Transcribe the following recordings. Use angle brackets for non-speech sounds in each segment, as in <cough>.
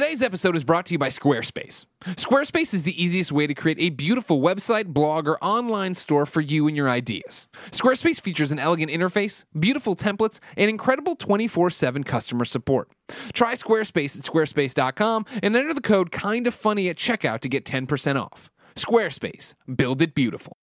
Today's episode is brought to you by Squarespace. Squarespace is the easiest way to create a beautiful website, blog, or online store for you and your ideas. Squarespace features an elegant interface, beautiful templates, and incredible 24 7 customer support. Try Squarespace at squarespace.com and enter the code kinda funny at checkout to get 10% off. Squarespace, build it beautiful.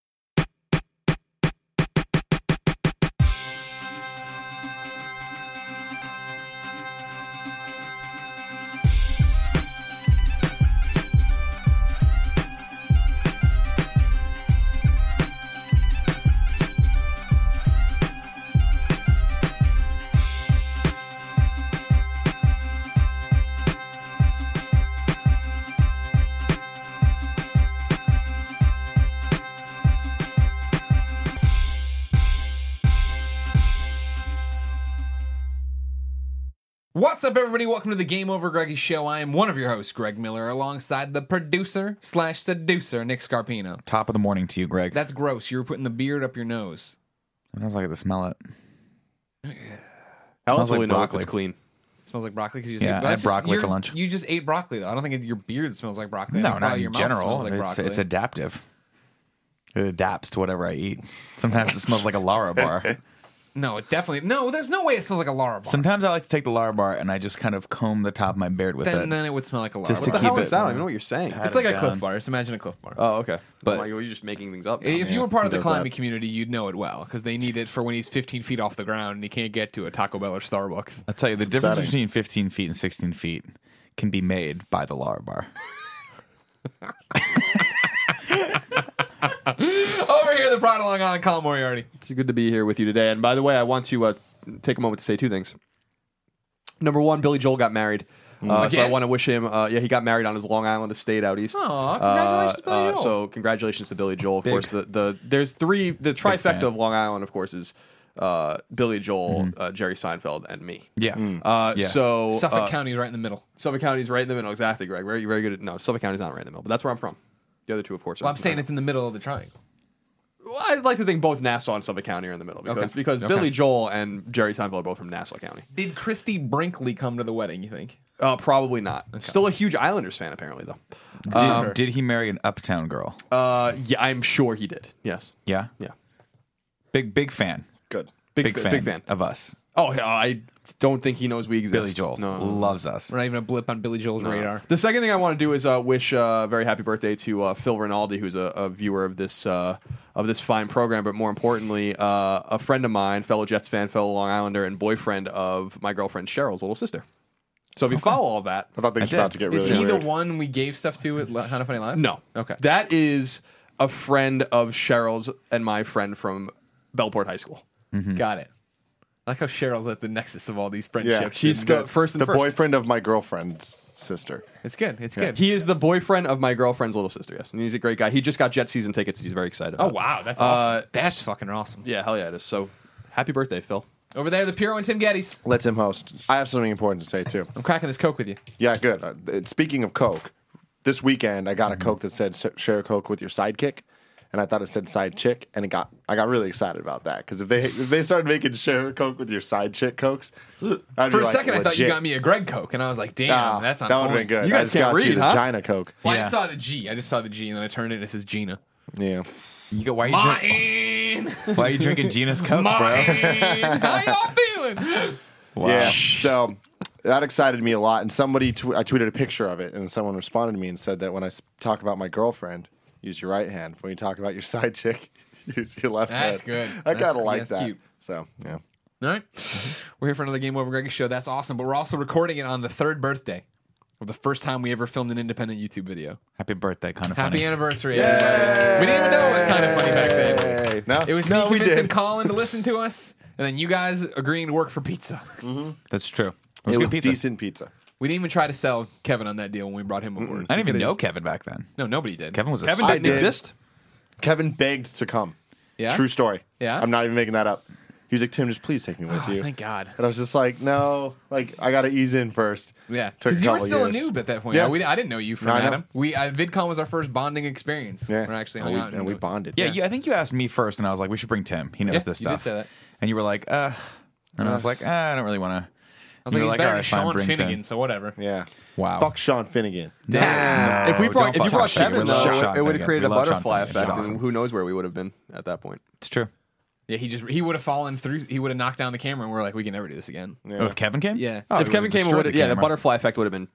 What's up, everybody? Welcome to the Game Over Greggy Show. I am one of your hosts, Greg Miller, alongside the producer slash seducer, Nick Scarpino. Top of the morning to you, Greg. That's gross. You were putting the beard up your nose. I was like to smell it. I Smells don't like really know if broccoli. it's clean. It smells like broccoli because you just Yeah, ate, I had that's just- broccoli for you're- lunch. You just ate broccoli though. I don't think your beard smells like broccoli. I No, think not probably in your mouth general. smells like it's, broccoli. it's adaptive. It adapts to whatever I eat. Sometimes it smells like a Lara bar. <laughs> no, it definitely no. There's no way it smells like a Lara bar. Sometimes I like to take the Lara bar and I just kind of comb the top of my beard with then, it. then it would smell like a Lara Just bar. to What the keep hell is it- that? I don't even know what you're saying. It's like a down. Clif Bar. Just imagine a Clif Bar. Oh, okay. Oh but- But like, you're just making things up. now. if you were part of the climbing that? community, you'd know it well because they need it for when he's 15 feet off the ground and he can't get to a Taco Bell or Starbucks. I'll tell you, the difference upsetting. between 15 feet and 16 feet can be made by the Lara bar. <laughs> Over here, the Pride Long Island, Colin Moriarty. It's good to be here with you today. And by the way, I want to uh, take a moment to say two things. Number one, Billy Joel got married. Uh, so I Again? want to wish him. Uh, yeah, he got married on his Long Island estate out east. Aw, congratulations, Billy Joel. So congratulations to Billy Joel. Of Big. course, the, the there's three. The fan. trifecta of Long Island, of course, is uh, Billy Joel, uh, Jerry Seinfeld, and me. Yeah. Uh, Yeah. So Suffolk uh, County's right in the middle. Suffolk County's right in the middle. Exactly, Greg. Very, very good. At, no, Suffolk County's not right in the middle, but that's where I'm from. The other two, of course. Are Well, I'm saying it's in the middle of the triangle. Well, I'd like to think both Nassau and Suffolk County are in the middle because Okay. because Okay. Billy Joel and Jerry Seinfeld are both from Nassau County. Did Christie Brinkley come to the wedding, you think? Uh, probably not. Still a huge Islanders fan, apparently though. Did, Um, did he marry an uptown girl? Uh, yeah, I'm sure he did. Yes. Yeah. Yeah. Big, big fan. Good. Big, Big fan, Big fan. of us. Oh, yeah, I don't think he knows we exist. Billy Joel No. loves us. We're not even a blip on Billy Joel's radar. The second thing I want to do is uh, wish uh, a very happy birthday to uh, Phil Rinaldi, who's a, a viewer of this uh, of this fine program. But more importantly, uh, a friend of mine, fellow Jets fan, fellow Long Islander, and boyfriend of my girlfriend Cheryl's little sister. So if you follow all that, I thought things I were about to get really Is really he weird. the one we gave stuff to at Kind of Funny Live? No. Okay. That is a friend of Cheryl's and my friend from Bellport High School. Got it. I like how Cheryl's at the nexus of all these Yeah, friendships. She's and, the uh, first and the first. boyfriend of my girlfriend's sister. It's good. It's good. He is the boyfriend of my girlfriend's little sister, yes. And he's a great guy. He just got Jet season tickets. He's very excited. oh wow, that's Uh, awesome. that's fucking awesome. Yeah, hell yeah, it is. So happy birthday, Phil. Over there, the Puro and Tim Gettys. Let's him host. I have something important to say too. <laughs> I'm cracking this coke with you. Yeah, good. Uh, speaking of Coke, this weekend I got a Coke that said "S- "Share Coke with your sidekick," and I thought it said "side chick," and it got I got really excited about that because if they if they started making "Share Coke with your side chick" cokes, I'd For be a like, second, I thought you legit. got me a Greg Coke, and I was like, "Damn, Ah, that's on that would have been good. You I guys just can't got you read, the huh? Gina Coke. Well, I Yeah. just saw the G. I just saw the G, and then I turned it, and it says Gina. Yeah. You go, why are you, drink, why are you drinking Gina's Coke, bro? Mine. <laughs> How y'all feeling? Yeah. So that excited me a lot. And somebody, tw- I tweeted a picture of it, and someone responded to me and said that when when I s- talk about my girlfriend, use your right hand. When you talk about your <laughs> side chick, use your left hand. That's hand. good. I That's- kind of like that's that. cute. So yeah. All right. We're here for another Game Over Greggy show. That's awesome. But we're also recording it on the third birthday of the first time we ever filmed an independent YouTube video. Happy birthday, kind of Happy funny. anniversary, everybody. We didn't even know it was kind of funny back then. Hey, no, It was no, me we convincing did. Colin to <laughs> listen to us, and then you guys agreeing to work for pizza. Mm-hmm. That's true. It good was pizza. decent pizza. We didn't even try to sell Kevin on that deal when we brought him aboard. I didn't even know Because- Kevin back then. No, nobody did. Kevin was a Kevin didn't did. exist. Kevin begged to come. Yeah. True story. Yeah? I'm not even making that up. He was like, Tim, just please take me with Oh, you. thank God. And I was just like, no, like I got to ease in first. Yeah, because you were still years. a noob at that point. Yeah. I, we, I didn't know you from No, I. Adam. We uh, VidCon was our first bonding experience. Yeah. We're actually and hung we, out and we bonded. Yeah, You, I think you asked me first, and I was like, we should bring Tim. He knows Yeah, this you did stuff. say that. And you were like, uh, and I was like, ah, I don't really want to. Was You're like, he's better all than fine, Sean Finnegan, so whatever. Yeah. Wow. Fuck Sean Finnegan. No, if we brought if you brought Sean Kevin, Finnegan. though, We love it, Sean it would have Finnegan. created We a love Sean butterfly Finnegan. effect, He's and who knows where we would have been at that point. It's true. Yeah, he just he would have fallen through. He would have knocked down the camera, and we're like, we can never do this again. Yeah. Oh, if Kevin came? Yeah. Oh, if he Kevin would've came, it destroyed would yeah, the camera. butterfly effect would have been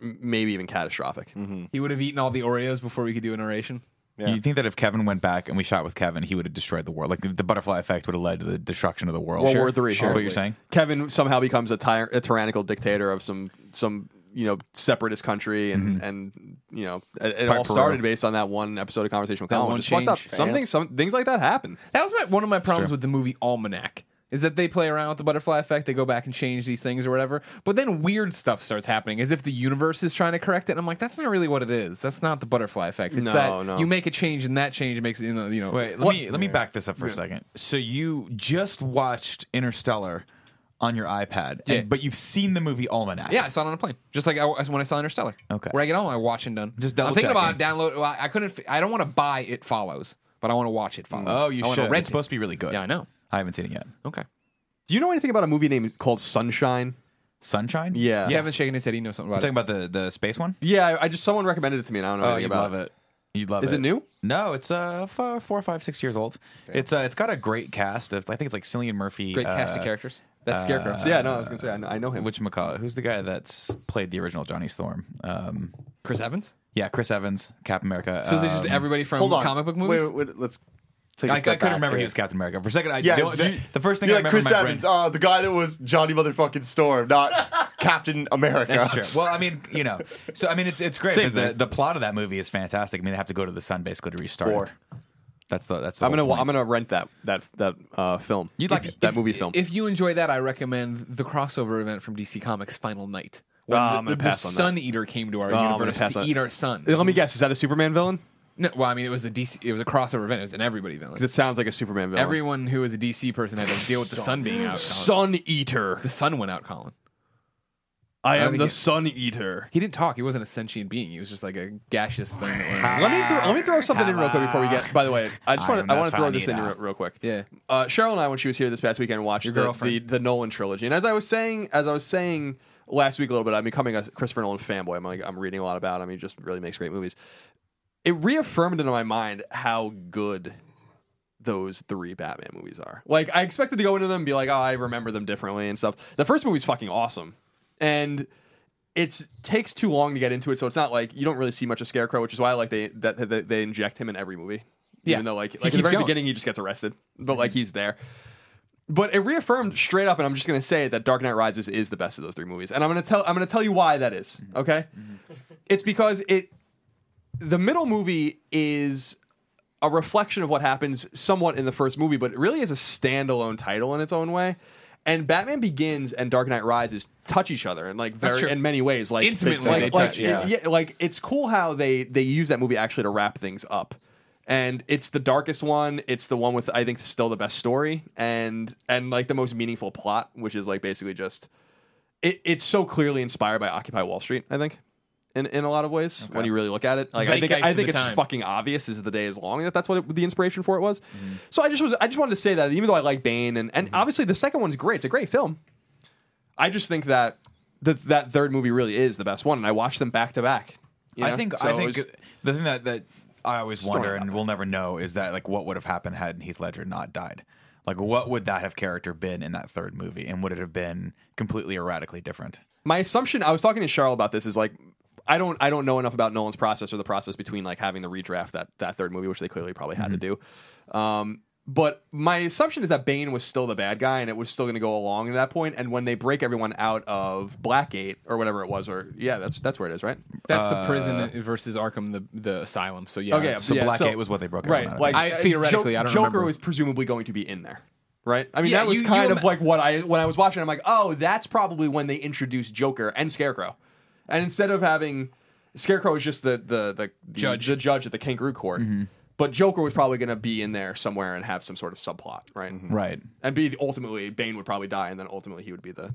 m- maybe even catastrophic. Mm-hmm. He would have eaten all the Oreos before we could do a narration. Yeah. You think that if Kevin went back and we shot with Kevin, he would have destroyed the world? Like the, the butterfly effect would have led to the destruction of the world. World War Three. That's what you're saying? Kevin somehow becomes a, tyr- a tyrannical dictator of some some you know separatist country, and mm-hmm. and you know it, it all Peru. started based on that one episode of Conversation with That Colin. one which is fucked up. change. Something some things like that happen. That was my, one of my problems with the movie Almanac. Is that they play around with the butterfly effect, they go back and change these things or whatever, but then weird stuff starts happening as if the universe is trying to correct it. And I'm like, that's not really what it is. That's not the butterfly effect. It's No, that no. you make a change and that change makes it, you know, you know Wait, let what- me let me back this up for a second. So you just watched Interstellar on your iPad, and, but you've seen the movie Almanac. Yeah, I saw it on a plane, just like I, when I saw Interstellar. Okay. where I get home, I watch and done. Just I'm thinking about download. well, I couldn't. I don't want to buy It Follows, but I want to watch It Follows. Oh, you I wanna should. Rent It's supposed to be really good. Yeah, I know. I haven't seen it yet. Okay. Do you know anything about a movie named called Sunshine? Sunshine. Yeah. Kevin's shaking his head. He knows something about Talking it. about the the space one. Yeah, I, I just someone recommended it to me, and I don't know Oh, anything you'd about love it. You'd love Is it. it new? No, it's uh four, four, five, six years old. It's uh it's got a great cast of I think it's like Cillian Murphy. Great cast of uh, characters. That's Scarecrow. So, yeah, no, I was gonna say I know, I know him. Which McCall? Who's the guy that's played the original Johnny Storm? Um, Chris Evans. yeah, Chris Evans, Cap America. So is it just um, everybody from Hold on. comic book movies? Wait, wait, let's take a I, I step couldn't back remember he was Captain America for a second. I, Yeah, the, the, you- the first thing You're I like remember Chris in my Evans, brain. uh, the guy that was Johnny motherfucking Storm, not <laughs> Captain America. That's true. Well, I mean, you know, so I mean, it's it's great. Same but the, thing. the plot of that movie is fantastic. I mean, they have to go to the sun basically to restart. Four. That's the that's. The I'm gonna I'm gonna rent that that that uh, film. You'd like it. that movie film. If you enjoy that, I recommend the crossover event from DC Comics, Final Night. When Ah, the, I'm gonna the, pass the on that. Sun Eater came to our Oh, universe to on- eat our sun. Let me guess. Is that a Superman villain? No, well, I mean, it was a DC. It was a crossover event. It was an everybody villain. 'Cause it sounds like a Superman villain. Everyone who was a DC person had to deal with the sun being out. Colin. Sun Eater. The sun went out, Colin. I don't am think the it- Sun Eater. He didn't talk. He wasn't a sentient being. He was just like a gaseous thing. That went, Let me throw, let me throw something in real quick before we get. By the way, I just I want am to I the want to throw Sun this in Eater. real, real quick. yeah. Uh, Cheryl and I, when she was here this past weekend, watched Your the, the the Nolan trilogy. And as I was saying, as I was saying last week a little bit, I'm becoming a Christopher Nolan fanboy. I'm like I'm reading a lot about him. He just really makes great movies. It reaffirmed into my mind how good those three Batman movies are. Like I expected to go into them and be like, oh, I remember them differently and stuff. The first movie's fucking awesome, and it takes too long to get into it. So it's not like you don't really see much of Scarecrow, which is why I like they that, that they inject him in every movie. Yeah. Even though like like at the very going. beginning he just gets arrested, but like mm-hmm. he's there. But it reaffirmed straight up, and I'm just gonna say that Dark Knight Rises is the best of those three movies, and I'm gonna tell I'm gonna tell you why that is. Mm-hmm. Okay, mm-hmm. it's because it the middle movie is a reflection of what happens somewhat in the first movie, but it really is a standalone title in its own way. And Batman Begins and Dark Knight Rises touch each other in like very in many ways, like Intimately, like, they like, touch, it- yeah. like it's cool how they they use that movie actually to wrap things up. And it's the darkest one. It's the one with I think still the best story and and like the most meaningful plot, which is like basically just it, it's so clearly inspired by Occupy Wall Street. I think in in a lot of ways when you really look at it. Like I think I think it's time. fucking obvious as the day is long that that's what it, the inspiration for it was. Mm-hmm. So I just was I just wanted to say that even though I like Bane and and obviously the second one's great. It's a great film. I just think that that that third movie really is the best one, and I watched them back to back. I think So I think was- the thing that that I always wonder and we'll never know is that like what would have happened had Heath Ledger not died. Like what would that have character been in that third movie, and would it have been completely erratically different? my assumption I was talking to Charles about this is like I don't I don't know enough about Nolan's process or the process between like having the redraft that that third movie, which they clearly probably had to do. Um, but my assumption is that Bane was still the bad guy and it was still going to go along at that point. And when they break everyone out of Blackgate or whatever it was, or yeah, that's that's where it is, right? That's the prison versus Arkham, the the asylum. So yeah. Okay, So yeah, Blackgate was what they broke everyone right. out of. Like I- uh, theoretically, Jo- I don't know. Joker remember. was presumably going to be in there. Right, I mean Yeah, that was you- kind you of like what I when I was watching. I'm like, oh, that's probably when they introduced Joker and Scarecrow, and instead of having Scarecrow was just the the the, the Judge. the judge at the Kangaroo Court, mm-hmm. but Joker was probably going to be in there somewhere and have some sort of subplot, right? Mm-hmm. right. and be ultimately Bane would probably die, and then ultimately he would be the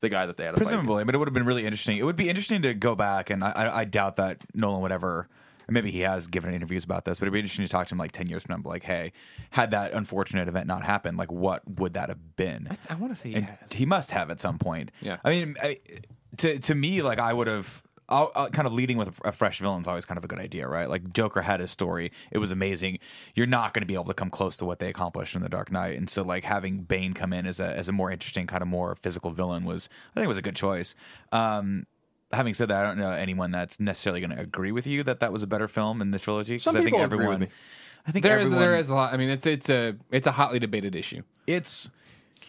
the guy that they had to fight. Presumably, but it would have been really interesting. It would be interesting to go back, and I, I, I doubt that Nolan would ever maybe he has given interviews about this, but it'd be interesting to talk to him like ten years from now. Like, hey, had that unfortunate event not happened, like what would that have been? I want to say he has. he must have at some point. Yeah. I mean, I, to to me, like I would have. I'll, I'll- kind of leading with a, a fresh villain is always kind of a good idea, right? Like Joker had his story; it was amazing. You're not going to be able to come close to what they accomplished in the Dark Knight, and so like having Bane come in as a as a more interesting, kind of more physical villain was, I think, was a good choice. Um, having said that, I don't know anyone that's necessarily going to agree with you that that was a better film in the trilogy because Some I think people agree with everyone. me. I think There is everyone, there is a lot. I mean, it's it's a it's a hotly debated issue. it's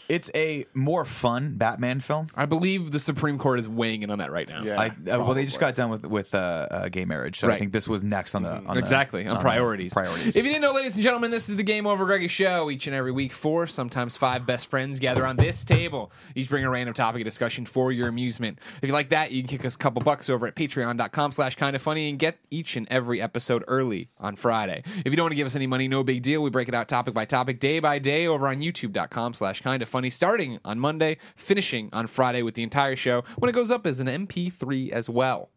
it's a more fun Batman film. I believe the Supreme Court is weighing in on that right now. Yeah. I, uh, well, they just got done with with uh, uh, gay marriage, so I Right. think this was next on the on the- exactly on, priorities. priorities. If you didn't know, ladies and gentlemen, this is the Game Over Greggy show. Each and every week, four, sometimes five best friends gather on this table. Each bring a random topic of discussion for your amusement. If you like that, you can kick us a couple bucks over at patreon.com slash kind of funny and get each and every episode early on Friday. If you don't want to give us any money, no big deal. We break it out topic by topic, day by day over on youtube.com slash kind of funny, starting on Monday, finishing on Friday with the entire show when it goes up as an MP3 as well.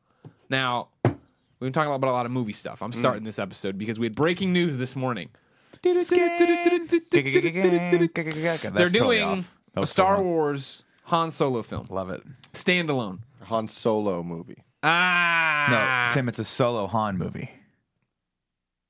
Now, we've been talking about a lot of movie stuff. I'm starting this episode because we had breaking news this morning. They're They're doing a Star Wars Han Solo film, Love it. standalone. Han Solo movie. Ah, No, Tim, it's a solo Han movie.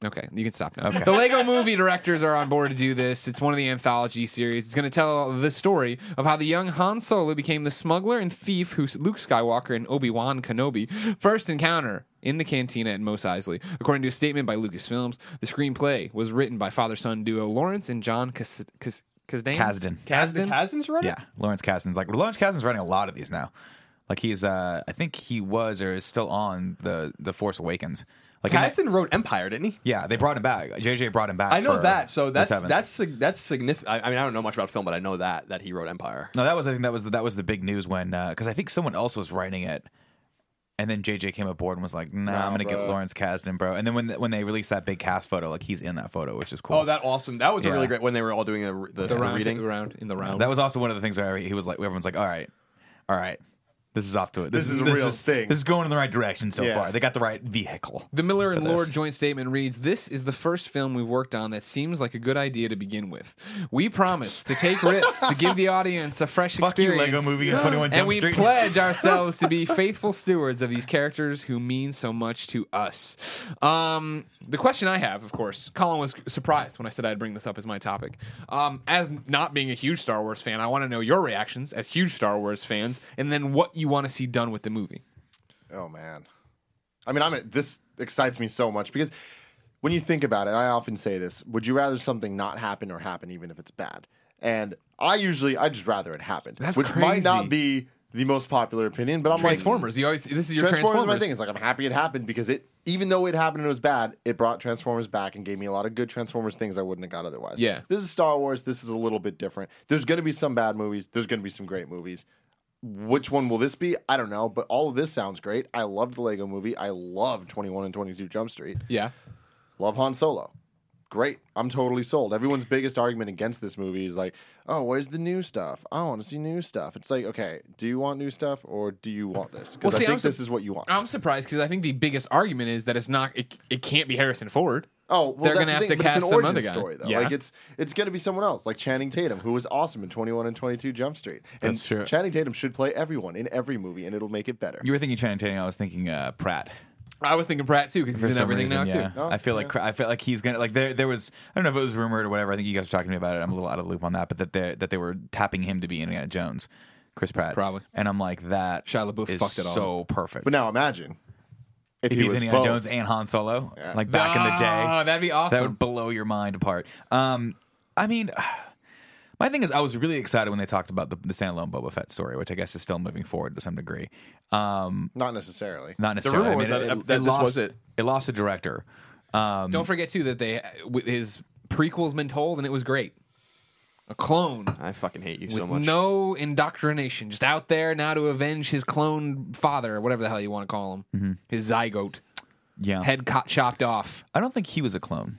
Okay, you can stop now. Okay. The Lego movie directors are on board to do this. It's one of the anthology series. It's going to tell the story of how the young Han Solo became the smuggler and thief who Luke Skywalker and Obi Wan Kenobi first encounter in the cantina at Mos Eisley. According to a statement by Lucasfilms, the screenplay was written by father son duo Lawrence and John Kas- Kas- Kasdan. Kasdan. The Kasdan. Kazans run? Yeah, Lawrence Kasdan's like Lawrence Kasdan's writing a lot of these now. Like he's, uh I think he was or is still on the the Force Awakens. Like in the- Kasdan wrote Empire, didn't he? yeah, they brought him back. JJ brought him back. I know for that. So that's that's that's significant. I, I mean, I don't know much about film, but I know that that he wrote Empire. No, that was I think that was the, that was the big news when uh, because I think someone else was writing it, and then JJ came aboard and was like, "Nah, Nah, I'm gonna get bro. Lawrence Kasdan, bro." And then when when they released that big cast photo, like he's in that photo, which is cool. Oh, that awesome! That was a really great when they were all doing a, the, The the round, reading. the round in the round. that was also one of the things where he was like, everyone's like, "All right, all right." This is off to it. This, This is a real is, thing. This is going in the right direction so Yeah. far. They got the right vehicle. The Miller and for this. Lord joint statement reads This is the first film we've worked on that seems like a good idea to begin with. We promise to take risks to give the audience a fresh Fuck you, experience. Lego Movie and 21 Jump and we Street. pledge <laughs> ourselves to be faithful stewards of these characters who mean so much to us. Um, the question I have, of course, Colin was surprised when I said I'd bring this up as my topic. Um, as not being a huge Star Wars fan, I want to know your reactions as huge Star Wars fans, and then what you want to see done with the movie. Oh man, I mean, I'm this excites me so much because when you think about it, I often say this: Would you rather something not happen or happen, even if it's bad? And I usually, I just rather it happened, That's which might not be the most popular opinion, but I'm like Transformers, you always this is your like, Transformers. Transformers. my thing. It's like I'm happy it happened because it, even though it happened and it was bad, it brought Transformers back and gave me a lot of good Transformers things I wouldn't have got otherwise. Yeah. this is Star Wars. This is a little bit different. There's going to be some bad movies. There's going to be some great movies. Which one will this be? I don't know, but all of this sounds great. I loved the Lego movie. I love 21 and 22 Jump Street. yeah. Love Han Solo. Great. I'm totally sold. Everyone's biggest argument against this movie is like, oh, where's the new stuff? I want to see new stuff. It's like, okay, do you want new stuff or do you want this? Because Well, see, I think I'm sup- this is what you want. I'm surprised because I think the biggest argument is that it's not. It, it can't be Harrison Ford. Oh, well, They're that's gonna the have thing, to it's cast an some origin other guy. story, though. Yeah. Like it's it's going to be someone else, like Channing Tatum, who was awesome in 21 and 22 Jump Street. And That's true. Channing Tatum should play everyone in every movie, and it'll make it better. You were thinking Channing Tatum. I was thinking uh, Pratt. I was thinking Pratt too because he's in everything reason, now yeah. too. Oh, I feel like I feel like he's gonna like there. There was I don't know if it was rumored or whatever. I think you guys were talking to me about it. I'm a little out of the loop on that, but that they that they were tapping him to be Indiana Jones, Chris Pratt, Probably. And I'm like that. Shia LaBeouf is fucked it all so perfect. But now imagine if, if he he's was Indiana both. Jones and Han Solo, like back in the day, Oh, that'd be awesome. that would blow your mind apart. Um, I mean, my thing is, I was really excited when they talked about the, the standalone Boba Fett story, which I guess is still moving forward to some degree. Um, Not necessarily. not necessarily. The rumor I was mean, that- that this lost, was it. It lost a director. Um, Don't forget too that they his prequel's been told and it was great. A clone I fucking hate you with so much. no indoctrination, just out there now to avenge his clone father, or whatever the hell you want to call him, Mm-hmm. his zygote, yeah, head cut chopped off. I don't think he was a clone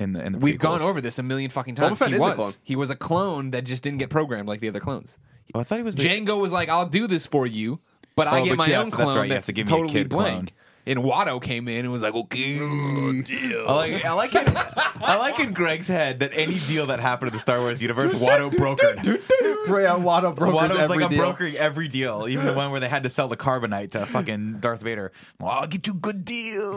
in the in the. We've prequels. gone over this a million fucking times. Fett he is a was. clone. He was a clone that just didn't get programmed like the other clones. Oh, I thought he was the, Jango was like, "I'll do this for you, but I Oh, get but my you own to- that's clone right, you have that's to give me a totally kid blank." clone. And Watto came in and was like, okay, I like, I like it. I like in Greg's head that any deal that happened in the Star Wars universe, Watto brokered. Yeah, Watto brokers Watto was every like a deal. brokering every deal, even the one where they had to sell the carbonite to fucking Darth Vader. Well, I'll get you a good deal. <laughs> <laughs>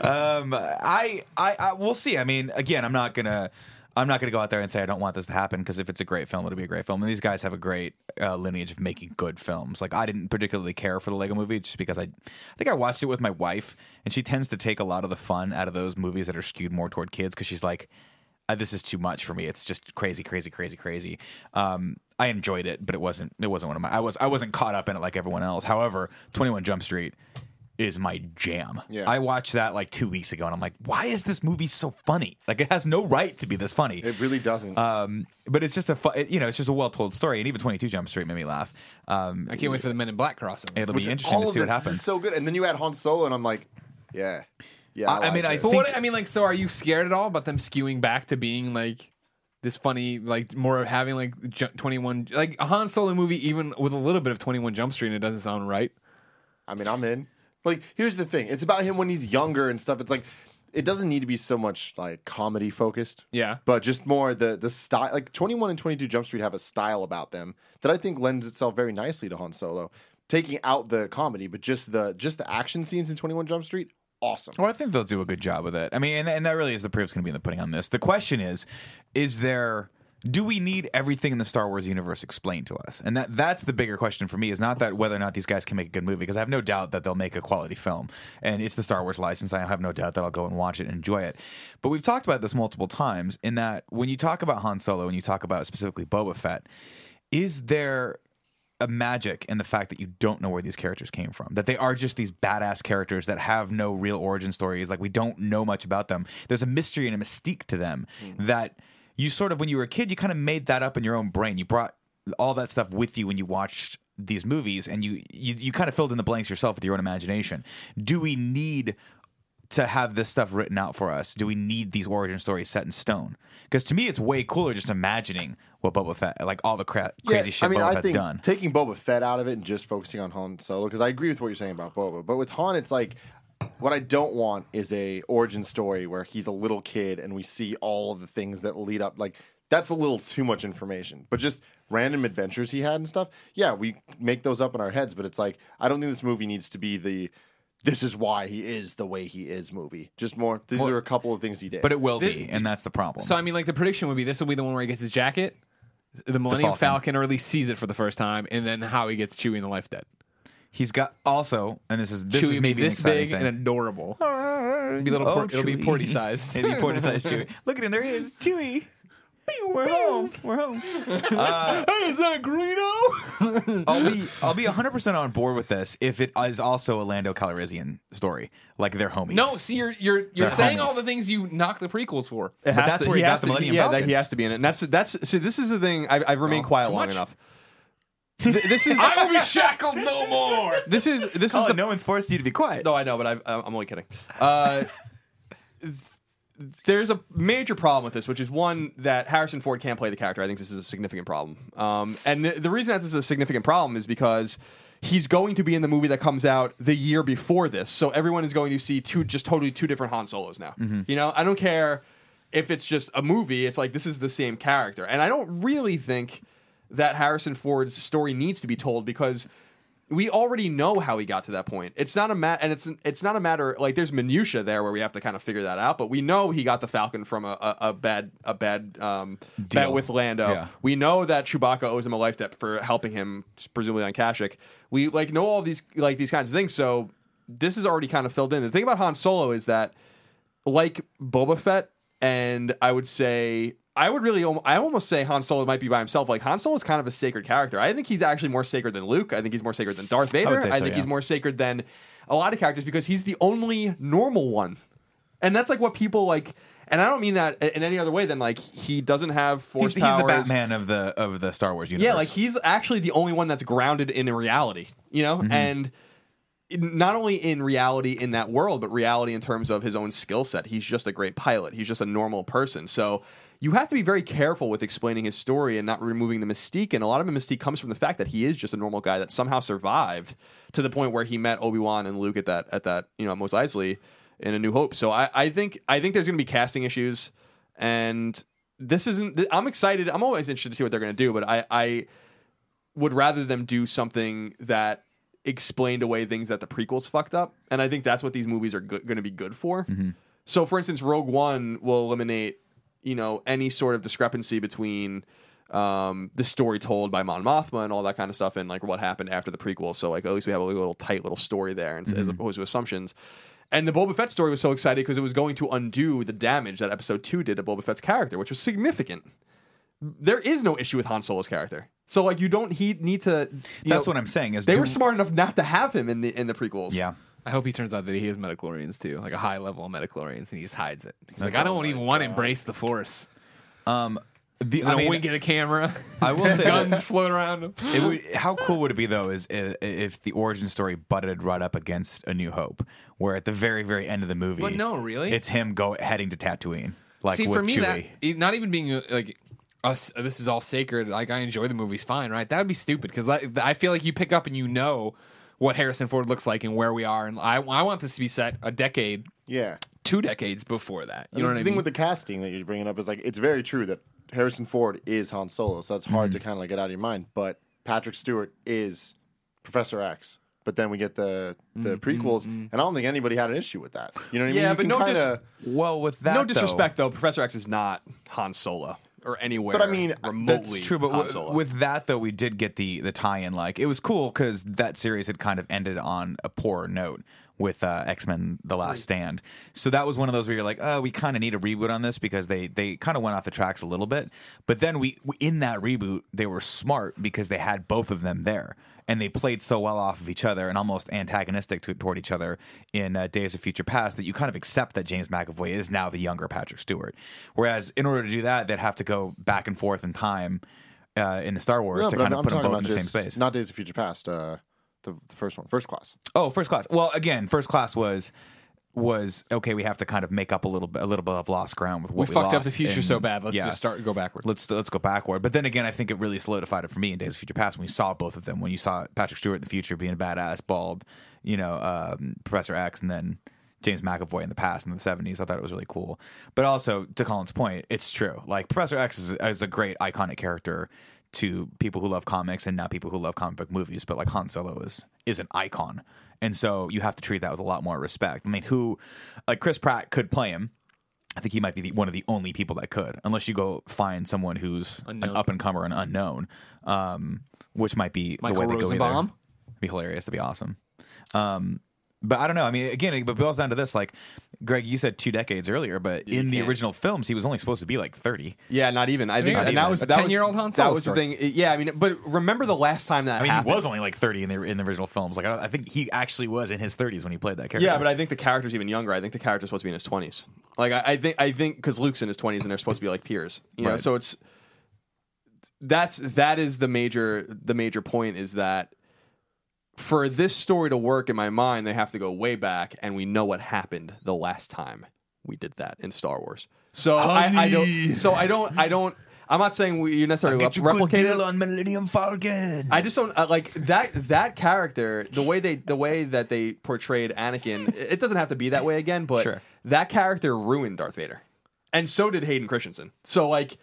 um, I, I, I, we'll see. I mean, again, I'm not gonna. I'm not going to go out there and say I don't want this to happen because if it's a great film, it'll be a great film. And these guys have a great uh, lineage of making good films. Like I didn't particularly care for the Lego Movie just because I, I think I watched it with my wife, and she tends to take a lot of the fun out of those movies that are skewed more toward kids because she's like, uh, "This is too much for me. It's just crazy, crazy, crazy, crazy." Um, I enjoyed it, but it wasn't. It wasn't one of my. I was. I wasn't caught up in it like everyone else. However, Twenty One Jump Street is my jam. Yeah. I watched that like two weeks ago, and I'm like, why is this movie so funny? Like, it has no right to be this funny. It really doesn't. Um, but it's just a fu- it- you know it's just a well told story, and even Twenty Two Jump Street made me laugh. Um, I can't wait for the Men in Black crossover. it'll Which be interesting to see what happens. so good. And then you add Han Solo, and I'm like, yeah, yeah. I- I like mean, I this. But think- what I mean, like, so are you scared at all about them skewing back to being like this funny, like more of having like ju- twenty one, like a Han Solo movie, even with a little bit of Twenty One Jump Street, and it doesn't sound right. I mean, I'm in. Like, here's the thing: it's about him when he's younger and stuff. It's like it doesn't need to be so much like comedy focused. Yeah. but just more the the style. Like 21 and 22 Jump Street have a style about them that I think lends itself very nicely to Han Solo. Taking out the comedy, but just the just the action scenes in 21 Jump Street, awesome. Well, I think they'll do a good job with it. I mean, and, and that really is the proof's going to be in the pudding on this. The question is, is there? Do we need everything in the Star Wars universe explained to us? And that that's the bigger question for me. Is not that whether or not these guys can make a good movie, because I have no doubt that they'll make a quality film, and it's the Star Wars license. I have no doubt that I'll go and watch it and enjoy it. But we've talked about this multiple times. In that, when you talk about Han Solo and you talk about specifically Boba Fett, is there a magic in the fact that you don't know where these characters came from. That they are just these badass characters that have no real origin stories. Like we don't know much about them. There's a mystery and a mystique to them hmm. that you sort of, when you were a kid, you kind of made that up in your own brain. You brought all that stuff with you when you watched these movies, and you you, you kind of filled in the blanks yourself with your own imagination. Do we need to have this stuff written out for us? Do we need these origin stories set in stone? Because to me, it's way cooler just imagining what Boba Fett, like all the cra- crazy shit I mean, Boba I Fett's think done. taking Boba Fett out of it and just focusing on Han Solo because I agree with what you're saying about Boba, but with Han, it's like what I don't want is a origin story where he's a little kid and we see all of the things that lead up. Like that's a little too much information, but just random adventures he had and stuff. Yeah, we make those up in our heads, but it's like I don't think this movie needs to be the. This is why he is the way he is movie. Just more. These are a couple of things he did. But it will Thi- be, and that's the problem. So I mean, like the prediction would be this will be the one where he gets his jacket, the Millennium Falcon. Falcon. or at least sees it for the first time, and then how he gets Chewie in the Life Debt. He's got also, and this is this Chewie is maybe be an this exciting big thing. and adorable. Oh, it'll be little. Oh, port- it'll be Chewie. porty sized. It'll be porty sized Chewie. <laughs> Look at him, there he is, Chewie. We're home. We're home. <laughs> hey is that Greedo? <laughs> I'll be I'll be 100 percent on board with this if it is also a Lando Calrissian story, like they're homies. no, see, you're you're you're They're saying homies. all the things you knock the prequels for. It has that's to- where he got has the to- Millennium yeah, Falcon. that he has to be in it. And that's that's see. This is the thing. I've, I've remained quiet long much. enough. Th- this is I will be shackled no more. this is this is the no one's forced you to be quiet. No, I know, but I, I'm only kidding. Uh, th- there's a major problem with this, which is one that Harrison Ford can't play the character. I think this is a significant problem. Um, and the, the reason that this is a significant problem is because he's going to be in the movie that comes out the year before this. So everyone is going to see two just totally two different Han Solos now. You know, I don't care if it's just a movie. It's like this is the same character, and I don't really think that Harrison Ford's story needs to be told because we already know how he got to that point. It's not a mat, and it's it's not a matter like there's minutia there where we have to kind of figure that out. But we know he got the Falcon from a, a, a bad a bad um, bet with Lando. Yeah. We know that Chewbacca owes him a life debt for helping him, presumably on Kashyyyk. We like know all these like these kinds of things. So this is already kind of filled in. The thing about Han Solo is that like Boba Fett, and I would say I would really I almost say Han Solo might be by himself. Like Han Solo is kind of a sacred character. I think he's actually more sacred than Luke. I think he's more sacred than Darth Vader. I, so, think yeah. he's more sacred than a lot of characters because he's the only normal one, and that's like what people like. And I don't mean that in any other way than like he doesn't have force he's, he's the powers. Batman of the of the Star Wars universe. Yeah, like he's actually the only one that's grounded in reality, you know? Mm-hmm. And not only in reality in that world, but reality in terms of his own skill set. He's just a great pilot. He's just a normal person. So you have to be very careful with explaining his story and not removing the mystique. And a lot of the mystique comes from the fact that he is just a normal guy that somehow survived to the point where he met Obi Wan and Luke at that at that you know at Mos Eisley in A New Hope. So I, I think I think there's going to be casting issues, and this isn't. I'm excited. I'm always interested to see what they're going to do, but I I would rather them do something that explained away things that the prequels fucked up, and I think that's what these movies are go- going to be good for. Mm-hmm. So, for instance, Rogue One will eliminate, you know, any sort of discrepancy between um, the story told by Mon Mothma and all that kind of stuff, and like what happened after the prequel. So, like, at least we have a little tight little story there, and, as opposed to assumptions. And the Boba Fett story was so exciting because it was going to undo the damage that Episode Two did to Boba Fett's character, which was significant. There is no issue with Han Solo's character, so like you don't he need to. That's know- what I'm saying. Is They do- were smart enough not to have him in the in the prequels. Yeah. I hope he turns out that he has midi-chlorians too, like a high level of midi-chlorians, and he just hides it. He's like. I don't even want to embrace the force. Um. The I I mean, wink at a camera. I will <laughs> say guns float around him. it would, how cool would it be though is i- if the origin story butted right up against A New Hope, where at the very very end of the movie, But no, really? it's him go heading to Tatooine, like See, with for me, Chewie. that e- not even being uh, like us, this is all sacred. Like I enjoy the movies, fine, right? That would be stupid because I feel like you pick up and you know what Harrison Ford looks like and where we are, and I, I want this to be set a decade, Yeah. two decades before that. You the know what I mean? thing mean? with the casting that you're bringing up is like it's very true that Harrison Ford is Han Solo, so that's hard Mm-hmm. to kind of like get out of your mind. But Patrick Stewart is Professor X. But then we get the the Mm-hmm, prequels, and I don't think anybody had an issue with that. You know what I mean? Yeah, You but can no kinda- well, with that no though- disrespect though, Professor X is not Han Solo or anywhere. But I mean, remotely That's true, but Han with, that though, we did get the the tie-in. Like it was cool because that series had kind of ended on a poor note with uh, X Men: The Last Stand. So that was one of those where you're like, oh, we kind of need a reboot on this because they they kind of went off the tracks a little bit. But then we in that reboot, they were smart because they had both of them there. And they played so well off of each other and almost antagonistic to, toward each other in uh, Days of Future Past that you kind of accept that James McAvoy is now the younger Patrick Stewart. Whereas in order to do that, they'd have to go back and forth in time uh, in the Star Wars No, to kind I'm, of put I'm them both in the same just space. not Days of Future Past. Uh, the, the first one, first class. oh, first class. Well, again, first class was was okay. We have to kind of make up a little bit, a little bit of lost ground with what we, fucked up lost the future in- so bad. Let's yeah. just start go backward. Let's let's go backward. But then again, I think it really solidified it for me in Days of Future Past when we saw both of them. When you saw Patrick Stewart in the future being a badass, bald, you know, um, Professor X, and then James McAvoy in the past in the seventies. I thought it was really cool. But also to Colin's point, it's true. Like Professor X is, is a great iconic character to people who love comics and not people who love comic book movies. But like Han Solo is is an icon, and so you have to treat that with a lot more respect. I mean, who like Chris Pratt could play him. I think he might be the, one of the only people that could, unless you go find someone who's Unknown. an up and comer and unknown, um, which might be Michael the way they go. Rosenbaum? Either. Be hilarious. That'd be awesome. Um, but I don't know. I mean, again, it boils down to this. Like, Greg, you said two decades earlier, but in the can't. original films, he was only supposed to be like thirty. yeah, not even. I think, Not and even. that was A that was- 10-year-old Han Solo That Solo was the story. thing. Yeah, I mean, but remember the last time that I mean, happened? he was only like thirty in the in the original films. Like, I, I think he actually was in his thirties when he played that character. Yeah, but I think the character's even younger. I think the character's supposed to be in his twenties. Like I, I think I think because Luke's in his twenties and they're supposed to be like peers. You know, Right. so it's that's that is the major the major point is that for this story to work in my mind, they have to go way back, and we know what happened the last time we did that in Star Wars. So I, I don't. So I don't. I don't. I'm not saying we you necessarily get you good replicate it. on Millennium Falcon. I just don't uh, like that that character. The way they the way that they portrayed Anakin. it <laughs> it doesn't have to be that way again, but Sure. that character ruined Darth Vader, and so did Hayden Christensen. So like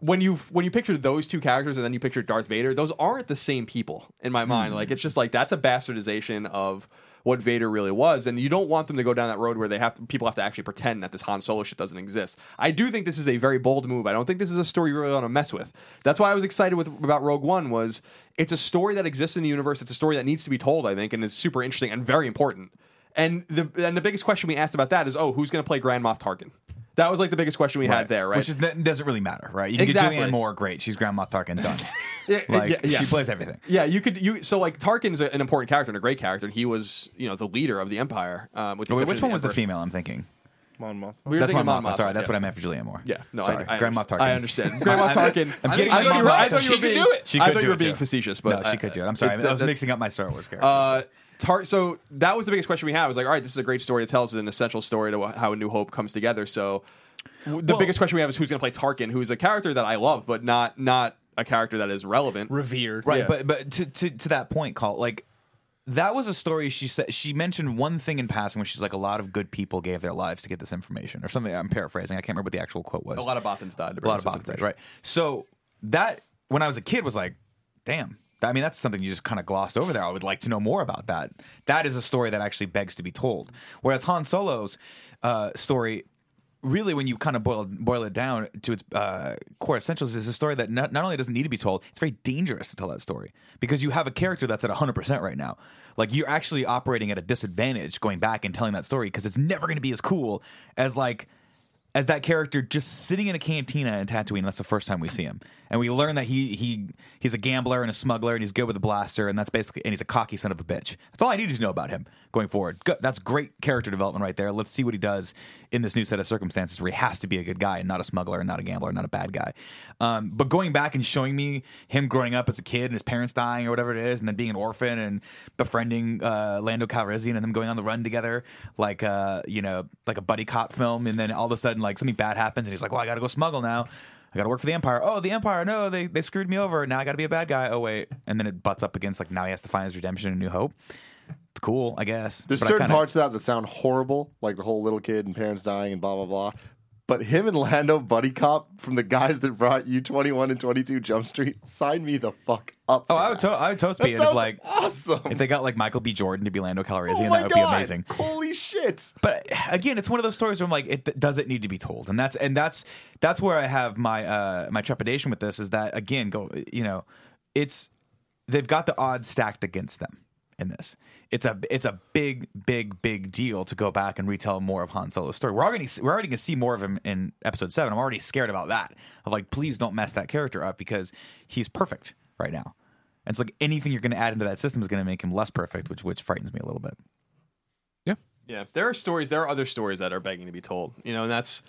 when you when you picture those two characters and then you picture Darth Vader, those aren't the same people in my mind. Like hmm. it's just like that's a bastardization of what Vader really was, and you don't want them to go down that road where they have to, people have to actually pretend that this Han Solo shit doesn't exist. I do think this is a very bold move. I don't think this is a story you really want to mess with. That's why I was excited with about Rogue One was it's a story that exists in the universe. It's a story that needs to be told. I think, and it's super interesting and very important. And the and the biggest question we asked about that is, oh, who's going to play Grand Moff Tarkin? That was like the biggest question we had there, right? Which is, doesn't really matter, right? You can Exactly. get Julianne Moore, great. She's Grandma Tarkin, done. <laughs> Like yeah, yes. she plays everything. Yeah, you could you so like Tarkin's a- an important character and a great character, and he was you know the leader of the Empire. Um, with the Wait, which of one was the female? I'm thinking. Mon Mothma. We That's my thinking mom. Mon Sorry, that's yeah. what I meant for Julianne Moore. Yeah, no, sorry, I, I Grand Moff. Tarkin. I understand. Grand Moff Tarkin. I'm getting think my she mom could- off I thought you were She could being. do it. She I could thought do you were it, being facetious, but no, she could do it. I'm sorry. I was mixing up my Star Wars characters. Tar- so that was the biggest question we had. I was like, all right, this is a great story to tell. It's an essential story to how A New Hope comes together. So w- the Well- biggest question we have is who's going to play Tarkin, who's a character that I love, but not not a character that is relevant. Revered. Right, Yeah. but but to, to to that point, call like that was a story she said she mentioned one thing in passing where she's like a lot of good people gave their lives to get this information or something. I'm paraphrasing. I can't remember what the actual quote was. A lot of Bothans died. To a lot of bring us boxes, this information. right? So that when I was a kid was like, damn. I mean, that's something you just kind of glossed over there. I would like to know more about that. That is a story that actually begs to be told. Whereas Han Solo's uh, story, really, when you kind of boil boil it down to its uh, core essentials, is a story that not, not only doesn't need to be told, it's very dangerous to tell that story because you have a character that's at 100% right now. Like you're actually operating at a disadvantage going back and telling that story because it's never going to be as cool as like as that character just sitting in a cantina in Tatooine. That's the first time we see him, and we learn that he he he's a gambler and a smuggler, and he's good with a blaster, and that's basically and he's a cocky son of a bitch. That's all I needed to know about him going forward. Good. That's great character development right there. Let's see what he does in this new set of circumstances where he has to be a good guy and not a smuggler and not a gambler, and not a bad guy. Um, but going back and showing me him growing up as a kid and his parents dying or whatever it is, and then being an orphan and befriending uh, Lando Calrissian and them going on the run together, like uh, you know, like a buddy cop film, and then all of a sudden like something bad happens and he's like, "Well, I got to go smuggle now." I got to work for the Empire. Oh, the Empire! No, they they screwed me over. Now I got to be a bad guy. Oh wait, and then it butts up against like now he has to find his redemption and New Hope. It's cool, I guess. There's But certain kinda- parts of that that sound horrible, like the whole little kid and parents dying and blah blah blah. But him and Lando buddy cop from the guys that brought you 21 and 22 Jump Street, sign me the fuck up. Oh, I would, to- I would totes That be if like awesome. if they got like Michael B. Jordan to be Lando Calrissian, oh that would god, be amazing. Holy shit! but again it's one of those stories where i'm like it does it need to be told and that's and that's that's where i have my uh my trepidation with this is that again go you know it's they've got the odds stacked against them in this it's a it's a big big big deal to go back and retell more of Han Solo's story. We're already we're already gonna see more of him in episode seven. I'm already scared about that. Of like, please don't mess that character up because he's perfect right now. And it's like anything you're gonna add into that system is gonna make him less perfect, which which frightens me a little bit. Yeah. Yeah, there are stories. There are other stories that are begging to be told. You know, and that's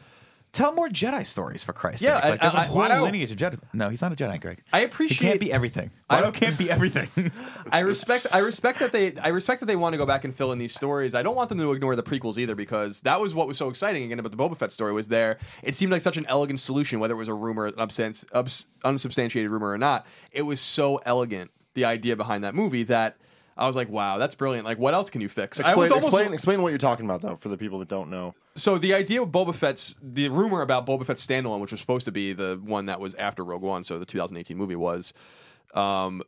Tell more Jedi stories for Christ's Yeah, sake. Like, I- there's a I- whole Watto- lineage of Jedi. No, he's not a Jedi, Greg. I appreciate. He appreciate. can't be everything. I- Watto can't be everything. <laughs> I respect. I respect that they. I respect that they want to go back and fill in these stories. I don't want them to ignore the prequels either because that was what was so exciting again about the Boba Fett story. Was there? It seemed like such an elegant solution, whether it was a rumor, an unsubstan- ubs- unsubstantiated rumor or not. It was so elegant. The idea behind that movie that I was like, wow, that's brilliant. Like, what else can you fix? I was almost explain, explain what you're talking about though for the people that don't know. So the idea of Boba Fett's the rumor about Boba Fett's standalone, which was supposed to be the one that was after Rogue One, so the 2018 movie was, um,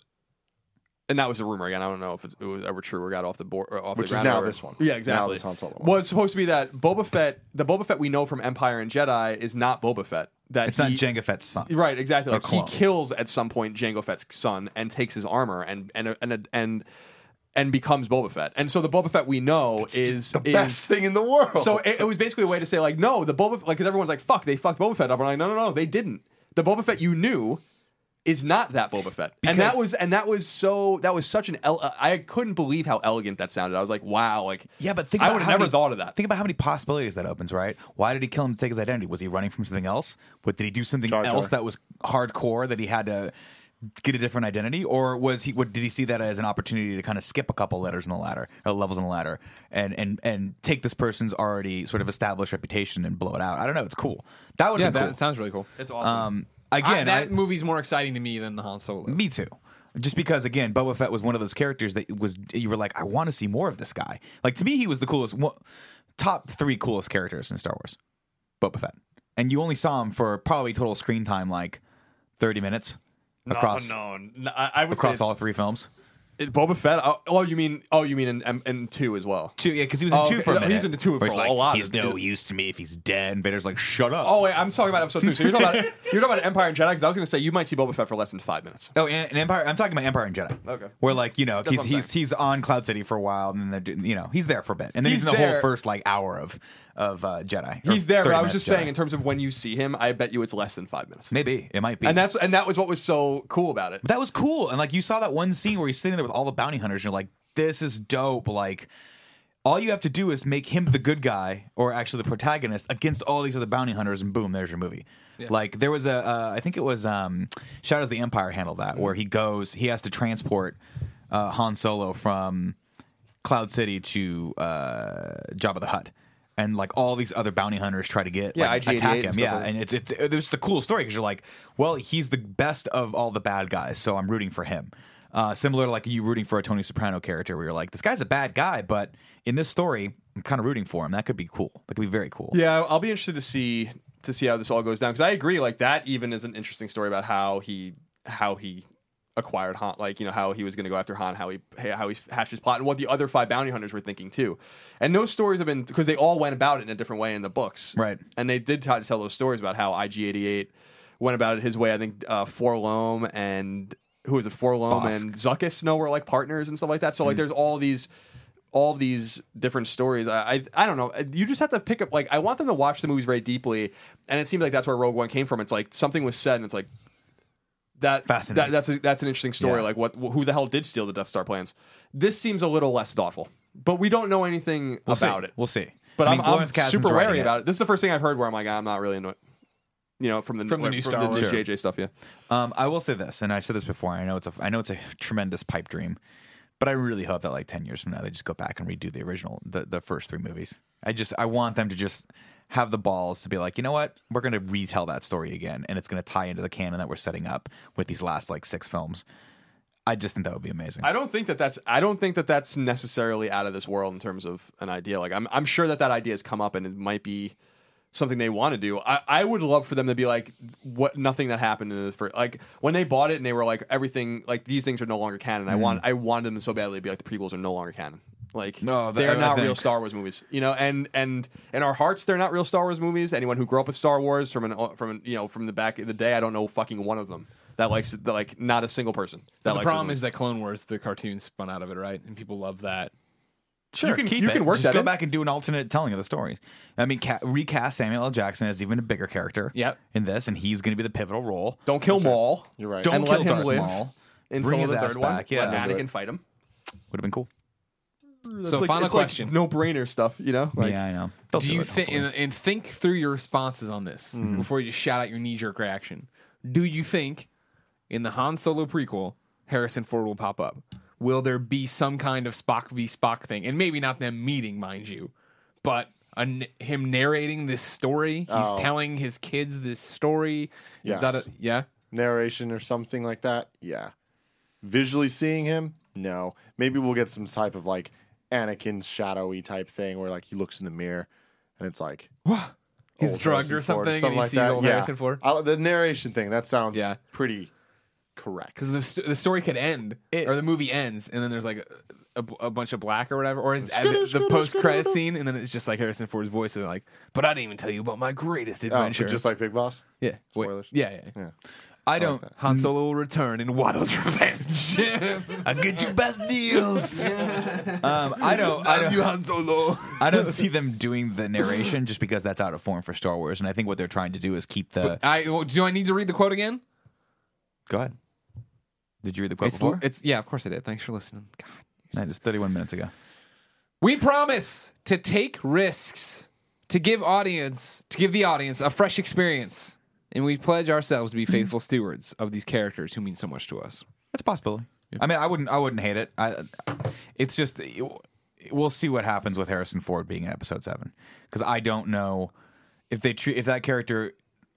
and that was a rumor again. I don't know if it's, it was ever true or got off the board off Which the is ground. now or- this one. Yeah, Now exactly. this Han Solo one. Was supposed to be that Boba Fett, the Boba Fett we know from Empire and Jedi, is not Boba Fett. That It's not Jango Fett's son. Right, exactly. Like he kills at some point Jango Fett's son and takes his armor and and and and and becomes Boba Fett. And so the Boba Fett we know is The is, best thing in the world. so it, it was basically a way to say like, no, the Boba like because everyone's like, fuck, they fucked Boba Fett up. I'm like, no, no, no, they didn't. The Boba Fett you knew is not that Boba Fett, and that was and that was so that was such an el- I couldn't believe how elegant that sounded. I was like, wow, like Yeah, but think I would have never many- thought of that. Think about how many possibilities that opens, right? Why did he kill him to take his identity? Was he running from something else? What did he do something Jar Jar. else that was hardcore that he had to get a different identity, or was he? What did he see that as an opportunity to kind of skip a couple letters in the ladder or levels in the ladder and and and take this person's already sort of established reputation and blow it out? I don't know. It's cool. That would Yeah, have been that cool. sounds really cool. it's awesome. um, I, again, that I- movie's more exciting to me than the Han Solo. Me too. Just because, again, Boba Fett was one of those characters that was you were like, I want to see more of this guy. Like to me, he was the coolest, one, top three coolest characters in Star Wars. Boba Fett, and you only saw him for probably total screen time like thirty minutes across no, no, I, I would across say all three films. it- Boba Fett. Oh, oh, you mean oh, you mean in, in, in two as well? Two, yeah, because he was in Oh, two okay. for a minute. he's in the two where for he's a like, lot. He's no He's- use to me if he's dead. And Vader's like, shut up. Oh wait, I'm talking about episode two. So you're talking about you're talking about Empire and Jedi because I was going to say you might see Boba Fett for less than five minutes. Oh, and, and Empire. I'm talking about Empire and Jedi. Okay. Where like you know he's what I'm he's he's on Cloud City for a while, and then they're you know he's there for a bit, and then he's, He's in the there. whole first like hour of of uh, Jedi. He's there, but I was just Jedi. saying in terms of when you see him, I bet you it's less than five minutes. maybe it might be, And that's and that was what was so cool about it. But that was cool. And like you saw that one scene where he's sitting there with all the bounty hunters, and you're like, this is dope. Like all you have to do is make him the good guy, or actually the protagonist, against all these other bounty hunters, and boom, there's your movie. Like there was a, uh, I think it was um, Shadows of the Empire handled that, where he goes, he has to transport uh, Han Solo from Cloud City to uh, Jabba the Hutt. And like all these other bounty hunters try to get Yeah, like, attack him. Yeah, like and it's it's it's the cool story because you're like, well, he's the best of all the bad guys, so I'm rooting for him. Uh, similar to like you rooting for a Tony Soprano character, where you're like, this guy's a bad guy, but in this story, I'm kind of rooting for him. That could be cool. That could be very cool. Yeah, I'll be interested to see to see how this all goes down because I agree. Like that, even is an interesting story about how he how he acquired Han, like you know how he was going to go after Han, how he how he hatched his plot, and what the other five bounty hunters were thinking too. And those stories have been because they all went about it in a different way in the books, Right. And they did try to tell those stories about how IG88 went about it his way. I think uh, 4-LOM and who was it, 4-LOM Bossk. and Zuckuss no were like partners and stuff like that. So Mm. like, there's all these all these different stories. I, I I don't know. You just have to pick up. Like I want them to watch the movies very deeply, and it seemed like that's where Rogue One came from. It's like something was said, and it's like that. Fascinating. That, that's a, that's an interesting story. Yeah. Like what? Who the hell did steal the Death Star plans? This seems a little less thoughtful, but we don't know anything We'll see. about it. We'll see. But I mean, I'm, I'm super wary about it. This is the first thing I've heard where I'm like, I'm not really into it. You know, from the From the new Star Wars. the Sure. JJ stuff. Yeah. Um, I will say this, and I said this before. I know it's a, I know it's a tremendous pipe dream, but I really hope that like ten years from now they just go back and redo the original, the the first three movies. I just I want them to just have the balls to be like, you know what, we're going to retell that story again, and it's going to tie into the canon that we're setting up with these last like six films. I just think that would be amazing. I don't think that that's I don't think that that's necessarily out of this world in terms of an idea. Like I'm I'm sure that that idea has come up and it might be something they want to do. I, I would love for them to be like what nothing that happened in the first like when they bought it and they were like everything like these things are no longer canon. I mm. want I wanted them so badly to be like the prequels are no longer canon. Like No, they're not real Star Wars movies, you know. And and in our hearts, they're not real Star Wars movies. Anyone who grew up with Star Wars from an uh, from an, you know from the back of the day, I don't know fucking one of them that likes it. That like not a single person that the likes problem is that Clone Wars, the cartoon, spun out of it, right? And people love that. Sure, You can- keep you it. can work Just that go in. back and do an alternate telling of the stories. I mean, ca- recast Samuel L. Jackson as even a bigger character. Yep. in this, and he's going to be the pivotal role. Don't kill Maul. You're right. Don't and kill let him Darth live Maul. until Bring his the ass third one. back, yeah. Let Anakin fight him. Would have been cool. So, final question. no brainer stuff, you know? Like, yeah, I know. They'll do you think and, and think through your responses on this mm-hmm. before you just shout out your knee jerk reaction? Do you think in the Han Solo prequel Harrison Ford will pop up? Will there be some kind of Spock v Spock thing, and maybe not them meeting, mind you, but a n him narrating this story? He's Oh. telling his kids this story. Is Yes. that a- yeah. narration or something like that, yeah. Visually seeing him, no. Maybe we'll get some type of like Anakin's shadowy type thing where like he looks in the mirror and it's like <gasps> He's old drugged Harrison or Ford something, and he like sees that. old yeah. Harrison Ford. I- the narration thing that sounds Yeah. pretty correct. Because the, st- the story could end, It- or the movie ends, and then there's like a, a, a bunch of black or whatever, or is Skidoo, the, post credit scene, and then it's just like Harrison Ford's voice, and like, but I didn't even tell you about my greatest Oh, adventure. so just like Big Boss. yeah, wait, spoilers. yeah, yeah. Yeah. I don't. Han Solo will return in Watto's <laughs> Revenge. <laughs> I get you best deals. <laughs> um, I don't. I don't. Han Solo. I don't see them doing the narration just because that's out of form for Star Wars, and I think what they're trying to do is keep the. I well, do I need to read the quote again? Go ahead. Did you read the quote It's, before? it's yeah, of course I did. Thanks for listening. God. No, just 31 minutes ago. We promise to take risks to give audience to give the audience a fresh experience, and we pledge ourselves to be mhm. faithful stewards of these characters who mean so much to us. That's a possibility. I mean, I wouldn't. I wouldn't hate it. I, it's just we'll see what happens with Harrison Ford being in Episode Seven because I don't know if they treat if that character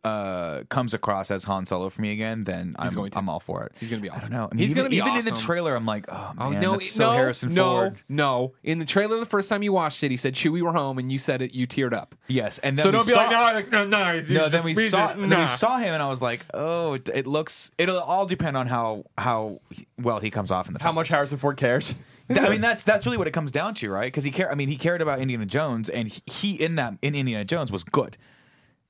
uh, comes across as Han Solo for me again. Then I'm going to. I'm all for it. He's gonna be I awesome. don't know. I mean, He's even, gonna be even in the awesome. trailer. I'm like, oh Oh man, no! that's so no! Harrison no! Ford. No! In the trailer, the first time you watched it, he said "Chewie, we're home," and you said it. You teared up. Yes, and then So we don't be saw, like, no, like, no, no. No, then we saw just, then we saw him, and I was like, oh, it, it looks. It'll all depend on how how well he comes off in the How film. much Harrison Ford cares? <laughs> I mean, that's that's really what it comes down to, right? Because he care. I mean, he cared about Indiana Jones, and he, he in that in Indiana Jones was good.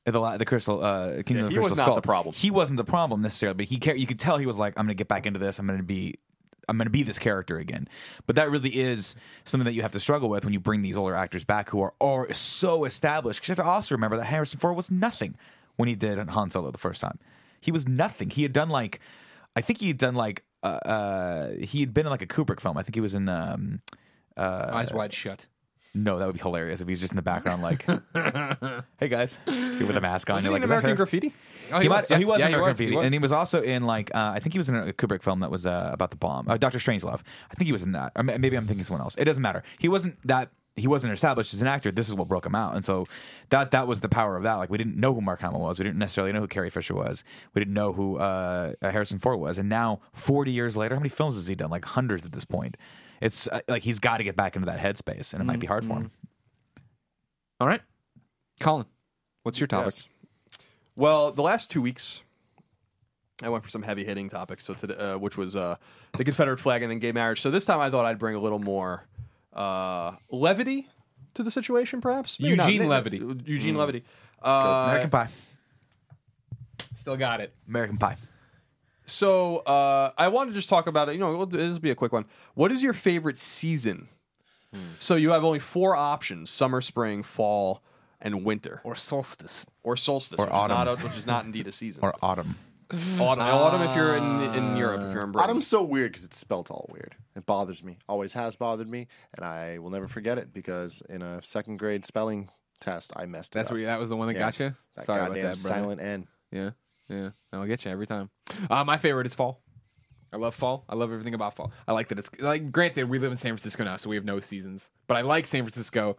The la- the crystal uh, Kingdom Yeah, of the he was Crystal not Skull. the problem. He wasn't the problem necessarily, but he cared. You could tell he was like, I'm going to get back into this. I'm going to be. I'm going to be this character again, but that really is something that you have to struggle with when you bring these older actors back who are, are so established. Because you have to also remember that Harrison Ford was nothing when he did Han Solo the first time. He was nothing. He had done like, I think he had done like, uh, uh he had been in like a Kubrick film. I think he was in um, uh, Eyes wide shut. No, that would be hilarious if he's just in the background, like, <laughs> "Hey guys," with a mask on. Was he You're in like, "Is that American her?" Graffiti? Oh, He, was, yeah. he was Yeah, in American he Graffiti, was. and he was also in like uh, I think he was in a Kubrick film that was uh, about the bomb, uh, Doctor Strangelove. I think he was in that, or ma- maybe I'm thinking someone else. It doesn't matter. He wasn't that he wasn't established as an actor. This is what broke him out, and so that that was the power of that. Like we didn't know who Mark Hamill was. We didn't necessarily know who Carrie Fisher was. We didn't know who uh, Harrison Ford was. And now, forty years later, how many films has he done? Like hundreds at this point. It's uh, like he's got to get back into that headspace, and it might be hard for him. All right, Colin, what's your topic? Yes. Well, the last two weeks, I went for some heavy hitting topics. So today, uh, which was uh, the Confederate flag and then gay marriage. So this time, I thought I'd bring a little more uh, levity to the situation, perhaps. Maybe Eugene maybe- Levity. Eugene levity. Uh, American Pie. Still got it. American Pie. So uh, I want to just talk about it. You know, we'll- this will be a quick one. What is your favorite season? So you have only four options: summer, spring, fall, and winter, Or solstice. or solstice, Or which, autumn. Is not a, which is not indeed a season. Or autumn. autumn. autumn if you're in in Europe. If you're in Britain. Autumn's so weird because it's spelt all weird. It bothers me. Always has bothered me, and I will never forget it because in a second grade spelling test, I messed it That's up. where you, that was the one that Yeah. got you. that Sorry about that, brother. silent N. Yeah, yeah. I'll get you every time. Uh, my favorite is fall. I love fall. I love everything about fall. I like that it's like. Granted, we live in San Francisco now, so we have no seasons. But I like San Francisco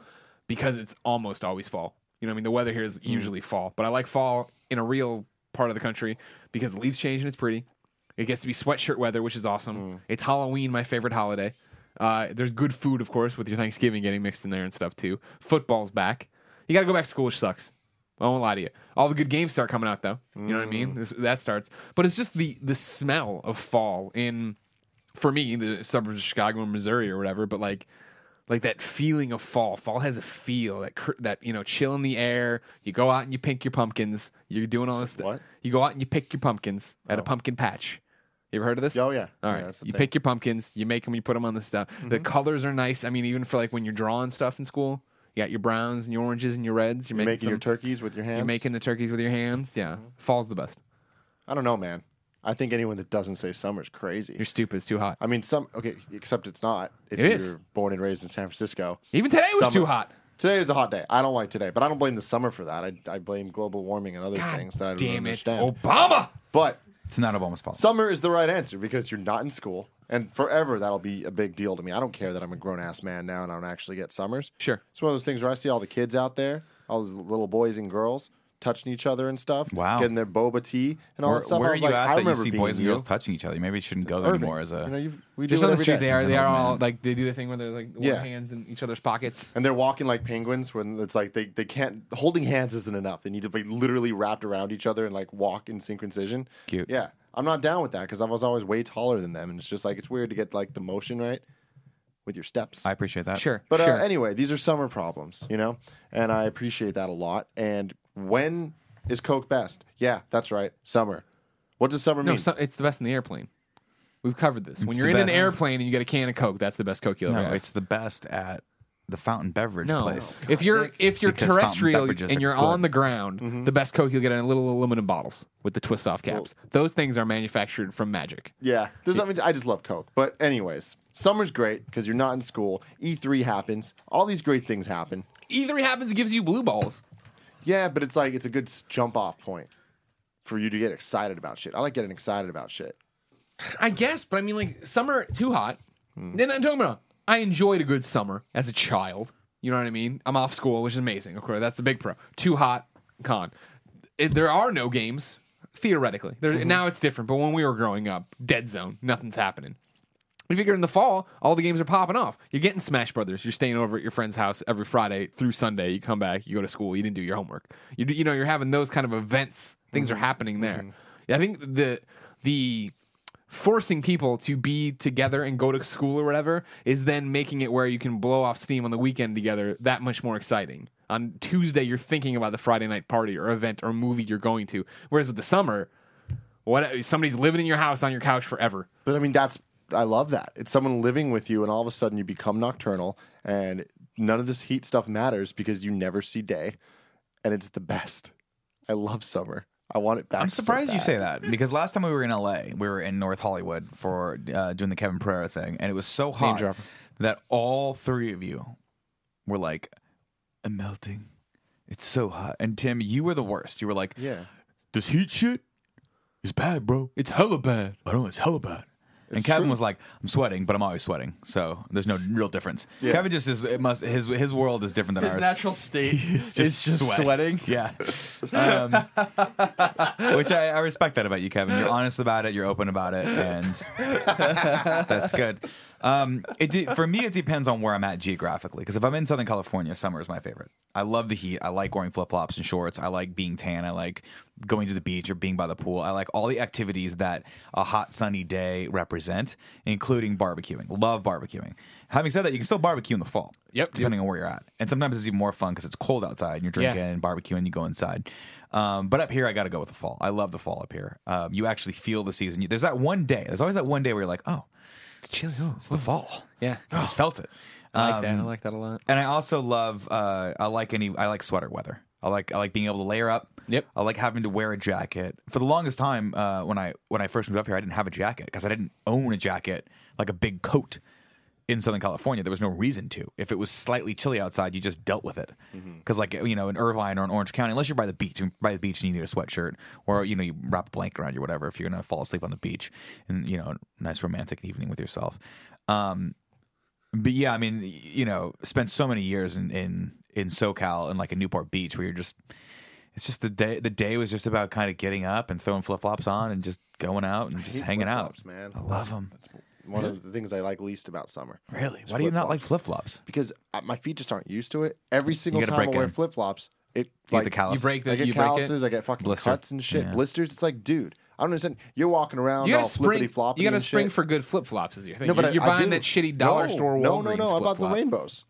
because it's almost always fall. You know, what I mean, the weather here is usually fall, but I like fall in a real part of the country because the leaves change and it's pretty. It gets to be sweatshirt weather, which is awesome. It's Halloween, my favorite holiday. Uh, there's good food, of course, with your Thanksgiving getting mixed in there and stuff too. Football's back. You got to go back to school, which sucks. I won't lie to you. All the good games start coming out though. You know what I mean? Mm. This, that starts, but it's just the the smell of fall in, for me, the suburbs of Chicago and Missouri or whatever. But like, like that feeling of fall. Fall has a feel that cr- that you know, chill in the air. You go out and you pick your pumpkins. You're doing all this stuff. what? You go out and you pick your pumpkins at a oh. pumpkin patch. You ever heard of this? Oh, yeah. All Yeah, right. that's the you thing. pick your pumpkins. You make them. You put them on the stuff. The mm-hmm. colors are nice. I mean, even for like when you're drawing stuff in school, you got your browns and your oranges and your reds. You're, You're making, making your turkeys with your hands. You're making the turkeys with your hands. Yeah. Mm-hmm. Fall's the best. I don't know, man. I think anyone that doesn't say summer's crazy. You're stupid. It's too hot. I mean, some okay, except it's not. If It you're is. born and raised in San Francisco, Even today was Summer. too hot. today is a hot day. I don't like today, but I don't blame the summer for that. I, I blame global warming and other God things that I don't damn it. understand. Obama. But It's not Obama's fault. summer is the right answer because you're not in school, and forever that'll be a big deal to me. I don't care that I'm a grown ass man now and I don't actually get summers. Sure. It's one of those things where I see all the kids out there, all those little boys and girls touching each other and stuff. Wow. Getting their boba tea and all Where, that stuff. where I are you like, at I that you see boys and you. girls touching each other? Maybe you shouldn't go there Irving. anymore as a. you know, you, we Just do on it the street, they are they are all man. like they do the thing where they're like Yeah. hands in each other's pockets. And they're walking like penguins when it's like they, they can't holding hands isn't enough. They need to be literally wrapped around each other and like walk in synchronization. Cute. Yeah. I'm not down with that because I was always way taller than them and it's just like it's weird to get like the motion right with your steps. I appreciate that. Sure. but sure. uh, anyway, these are summer problems, you know? And I appreciate that a lot. And when is Coke best? Yeah, that's right. Summer. What does summer no, mean? so, it's the best in the airplane. We've covered this. When you're the in an airplane and you get a can of Coke, that's the best Coke you'll No, ever have. it's the best at the fountain beverage No, place. if you're if you're Because fountain terrestrial beverages and are you're good. on the ground, mm-hmm. the best Coke you'll get in little aluminum bottles with the twist off caps. Those things are manufactured from Magic. Yeah, there's. I mean, I just love Coke. But anyways, summer's great because you're not in school. E3 happens. All these great things happen. E3 happens, it gives you blue balls. Yeah, but it's like it's a good s- jump off point for you to get excited about shit. I like getting excited about shit. I guess, but I mean, like summer too hot. Hmm. Then I'm talking about. I enjoyed a good summer as a child. You know what I mean? I'm off school, which is amazing. Of course, that's the big pro. Too hot, con. It, there are no games theoretically. There, mm-hmm. Now it's different, but when we were growing up, dead zone, nothing's happening. You figure in the fall, all the games are popping off. You're getting Smash Brothers. You're staying over at your friend's house every Friday through Sunday. You come back, you go to school. You didn't do your homework. You you know you're having those kind of events. Things mm-hmm. are happening there. Mm-hmm. I think the the forcing people to be together and go to school or whatever is then making it where you can blow off steam on the weekend together that much more exciting. On Tuesday, you're thinking about the Friday night party or event or movie you're going to. Whereas with the summer, what somebody's living in your house on your couch forever. But I mean, that's I love that. It's someone living with you, and all of a sudden you become nocturnal, and none of this heat stuff matters because you never see day, and it's the best. I love summer. I want it back. I'm so surprised you say that because last time we were in LA, we were in North Hollywood for uh, doing the Kevin Pereira thing, and it was so hot dropper. that all three of you were like, "I'm melting. It's so hot." And Tim, you were the worst. You were like, Yeah. "This heat shit is bad, bro. It's hella bad. I know it's hella bad." And Kevin was like, "I'm sweating, but I'm always sweating, so there's no real difference." Yeah. Kevin just is. It must his his world is different than His ours. natural state <laughs> is just, sweat. sweating. Yeah. Um, which I, I respect that about you, Kevin. You're honest about it. You're open about it, and <laughs> that's good. Um, it de- for me, it depends on where I'm at geographically. Because if I'm in Southern California, summer is my favorite. I love the heat. I like wearing flip flops and shorts. I like being tan. I like going to the beach or being by the pool. I like all the activities that a hot sunny day represent, including barbecuing. Love barbecuing. Having said that, you can still barbecue in the fall. Yep. depending on where you're at. And sometimes it's even more fun because it's cold outside and you're drinking Yeah. and barbecuing. And you go inside. Um, but up here, I got to go with the fall. I love the fall up here. Um, you actually feel the season. There's that one day. There's always that one day where you're like, oh, It's chilly. Oh, it's the fall. yeah. I <gasps> just felt it. I like Um, that. I like that a lot. And I also love. Uh, I like any. I like sweater weather. I like. I like being able to layer up. Yep. I like having to wear a jacket. For the longest time, uh, when I when I first moved up here, I didn't have a jacket because I didn't own a jacket like a big coat in Southern California. There was no reason to. If it was slightly chilly outside, you just dealt with it. Because like you know, in Irvine or in Orange County, unless you're by the beach, by the beach and you need a sweatshirt, or you know, you wrap a blanket around you, or whatever. If you're gonna fall asleep on the beach, and you know, nice romantic evening with yourself. Um, but yeah, I mean, you know, spent so many years in in in SoCal and like in Newport Beach, where you're just, it's just the day. The day was just about kind of getting up and throwing flip flops on and just going out and just hanging out. man. I love them. That's one of the things I like least about summer. Really? Why do you not like flip flops? Because uh, my feet just aren't used to it. Every single gotta time I wear flip flops, it You get like the callus. You break the I get you break it. calluses, I get fucking Blister. cuts and shit, Yeah. blisters. It's like, dude, I don't understand. You're walking around You all gotta spring. flippity floppy. You gotta spring shit. for good flip flops. Is your thing? No, but you're, I- you're I buying do. that shitty dollar no, store. No, no, Walgreens no. About the rainbows.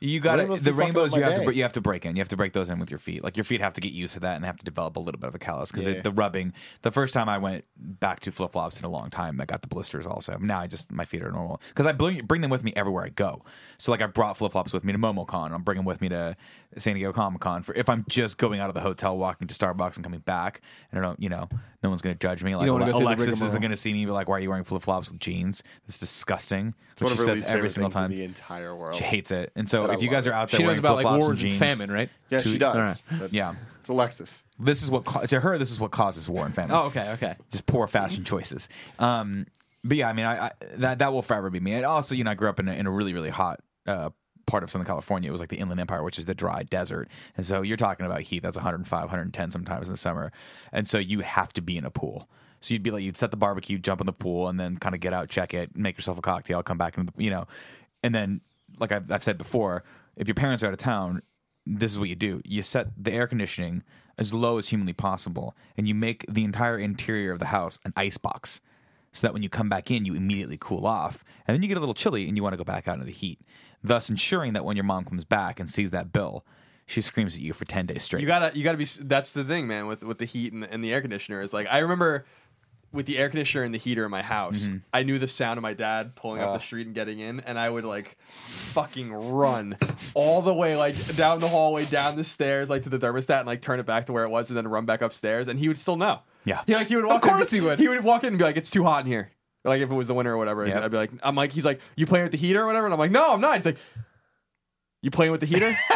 You got to the rainbows. You have to you have to break in. You have to break those in with your feet. Like your feet have to get used to that and have to develop a little bit of a callus because Yeah. the rubbing. The first time I went back to flip flops in a long time, I got the blisters. Also now I just my feet are normal because I bring bring them with me everywhere I go. So like I brought flip flops with me to MomoCon. I'm bringing them with me to San Diego Comic Con for if I'm just going out of the hotel, walking to Starbucks and coming back. And I don't, know, you know, no one's going to judge me. Like go Alexis isn't going to see me. Be like, why are you wearing flip flops with jeans? It's disgusting. It's of she says every single time. the entire world. She hates it. And so But I if you love guys are out there She knows wearing about like flip-flops wars and and jeans, famine, right? Yeah, she does. Alright. But Yeah. It's Alexis. This is what ca- to her. This is what causes war and famine. Oh, okay, okay. just poor fashion choices. Um, but yeah, I mean, I, I that that will forever be me. And also, you know, I grew up in a, in a really really hot uh, part of Southern California. It was like the Inland Empire, which is the dry desert. And so you're talking about heat that's 105, 110 sometimes in the summer. And so you have to be in a pool. So you'd be like, you'd set the barbecue, jump in the pool, and then kind of get out, check it, make yourself a cocktail, come back into the, you know, and then like I've, I've said before, if your parents are out of town, this is what you do. You set the air conditioning as low as humanly possible, and you make the entire interior of the house an ice box so that when you come back in, you immediately cool off. And then you get a little chilly and you want to go back out into the heat, thus ensuring that when your mom comes back and sees that bill, she screams at you for 10 days straight. You gotta, you gotta be. That's the thing, man. With with the heat and the, and the air conditioner is like I remember with the air conditioner and the heater in my house, Mm-hmm. I knew the sound of my dad pulling up the street and getting in, and I would like fucking run all the way like down the hallway, down the stairs, like to the thermostat, and like turn it back to where it was, and then run back upstairs, and he would still know. Yeah. he like he would walk. Of course in, he would. He would walk in and be like, "It's too hot in here." Like if it was the winter or whatever, Yep. I'd be like, "I'm like," he's like, "You playing with the heater or whatever?" And I'm like, "No, I'm not." He's like. You playing with the heater? <laughs>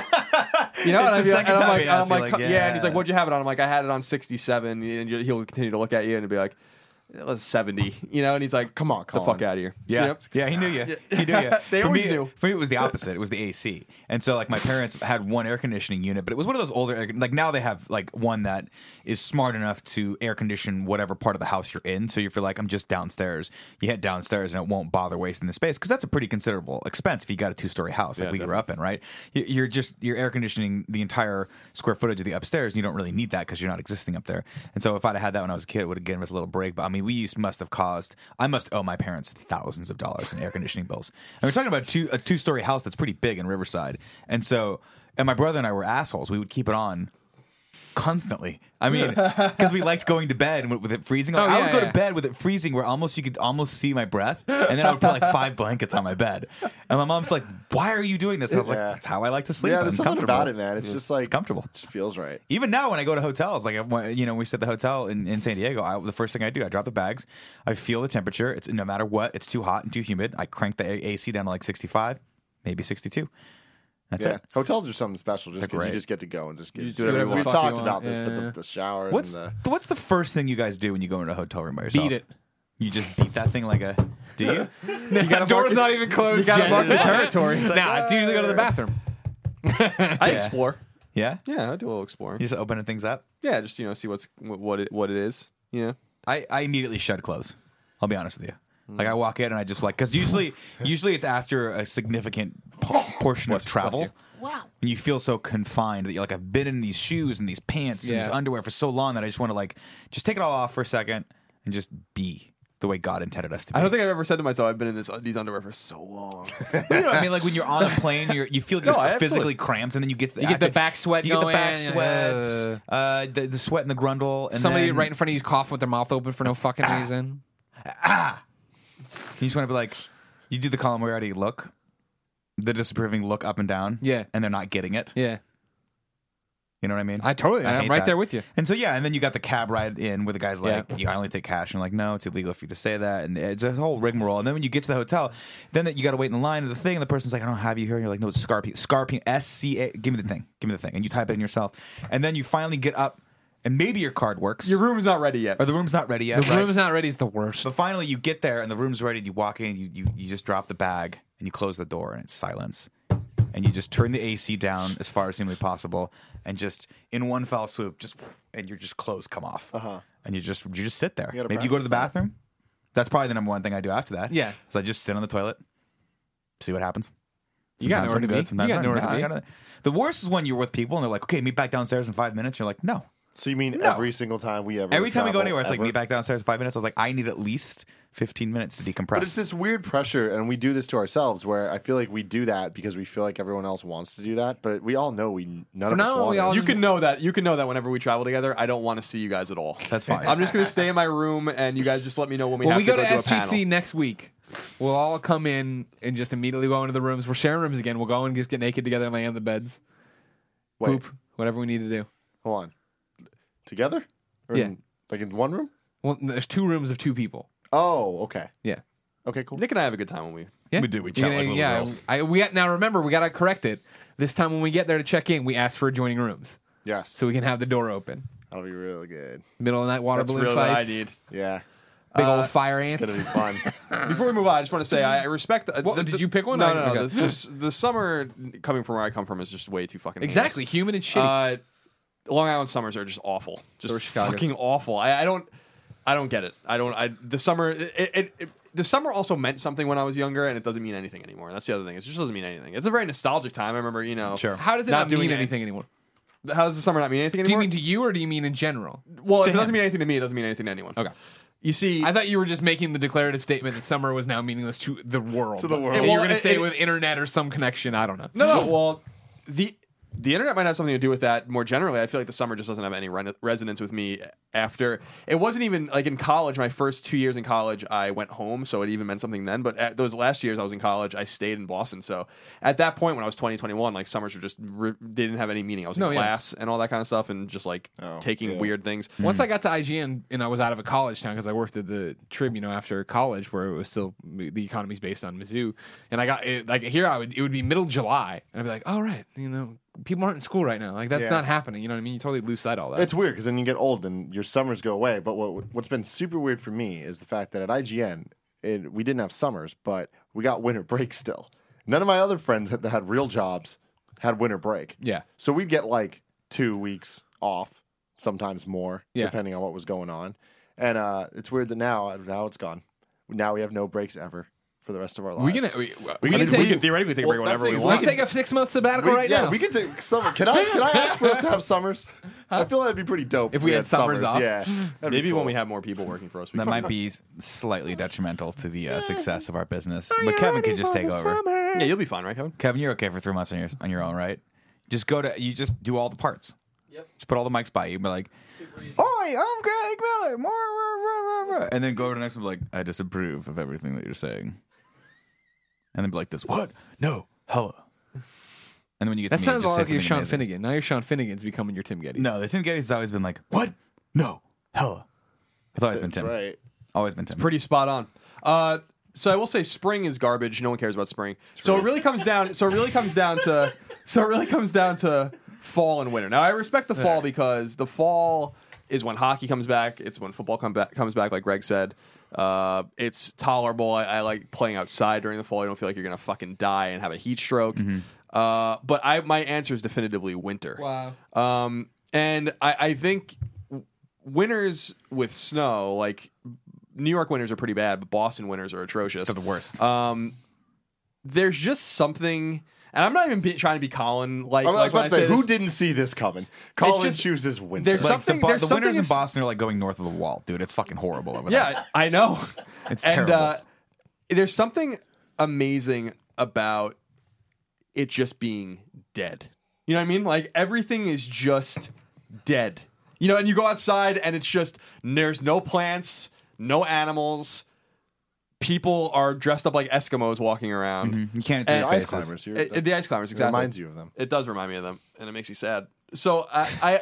You know, It's and, I'd be like, and I'm like, I'm like, like, yeah. and he's like, "What'd you have it on?" I'm like, "I had it on 67," and he'll continue to look at you and be like, "It was 70," you know, and he's like, Come on, the fuck out of here." Yeah, You know? yeah, he knew you. He knew you. <laughs> They for always me, knew. For me, it was the opposite. It was the AC, and so like my parents had one air conditioning unit, but it was one of those older. Air, like now they have like one that is smart enough to air condition whatever part of the house you're in. So if you're like, I'm just downstairs, you head downstairs and it won't bother wasting the space because that's a pretty considerable expense if you got a two story house like Yeah, we grew up in, right? You- You're just you're air conditioning the entire square footage of the upstairs, and you don't really need that because you're not existing up there. And so if I'd have had that when I was a kid, it would have given us a little break. But I mean, we used must have caused I must owe my parents thousands of dollars in air conditioning bills. And we're talking about two, a two story house that's pretty big in Riverside, and so and my brother and I were assholes. We would keep it on constantly. I mean, <laughs> because we liked going to bed with, with it freezing. Like, Oh, I would go yeah. to bed with it freezing, where almost you could almost see my breath, and then I would put like five blankets on my bed. And my mom's like, "Why are you doing this?" And I was like, Yeah. "That's how I like to sleep. Yeah, I'm there's something about it, man. It's mm-hmm. just like It's comfortable. It just feels right. Even now, when I go to hotels, like you know, we stay at the hotel in, in San Diego. I, the first thing I do, I drop the bags. I feel the temperature. It's no matter what. It's too hot and too humid. I crank the AC down to like sixty five, maybe sixty two. That's Yeah, it. hotels are something special just because you just get to go and just get just do do whatever. whatever We the you talked about this, but the, the showers What's and the what's the first thing you guys do when you go into a hotel room by yourself? Beat it. You just beat that thing like a. Do you? <laughs> You got door's not even closed. You gotta mark the <laughs> territory. It's like, nah, it's usually go to the bathroom. <laughs> I explore. Yeah. Yeah, I do a little exploring. You just opening things up. Yeah, just you know, see what's what what it, what it is. Yeah. I, I immediately shed clothes. I'll be honest with you. Like I walk in and I just like because usually <laughs> usually it's after a significant po- portion of travel. Wow. And you feel so confined that you're like I've been in these shoes and these pants and these underwear for so long that I just want to like just take it all off for a second and just be the way God intended us to be. I don't think I've ever said to myself, I've been in this these underwear for so long. But <laughs> you know what I mean? Like when you're on a plane, you're, you feel <laughs> just I absolutely- physically cramped, and then you get to the, You get the back sweat You get the going, back uh, sweat, uh, the, the sweat and the grundle, and Somebody then, right in front of you's coughing with their mouth open for no fucking <coughs> reason. You just want to be like, you do the Moriarty look, the disapproving look up and down, Yeah. and they're not getting it. Yeah, You know what I mean? I totally. I'm right that. there with you. And so yeah, and then you got the cab ride in where the guy's like, Yeah. "You I only take cash," and like, "No, it's illegal for you to say that." And it's a whole rigmarole. And then when you get to the hotel, then that you got to wait in the line of the thing, and the person's like, "I don't have you here." And you're like, "No, it's Scarpino, Scarpino, S C A. Give me the thing, give me the thing." And you type it in yourself, and then you finally get up, and maybe your card works, Your room's not ready yet. or the room's not ready yet. The right? room's not ready is the worst. But finally, you get there and the room's ready. And you walk in, you, you you just drop the bag and you close the door and it's silence. And you just turn the AC down as far as humanly possible, and just in one foul swoop, just and your just clothes come off. Uh-huh. And you just you just sit there. gotta Maybe you go to the practice bathroom. That's probably the number one thing I do after that. Yeah. So I just sit on the toilet, see what happens. You got nowhere to be. good, sometimes You got nowhere to be. gotta- The worst is when you're with people and they're like, "Okay, meet back downstairs in five minutes." You're like, "No." So you mean No. every single time we ever Every time we go anywhere, it's like ever? meet back downstairs five minutes. I was like, I need at least fifteen minutes to decompress. But it's this weird pressure, and we do this to ourselves. Where I feel like we do that because we feel like everyone else wants to do that, but we all know we none For of us want it. all- you can know that. You can know that whenever we travel together, I don't want to see you guys at all. That's fine. I'm just gonna stay in my room, and you guys just let me know when we When have we go to do a SGC panel. next week, we'll all come in and just immediately go into the rooms. We're sharing rooms again. We'll go and just get naked together and lay on the beds, Wait, poop, whatever we need to do. hold on. Together? Or Yeah. in- like in one room? Well, there's two rooms of two people. Oh, okay. Yeah. Okay, cool. Nick and I have a good time when we. Yeah, We do. We We're chat like little yeah, girls. I, we got, now remember we gotta correct it. This time when we get there to check in, we ask for adjoining rooms Yes. so we can have the door open. That'll be really good. Middle of the night water That's balloon really what I fights, need. Yeah. big Uh, old fire It's ants. gonna be fun. <laughs> Before we move on, I just want to say I I respect. The, What, the- did the- you pick one? No, I- no, no. okay. The, this- the summer coming from where I come from is just way too fucking heinous. exactly, human and shitty. Uh, Long Island summers are just awful, just fucking awful. I, I don't, I don't get it. I don't. I the summer. It, it, it the summer also meant something when I was younger, and it doesn't mean anything anymore. That's the other thing. It just doesn't mean anything. It's a very nostalgic time. I remember, you know. Sure. How does it not not, doing mean it- anything anymore? How does the summer not mean anything Do you mean to you or do you mean in general? well, if it doesn't him? mean anything to me, it doesn't mean anything to anyone. Okay. You see, I thought you were just making the declarative statement that summer was now meaningless to the world. To the world. And Well, you're going to it- say it- with internet or some connection. I don't know. No, no. Well, the the internet might have something to do with that. More generally, I feel like the summer just doesn't have any re- resonance with me. After it wasn't even like in college. My first two years in college, I went home, so it even meant something then. But at those last years I was in college, I stayed in Boston. So at that point, when I was 20, 21, like summers were just re- didn't have any meaning. I was in No, yeah. class and all that kind of stuff, and just like Oh, taking yeah. weird things. Once I got to IGN and I was out of a college town because I worked at the Trib, you know, after college where it was still the economy's based on Mizzou, and I got it, like here I would it would be middle July, and I'd be like, oh right, you know, people aren't in school right now, like that's Yeah. not happening. You know what I mean? You totally lose sight of all that. It's weird because then you get old and your summers go away. But what what's been super weird for me is the fact that at IGN it, we didn't have summers, but we got winter <laughs> break still. None of my other friends that had real jobs had winter break. yeah, So we'd get like two weeks off, sometimes more, Yeah. depending on what was going on. And uh, it's weird that now now it's gone. Now we have no breaks ever for the rest of our lives. we can we, We, we can, can we take can theoretically take a break that's whenever we want. let's take a six month sabbatical We- right yeah, now. we can take summer. Can I can I ask for us to have summers? I feel like that'd be pretty dope If we had summers off. Yeah, <laughs> that'd be Maybe when we have more people working for us, we That might be slightly detrimental to the uh, success of our business. But Kevin could just take over. Yeah, you'll be fine, right, Kevin? Kevin, you're okay for three months on your on your own, right? Just go to you just do all the parts. Yep. Just put all the mics by you. and Be like, "Oi, I'm Greg Miller," more, rah, rah, rah, rah," and then go over to the next one. and Be like, "I disapprove of everything that you're saying," and then be like, "This what? No, hella." And then when you get that to me, sounds a just like you're Sean amazing. Finnegan. Now you're Sean Finnegan's becoming your Tim Gettys. No, the Tim Gettys has always been like, "What? No, hella." It's always been That's Tim. right. Always been Tim. pretty spot on. Uh, so I will say spring is garbage. No one cares about spring. So it really comes down. So it really comes down to. So it really comes down to fall and winter. Now I respect the fall because the fall is when hockey comes back. It's when football come back, comes back, like Greg said. Uh, it's tolerable. I, I like playing outside during the fall. I don't feel like you're gonna fucking die and have a heat stroke. Uh, but I my answer is definitively winter. Wow. Um, and I, I think winters with snow, like New York winters are pretty bad, but Boston winters are atrocious. They're the worst. Um, there's just something, and I'm not even be, trying to be Colin. Like, I was like about to say, say who this. didn't see this coming? Colin just- chooses winter. there's like something- the, Bo- there's the something winters in Boston are like going north of the wall, dude. It's fucking horrible over there. Yeah, I know. <laughs> It's and terrible. uh, there's something amazing about it just being dead. You know what I mean? Like everything is just dead. You know, and you go outside and it's just there's no plants, no animals. People are dressed up like Eskimos walking around. Mhm. You can't see And the ice faces. climbers. You're, It- it- the ice climbers, exactly. it exactly. reminds you of them. It does remind me of them, and it makes me sad. So I, I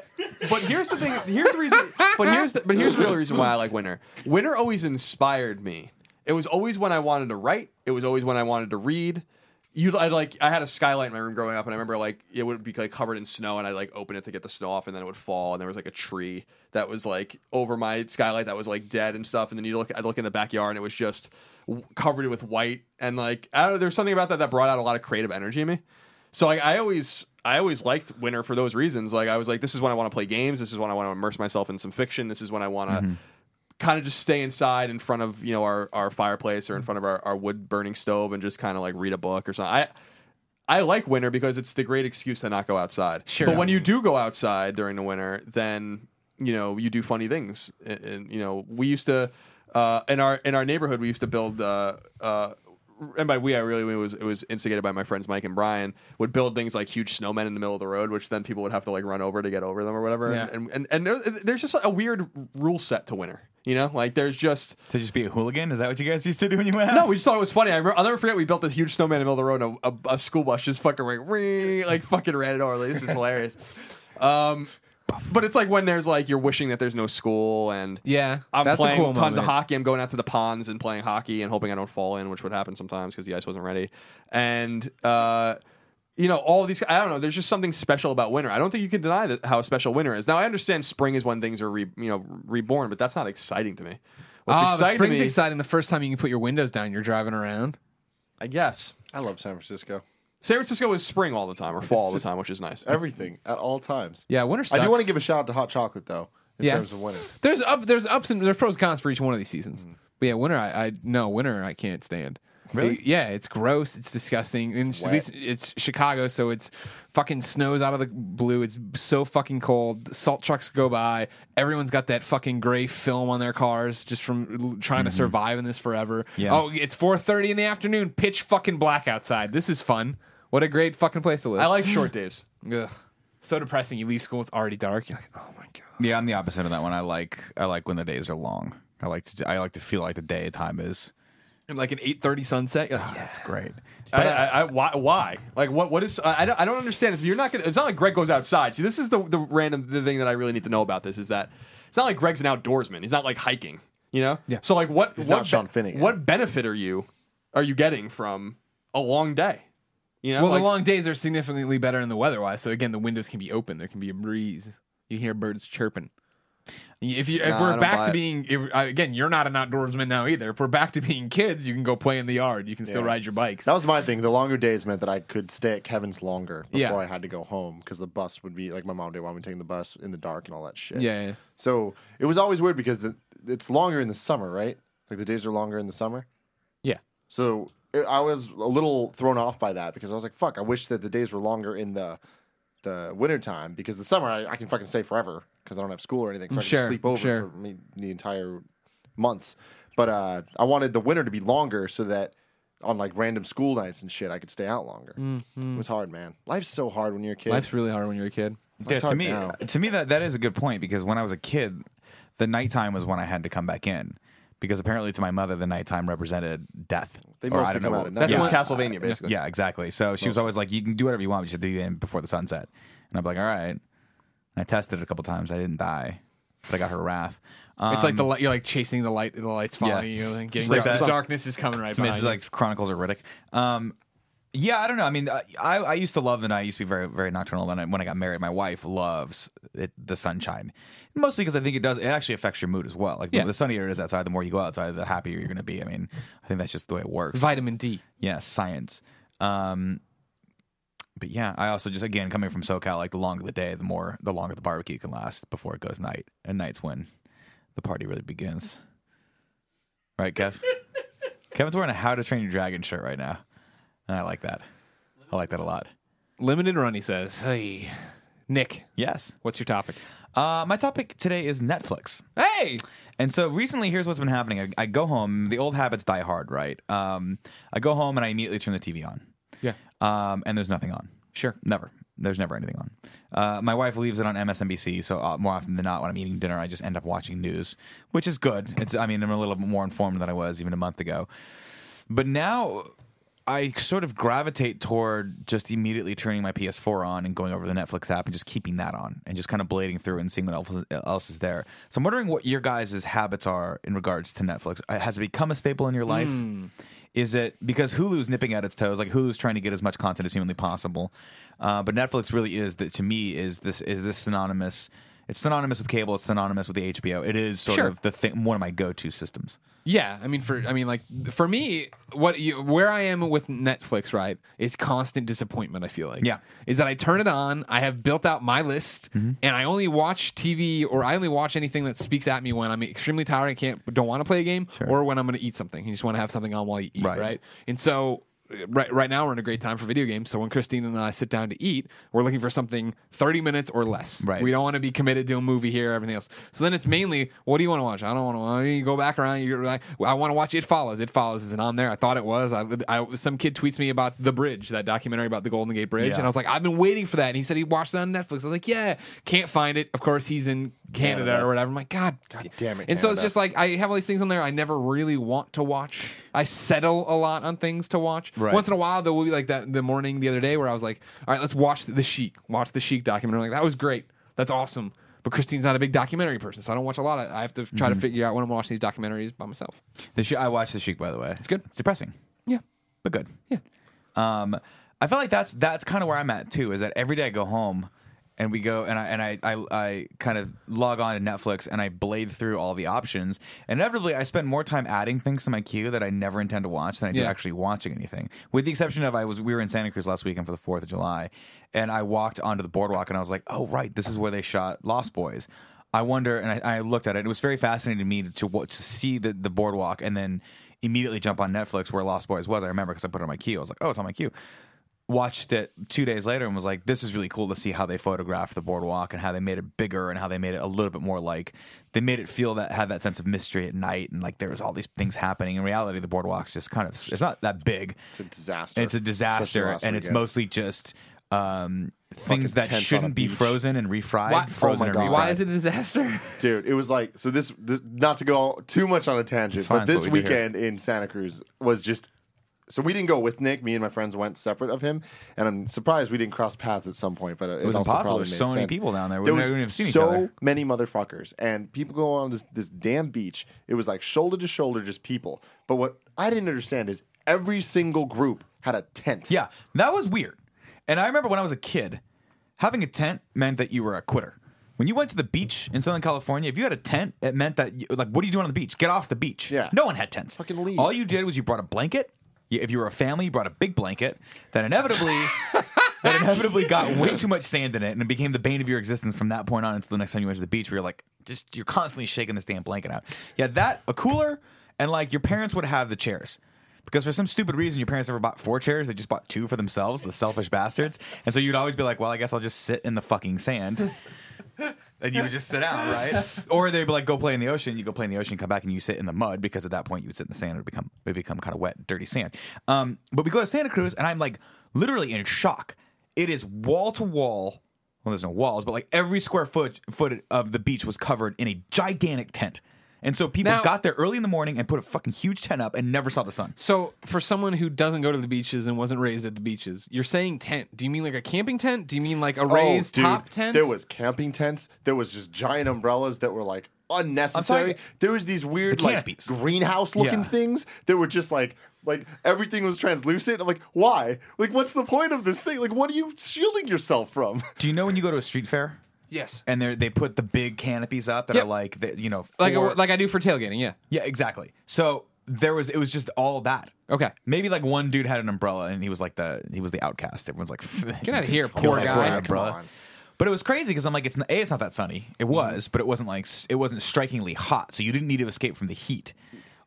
but here's the thing. Here's the reason. But here's the, but here's the real reason why I like winter. Winter always inspired me. It was always when I wanted to write. It was always when I wanted to read. You, I like. I had a skylight in my room growing up, and I remember like it would be like covered in snow, and I'd like open it to get the snow off, and then it would fall, and there was like a tree that was like over my skylight that was like dead and stuff, and then you look, I'd look in the backyard, and it was just covered with white, and like I don't know, there's something about that that brought out a lot of creative energy in me. So like I always I always liked winter for those reasons. Like I was like, this is when I want to play games. This is when I want to immerse myself in some fiction. This is when I want to mm-hmm. Kind of just stay inside in front of you know our, our fireplace or in front of our, our wood burning stove and just kind of like read a book or something. I I like winter because it's the great excuse to not go outside. Sure. But when you do go outside during the winter, then you know you do funny things. And, and, you know we used to uh, in our in our neighborhood we used to build. Uh, uh, and by we, I really mean it was it was instigated by my friends Mike and Brian. Would build things like huge snowmen in the middle of the road, which then people would have to like run over to get over them or whatever. Yeah. And, and and there's just a weird rule set to winter. You know, like there's just To just be a hooligan? Is that what you guys used to do when you went out? no, we just thought it was funny. I remember, I'll never forget. We built this huge snowman in the middle of the road, and a, a, a school bus just fucking like, ring, like fucking ran it over. Like, this is hilarious. <laughs> Um, but it's like when there's like you're wishing that there's no school, and Yeah, I'm that's playing a cool tons of hockey. I'm going out to the ponds and playing hockey and hoping I don't fall in, which would happen sometimes because the ice wasn't ready. And uh, you know, all these. I don't know. There's just something special about winter. I don't think you can deny that how special winter is. Now I understand spring is when things are re, you know reborn, but that's not exciting to me. What's Ah, the exciting to spring's me, exciting the first time you can put your windows down. You're driving around. I guess. I love San Francisco. San Francisco is spring all the time or fall all the time, which is nice. Everything at all times. Yeah, winter. Sucks. I do want to give a shout out to hot chocolate though. In Yeah. terms of winter, There's up. There's ups and there's pros and cons for each one of these Mm. seasons. But yeah, winter. I, I no winter. I can't stand. Really? Yeah, it's gross. It's disgusting. And at least it's Chicago, so it's fucking snows out of the blue. It's so fucking cold. Salt trucks go by. Everyone's got that fucking gray film on their cars just from trying to mm-hmm. survive in this forever. Yeah. Oh, it's 4:30 in the afternoon. Pitch fucking black outside. This is fun. What a great fucking place to live. I like short days. <laughs> Ugh. So depressing. You leave school, it's already dark. You're like, oh my god. Yeah, I'm the opposite of that one. I like I like when the days are long. I like to I like to feel like the daytime is. And like an 8:30 sunset. You're like, That's great. But I, I, I, why? Why? Like, what? What is? I, I don't, I don't understand this. You're not gonna. It's not like Greg goes outside. See, this is the the random the thing that I really need to know about this is that it's not like Greg's an outdoorsman. He's not like hiking. You know. Yeah. So like, what? He's what not Sean Finnegan. What benefit are you are you getting from a long day? You know. Well, like, the long days are significantly better in the weather wise. So again, the windows can be open. There can be a breeze. You can hear birds chirping. If you if I we're back to being if, again, you're not an outdoorsman now either. If we're back to being kids, you can go play in the yard. You can still Yeah. ride your bikes. that was my thing. The longer days meant that I could stay at Kevin's longer before Yeah. I had to go home because the bus would be like my mom didn't want me taking the bus in the dark and all that shit. yeah, yeah. So it was always weird because the, it's longer in the summer, right? Like the days are longer in the summer. Yeah. So it, I was a little thrown off by that because I was like, "Fuck!" I wish that the days were longer in the the winter time because the summer I, I can fucking stay forever because I don't have school or anything, so I can Sure, just sleep over sure. for me, the entire months. But uh, I wanted the winter to be longer so that on like random school nights and shit, I could stay out longer. It was hard, man. Life's so hard when you're a kid. Life's really hard when you're a kid. Yeah, to me, now. to me that that is a good point because when I was a kid, the nighttime was when I had to come back in because apparently to my mother the nighttime represented death. They Or I mostly don't come know out what- at That's it night. was Yeah. Castlevania, basically. Yeah, exactly. So she was always like, "You can do whatever you want, but you should be in before the sunset." And I'm like, "All right." And I tested it a couple times. I didn't die, but I got her wrath. Um, It's like the light. You're like chasing the light. The lights following you and getting like dark. that. darkness is coming right to me, it's like Chronicles of Riddick. Um, Yeah, I don't know. I mean, I, I used to love the night. I used to be very, very nocturnal. Then I- when I got married, my wife loves it, the sunshine, mostly because I think it does. It actually affects your mood as well. Like Yeah. the sunnier it is outside, the more you go outside, the happier you're going to be. I mean, I think that's just the way it works. Vitamin D. yeah, science. Um, but yeah, I also just again coming from SoCal, like the longer the day, the more the longer the barbecue can last before it goes night. And nights when the party really begins. Right, Kev? <laughs> Kevin's wearing a How to Train Your Dragon shirt right now, and I like that. I like that a lot. Limited run, he says. Hey, Nick, Yes. what's your topic? Uh, my topic today is Netflix. Hey, And so recently, here's what's been happening. I, I go home. The old habits die hard, right? Um, I go home and I immediately turn the TV on, um, and there's nothing on. sure. Never. There's never anything on. Uh, my wife leaves it on MSNBC, so uh, more often than not, when I'm eating dinner, I just end up watching news, which is good. It's. I mean, I'm a little bit more informed than I was even a month ago. But now, I sort of gravitate toward just immediately turning my PS4 on and going over the Netflix app and just keeping that on and just kind of blading through and seeing what else- else is there. So I'm wondering what your guys' habits are in regards to Netflix. Uh, Has it become a staple in your life? Is it because Hulu's nipping at its toes? Like Hulu's trying to get as much content as humanly possible, uh, but Netflix really is that to me is this is this synonymous. It's synonymous with cable. It's synonymous with the HBO. It is sort Sure. of the thing, one of my go-to systems. Yeah, I mean, for I mean, like for me, what you, where I am with Netflix, right, is constant disappointment. I feel like, Yeah. is that I turn it on, I have built out my list, mm-hmm. and I only watch TV or I only watch anything that speaks at me when I'm extremely tired, and can't, don't want to play a game, or when I'm going to eat something. You just want to have something on while you eat, Right. right? And so. Right, right now we're in a great time for video games. So when Christine and I sit down to eat, we're looking for something 30 minutes or less. Right. We don't want to be committed to a movie here, everything else. So then it's mainly, what do you want to watch? I don't want to. Uh, you go back around. You're like, I want to watch It Follows. It Follows isn't on there. I thought it was. I, I, some kid tweets me about the bridge, that documentary about the Golden Gate Bridge, Yeah. and I was like, I've been waiting for that. And he said he watched it on Netflix. I was like, yeah, can't find it. Of course, he's in Canada, Canada. or whatever. I'm like, God, God damn it, And so it's just like I have all these things on there I never really want to watch. I settle a lot on things to watch. Right. Once in a while, there will be like that the morning the other day where I was like, all right, let's watch the Sheik. Watch the Sheik documentary. I'm like that was great. That's awesome. But Christine's not a big documentary person, so I don't watch a lot. Of, I have to try Mm-hmm. to figure out when I'm watching these documentaries by myself. The Sh- I watched the Sheik, by the way. It's good. It's depressing, Yeah, but good. yeah. Um, I feel like that's that's kind of where I'm at too. Is that every day I go home and we go and I and I, I I kind of log on to Netflix and I blade through all the options. Inevitably, I spend more time adding things to my queue that I never intend to watch than I do Yeah. actually watching anything. With the exception of I was we were in Santa Cruz last weekend for the Fourth of July, and I walked onto the boardwalk and I was like, oh right, this is where they shot Lost Boys. I wonder, and I, I looked at it. It was very fascinating to me to to see the, the boardwalk, and then immediately jump on Netflix where Lost Boys was. I remember because I put it on my queue. I was like, oh, it's on my queue. Watched it two days later and was like, this is really cool to see how they photographed the boardwalk and how they made it bigger and how they made it a little bit more like they made it feel that had that sense of mystery at night and like there was all these things happening. In reality, the boardwalk's just kind of it's not that big. It's a disaster. It's a disaster, and it's mostly just um, things that tents on a shouldn't be frozen and refried. Why- Frozen Oh my and God. refried. Why is it a disaster? Dude, it was like so. This, this not to go too much on a tangent, fine, but this we weekend in Santa Cruz was just. So we didn't go with Nick. Me and my friends went separate of him, and I'm surprised we didn't cross paths at some point. But it, It was also impossible. There's so many people down there. We There was even have seen each so other. many motherfuckers, and people go on this, this damn beach. It was like shoulder to shoulder, just people. But what I didn't understand is every single group had a tent. Yeah, that was weird. And I remember when I was a kid, having a tent meant that you were a quitter. When you went to the beach in Southern California, if you had a tent, it meant that you, like, what are you doing on the beach? Get off the beach. Yeah. No one had tents. Fucking leave. All you did was you brought a blanket. If you were a family, you brought a big blanket that inevitably <laughs> that inevitably got way too much sand in it, and it became the bane of your existence from that point on until the next time you went to the beach, where you're like, just you're constantly shaking this damn blanket out. Yeah, that a cooler, and like your parents would have the chairs. Because for some stupid reason, your parents never bought four chairs; they just bought two for themselves, the selfish bastards. And so you'd always be like, "Well, I guess I'll just sit in the fucking sand." <laughs> and you would just sit down, right? <laughs> Or they'd be like, "Go play in the ocean." You go play in the ocean, come back, and you sit in the mud because at that point you would sit in the sand. It would become it would become kind of wet, dirty sand. Um, but we go to Santa Cruz, and I'm like literally in shock. It is wall to wall. Well, there's no walls, but like every square foot foot of the beach was covered in a gigantic tent. And so people Now- got there early in the morning and put a fucking huge tent up and never saw the sun. So, for someone who doesn't go to the beaches and wasn't raised at the beaches, you're saying tent. Do you mean like a camping tent? Do you mean like a oh, raised oh, dude, top tent? There was camping tents. There was just giant umbrellas that were like unnecessary. talking- There was these weird The like canopies. greenhouse looking Yeah. things that were just like like everything was translucent. I'm like, why? Like, what's the point of this thing? Like, what are you shielding yourself from? Do you know when you go to a street fair Yes. and they they put the big canopies up that Yep. are like the, you know Like four- like I do for tailgating. Yeah. yeah exactly. So there was it was just all that. Okay. Maybe like one dude had an umbrella and he was like the he was the outcast. Everyone's like, <laughs> Get out of here, poor guy. for Come on. But it was crazy because I'm like, it's not, a, it's not that sunny. It Mm-hmm. was, but it wasn't like s- it wasn't strikingly hot, so you didn't need to escape from the heat.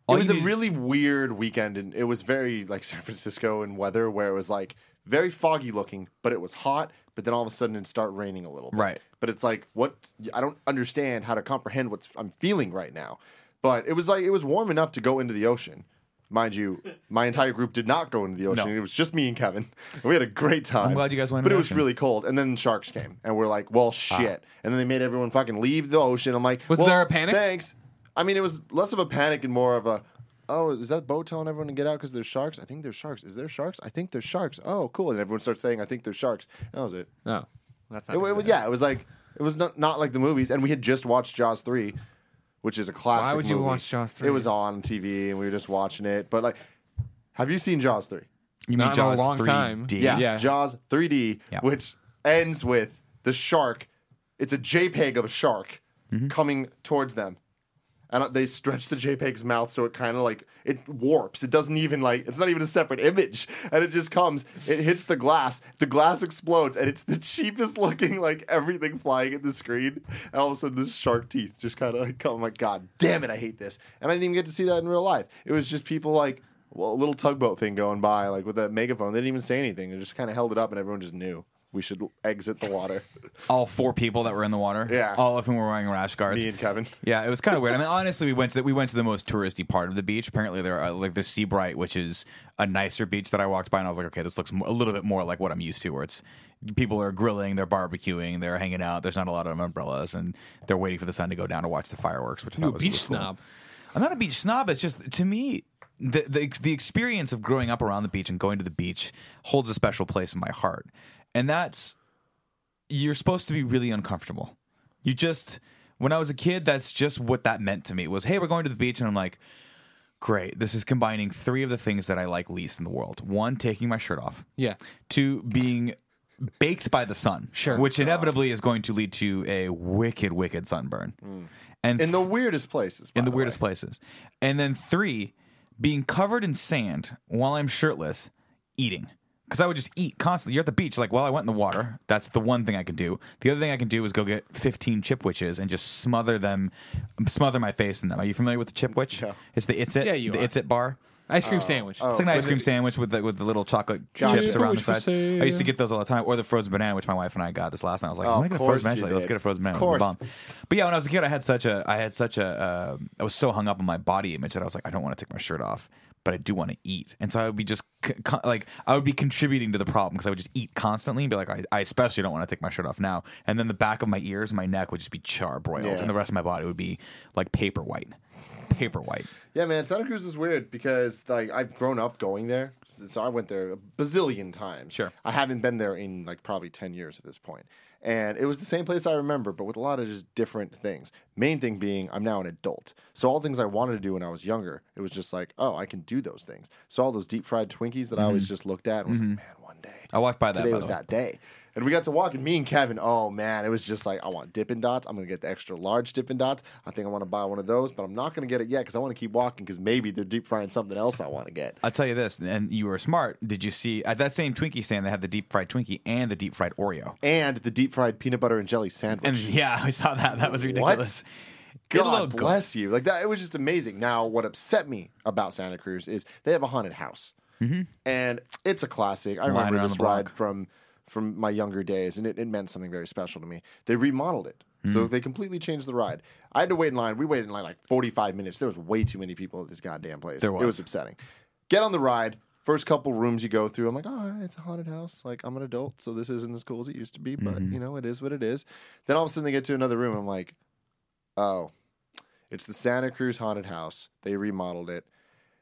All it was a needed- really weird weekend, and it was very like San Francisco in weather, where it was like very foggy looking, but it was hot. But then all of a sudden, it start raining a little. Bit. Right. But it's like what I don't understand how to comprehend what I'm feeling right now. But it was like it was warm enough to go into the ocean. Mind you, <laughs> my entire group did not go into the ocean. No. It was just me and Kevin. And <laughs> we had a great time. I'm glad you guys went But into it the was ocean. really cold. And then sharks came, and we're like, "Well, ah. shit!" And then they made everyone fucking leave the ocean. I'm like, Was well, there a panic? Thanks. I mean, it was less of a panic and more of a, oh, is that boat telling everyone to get out because there's sharks? I think there's sharks. Is there sharks? I think there's sharks. Oh, cool. And everyone starts saying, I think there's sharks. That was it. No. That's not. It, it was, yeah, it was like, it was not, not like the movies. And we had just watched Jaws 3, which is a classic Why would you movie. watch Jaws 3? It was on TV and we were just watching it. But like, have you seen Jaws 3? You Not mean in a Jaws long 3D? time. Yeah, Yeah. Jaws 3D, Yeah. which ends with the shark. It's a JPEG of a shark Mm-hmm. coming towards them, and they stretch the JPEG's mouth so it kind of like it warps. It doesn't even like it's not even a separate image, and it just comes. It hits the glass. The glass explodes, and it's the <laughs> cheapest looking like everything flying at the screen. And all of a sudden, this shark teeth just kind of like come. like, God damn it, I hate this. And I didn't even get to see that in real life. It was just people like. Well, a little tugboat thing going by, like with that megaphone. They didn't even say anything. They just kind of held it up, and everyone just knew we should exit the water. All four people that were in the water. Yeah. All of whom were wearing rash guards. Me and Kevin. Yeah, it was kind of weird. I mean, honestly, we went to the, we went to the most touristy part of the beach. Apparently, there are like there's Seabright, which is a nicer beach that I walked by, and I was like, okay, this looks a little bit more like what I'm used to, where it's people are grilling, they're barbecuing, they're hanging out. There's not a lot of umbrellas, and they're waiting for the sun to go down to watch the fireworks, which I You a thought was beach really cool. snob. I'm not a beach snob. It's just to me, the, the the experience of growing up around the beach and going to the beach holds a special place in my heart, and that's you're supposed to be really uncomfortable. You just when I was a kid, that's just what that meant to me. Was hey, we're going to the beach, and I'm like, great. This is combining three of the things that I like least in the world. One, taking my shirt off. Yeah. Two, being baked by the sun. Sure. Which inevitably is going to lead to a wicked, wicked sunburn. Mm. And In the weirdest places. by in the way. weirdest places. And then three, being covered in sand while I'm shirtless, eating. Because I would just eat constantly. You're at the beach, like, well, I went in the water. That's the one thing I can do. The other thing I can do is go get 15 chipwiches and just smother them, smother my face in them. Are you familiar with the chipwich? Yeah. It's the It's It, Yeah, you the are. It's It bar. Ice cream sandwich. It's like an ice cream sandwich with the, with the little chocolate Gotcha. chips around the Chipwich for side. I used to get those all the time, or the frozen banana, which my wife and I got this last night. I was like, Oh, I'm gonna get a course frozen banana. you like, Let's did. get a frozen banana. Of It was the bomb. But yeah, when I was a kid, I had such a I had such a uh, I was so hung up on my body image that I was like, I don't want to take my shirt off, but I do want to eat, and so I would be just c- co- like I would be contributing to the problem because I would just eat constantly and be like, I, I especially don't want to take my shirt off now, and then the back of my ears, and my neck would just be charbroiled, Yeah. and the rest of my body would be like paper white, paper white. Yeah, man, Santa Cruz is weird because like I've grown up going there, so I went there a bazillion times. Sure. I haven't been there in like probably ten years at this point, and it was the same place I remember, but with a lot of just different things. Main thing being, I'm now an adult, so all things I wanted to do when I was younger, it was just like, oh, I can do those things. So all those deep fried Twinkies that I always mm-hmm. just looked at and was like, mm-hmm. man, one day. I walked by that. Today by was that day. And we got to walk, and me and Kevin, oh man, it was just like, I want Dippin' Dots. I'm going to get the extra large Dippin' Dots. I think I want to buy one of those, but I'm not going to get it yet because I want to keep walking because maybe they're deep frying something else I want to get. I'll tell you this, and you were smart. Did you see at that same Twinkie stand? They had the deep fried Twinkie and the deep fried Oreo. And the deep fried peanut butter and jelly sandwich. And yeah, I saw that. That was ridiculous. A God go- bless you. Like that, it was just amazing. Now, what upset me about Santa Cruz is they have a haunted house, mm-hmm. and it's a classic. I Line remember this ride from from my younger days, and it, it meant something very special to me. They remodeled it, so hmm. they completely changed the ride. I had to wait in line. We waited in line like forty five minutes. There was way too many people at this goddamn place. There was. It was. was upsetting. Get on the ride. First couple rooms you go through, I'm like, oh, it's a haunted house. Like, I'm an adult, so this isn't as cool as it used to be, but mm-hmm. you know, it is what it is. Then all of a sudden they get to another room. I'm like, oh, it's the Santa Cruz haunted house. They remodeled it.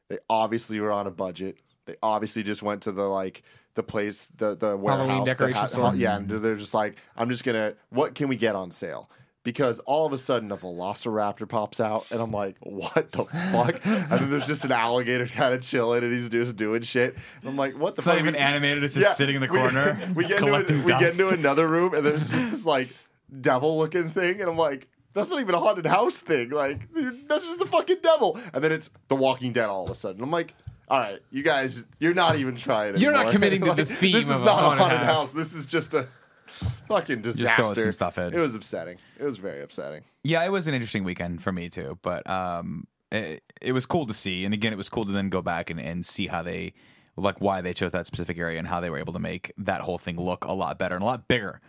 They obviously were on a budget. They obviously just went to the like the place, the the warehouse, decoration ha-. Yeah, and mm-hmm. they're just like, I'm just gonna. What can we get on sale? because all of a sudden a velociraptor pops out and I'm like, what the fuck? and then there's just an alligator kind of chilling and he's just doing shit. And I'm like, what the It's fuck? not even We- animated. It's just Yeah, sitting in the corner, <laughs> We, get, into, a- we get into another room and there's just this like devil looking thing and I'm like, that's not even a haunted house thing. Like that's just a fucking devil. And then it's The Walking Dead all of a sudden. I'm like. All right, you guys, you're not even trying. You're not anymore. committing to <laughs> the Like, theme This is of a not a haunted haunted house. house. This is just a fucking disaster. Just throwing some stuff in. It was upsetting. It was very upsetting. Yeah, it was an interesting weekend for me too. But um, it, it was cool to see, and again, it was cool to then go back and, and see how they like why they chose that specific area and how they were able to make that whole thing look a lot better and a lot bigger.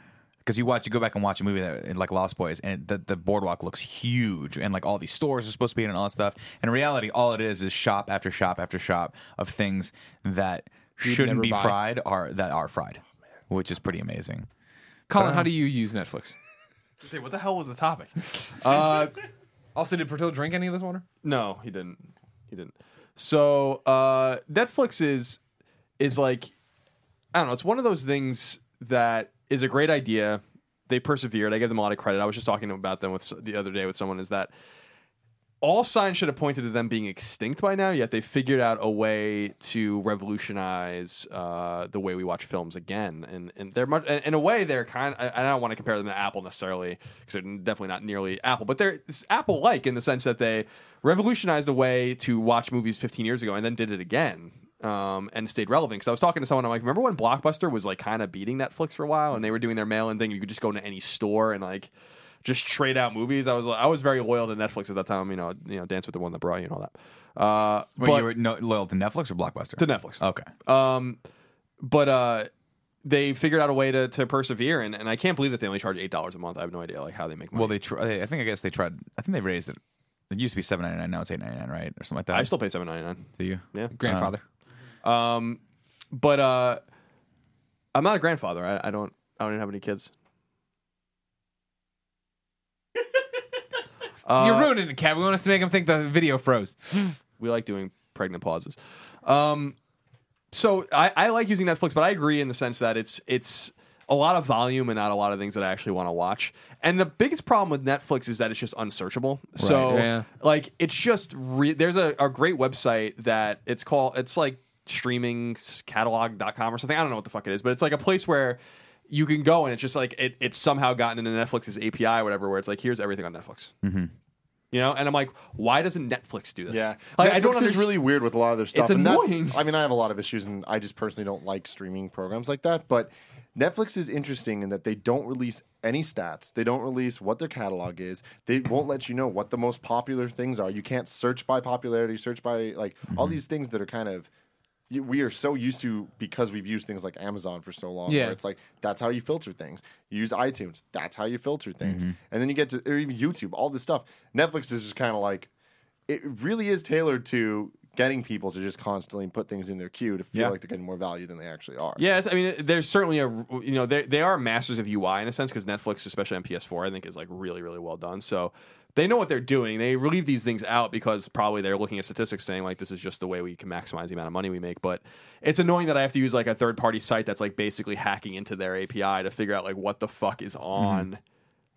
Because you watch, you go back and watch a movie that, like Lost Boys, and the the boardwalk looks huge, and like all these stores are supposed to be in and all that stuff. In reality, all it is is shop after shop after shop of things that You'd shouldn't be buy. fried are that are fried, which is pretty amazing. Colin, how do you use Netflix? <laughs> Say, what the hell was the topic? <laughs> uh, Also, did Portillo drink any of this water? No, he didn't. He didn't. So uh, Netflix is is like I don't know. It's one of those things that is a great idea. They persevered. I give them a lot of credit. I was just talking about them with the other day with someone. Is that all signs should have pointed to them being extinct by now? Yet they figured out a way to revolutionize uh, the way we watch films again. And and they're much in a way they're kind. I, I don't want to compare them to Apple necessarily because they're definitely not nearly Apple, but they're Apple like in the sense that they revolutionized the way to watch movies 15 years ago and then did it again. Um, and stayed relevant because I was talking to someone. I'm like, remember when Blockbuster was like kind of beating Netflix for a while, and they were doing their mail-in thing. You could just go into any store and like just trade out movies. I was I was very loyal to Netflix at that time. You know, you know, Dance with the One that brought you and all that. Uh, Wait, but you were no, loyal to Netflix or Blockbuster? to Netflix. Okay. Um, but uh, they figured out a way to, to persevere, and, and I can't believe that they only charge eight dollars a month. I have no idea like how they make money. Well, they try. I think I guess they tried. I think they raised it. It used to be seven ninety nine. Now it's eight ninety nine, right, or something like that. I still pay seven ninety nine. do you? Yeah, Grandfather. Um, but uh, I'm not a grandfather. I, I don't. I don't even have any kids. Uh, <laughs> You're ruining it, Kev. We want us to make him think the video froze. <gasps> we like doing pregnant pauses. Um, so I, I like using Netflix, but I agree in the sense that it's it's a lot of volume and not a lot of things that I actually want to watch. And the biggest problem with Netflix is that it's just unsearchable. So yeah. like it's just re- there's a, a great website that it's called it's like streamingscatalog.com or something. I don't know what the fuck it is, but it's like a place where you can go and it's just like it, it's somehow gotten into Netflix's API or whatever, where it's like here's everything on Netflix. Mm-hmm. You know, and I'm like, why doesn't Netflix do this? Yeah, like, Netflix I don't is understand. really weird with a lot of their stuff. It's and that's- annoying. I mean, I have a lot of issues, and I just personally don't like streaming programs like that. But Netflix is interesting in that they don't release any stats. They don't release what their catalog is. They won't let you know what the most popular things are. You can't search by popularity, search by like all these things that are kind of you- we are so used to because we've used things like Amazon for so long. Yeah. Where it's like that's how you filter things. You use iTunes. That's how you filter things. Mm-hmm. And then you get to or even YouTube. All this stuff. Netflix is just kind of like it really is tailored to getting people to just constantly put things in their queue to feel Yeah. like they're getting more value than they actually are. Yeah, it's, I mean, there's certainly a you know they they are masters of UI in a sense because Netflix, especially on PS4, I think is like really really well done. So they know what they're doing. They leave these things out because probably they're looking at statistics saying like this is just the way we can maximize the amount of money we make. But it's annoying that I have to use like a third party site that's like basically hacking into their API to figure out like what the fuck is mm-hmm. on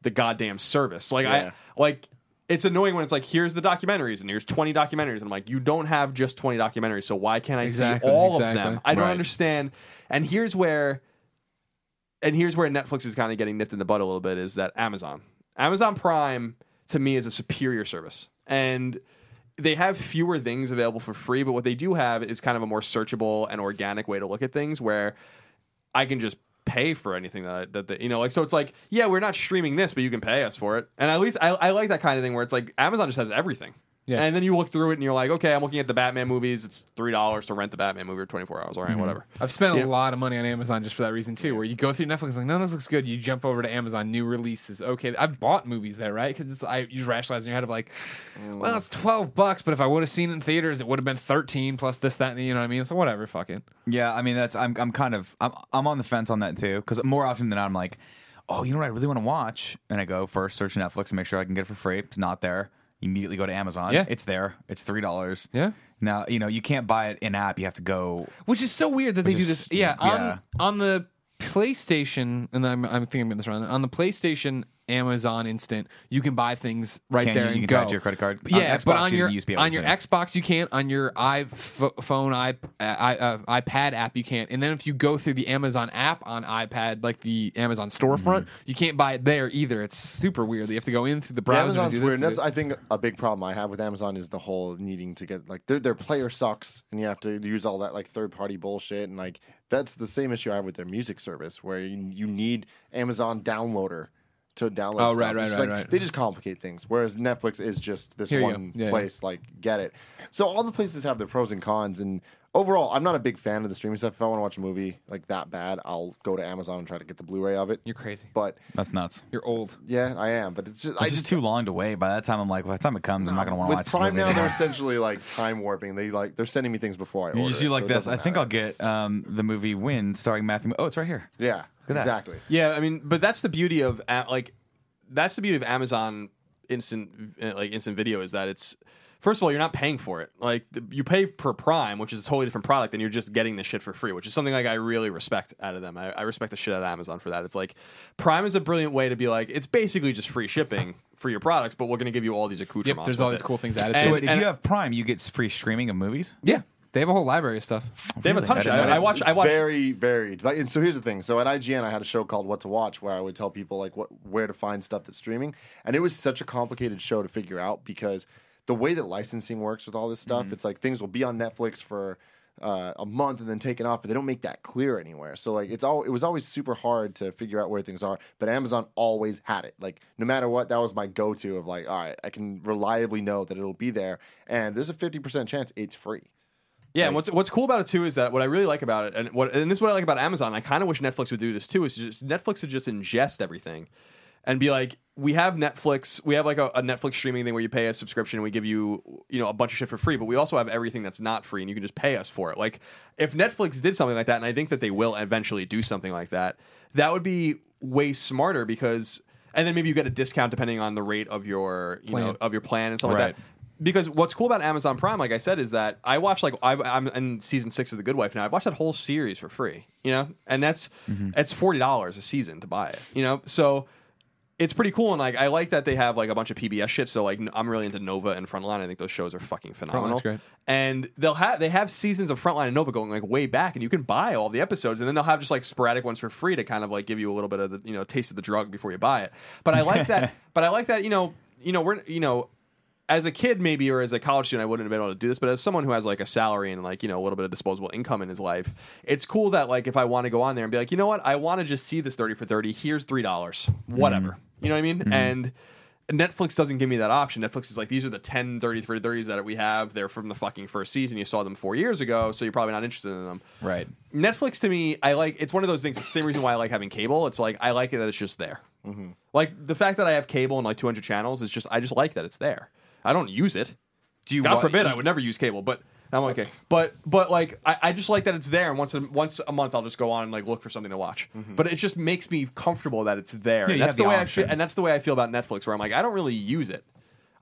the goddamn service. Like Yeah. I like. It's annoying when it's like, here's the documentaries, and here's 20 documentaries. And I'm like, you don't have just 20 documentaries, so why can't I Exactly, see all of them? I don't Right. understand. And here's where and here's where Netflix is kind of getting nipped in the butt a little bit is that Amazon. Amazon Prime to me is a superior service. And they have fewer things available for free, but what they do have is kind of a more searchable and organic way to look at things where I can just pay for anything that I, that they, you know like so it's like yeah we're not streaming this but you can pay us for it and at least I, I like that kind of thing where it's like Amazon just has everything Yeah. and then you look through it and you're like okay I'm looking at the Batman movies it's three dollars to rent the Batman movie or 24 hours all right, mm-hmm. whatever I've spent Yeah. a lot of money on Amazon just for that reason too. Where you go through Netflix, like, no, this looks good. You jump over to Amazon, new releases. Okay, I've bought movies there, right? Because it's I you just rationalize in your head of like, mm. well, it's twelve bucks, but if I would have seen it in theaters, it would have been thirteen plus this, that, and you know what I mean? So whatever, fuck it. Yeah, I mean that's I'm I'm kind of I'm I'm on the fence on that too because more often than not I'm like, oh, you know what I really want to watch, and I go first search Netflix and make sure I can get it for free. It's not there. Immediately go to Amazon. Yeah. it's there. It's three dollars. Yeah. Now you know you can't buy it in app. You have to go. Which is so weird that they do is- this. Yeah, on yeah. on the PlayStation, and I'm I'm thinking I'm getting this wrong. On the PlayStation Amazon Instant, you can buy things right Can there you? and You can go. attach your credit card? On Yeah, Xbox, but on you your used to be able on your say. Xbox you can't. On your iPhone, i i uh, iPad app you can't. And then if you go through the Amazon app on iPad, like the Amazon storefront, Mm-hmm. you can't buy it there either. It's super weird. You have to go in through the Yeah, browser. Amazon's to do weird. this, that's I think a big problem I have with Amazon is the whole needing to get like their their player sucks and you have to use all that like third party bullshit and like that's the same issue I have with their music service where you, you need Amazon downloader to download. Oh, stuff. right, right, right, like, right. They just complicate things. Whereas Netflix is just this Here you one go. Yeah, place. Like get it. So all the places have their pros and cons and. Overall, I'm not a big fan of the streaming stuff. If I want to watch a movie like that bad, I'll go to Amazon and try to get the Blu-ray of it. You're crazy. But That's nuts. You're old. yeah, I am. But it's just I just just too long to wait. By that time, I'm like, by the time it comes, I'm not gonna want to watch with watch Prime this now, they're anymore. <laughs> essentially like time warping. They like they're sending me things before I order. You just do it, like so it this. doesn't I think. I'll get um, the movie Wind starring Matthew. Oh, it's right here. Yeah, that. exactly. Yeah, I mean, but that's the beauty of a- like that's the beauty of Amazon instant uh, like instant video is that it's first of all you're not paying for it. Like you pay per Prime, which is a totally different product, and you're just getting the shit for free, which is something like I really respect out of them. I, I respect the shit out of Amazon for that. It's like Prime is a brilliant way to be like it's basically just free shipping for your products, but we're going to give you all these accoutrements. Yep, there's all these it. cool things added. And- to So it. wait, if and- you have Prime, you get free streaming of movies. Yeah, they have a whole library of stuff. They have a ton of shit. didn't know I, I that. watch. It's I watch. very varied. Like, and so here's the thing. So at IGN, I had a show called What to Watch, where I would tell people like what where to find stuff that's streaming, and it was such a complicated show to figure out because the way that licensing works with all this Mm-hmm. stuff, it's like things will be on Netflix for. Uh, a month and then taken off, but they don't make that clear anywhere. So like it's all it was always super hard to figure out where things are. But Amazon always had it. Like no matter what, that was my go to of like, all right, I can reliably know that it'll be there, and there's a fifty percent chance it's free. Yeah, and what's what's cool about it too is that what I really like about it, and what and this is what I like about Amazon. I kind of wish Netflix would do this too. Is just Netflix to just ingest everything, and be like, we have Netflix, we have like a, a Netflix streaming thing where you pay a subscription, and we give you you know a bunch of shit for free, but we also have everything that's not free, and you can just pay us for it. Like if Netflix did something like that, and I think that they will eventually do something like that, that would be way smarter because, and then maybe you get a discount depending on the rate of your you know Plan. of your plan and stuff like that because what's cool about Amazon Prime, like I said, is that I watched like I, I'm in season six of The Good Wife now. I've watched that whole series for free, you know, and that's mm-hmm. it's forty dollars a season to buy it, you know. So it's pretty cool, and like I like that they have like a bunch of PBS shit. So like I'm really into Nova and Frontline. I think those shows are fucking phenomenal. And they'll have they have seasons of Frontline and Nova going like way back, and you can buy all the episodes, and then they'll have just like sporadic ones for free to kind of like give you a little bit of the you know taste of the drug before you buy it. But I like that. <laughs> But I like that you know you know we're you know as a kid maybe or as a college student I wouldn't have been able to do this, but as someone who has like a salary and like you know a little bit of disposable income in his life, it's cool that like if I want to go on there and be like, you know what, I want to just see this thirty for thirty. Here's three dollars, whatever. Mm-hmm. You know what I mean? Mm-hmm. And Netflix doesn't give me that option. Netflix is like, these are the 10, 30, 30, 30s that we have. They're from the fucking first season. You saw them four years ago, so you're probably not interested in them. Right. Netflix to me, I like. It's one of those things. It's the same reason why I like having cable. It's like I like it that it's just there. Mm-hmm. Like the fact that I have cable and like 200 channels is just. I just like that it's there. I don't use it. Do you God wa- forbid I would never use cable, but I'm okay. But but like I, I just like that it's there, and once a, once a month I'll just go on and like look for something to watch. Mm-hmm. But it just makes me comfortable that it's there. Yeah, you that's have the, the way I option. feel, and that's the way I feel about Netflix, where I'm like I don't really use it.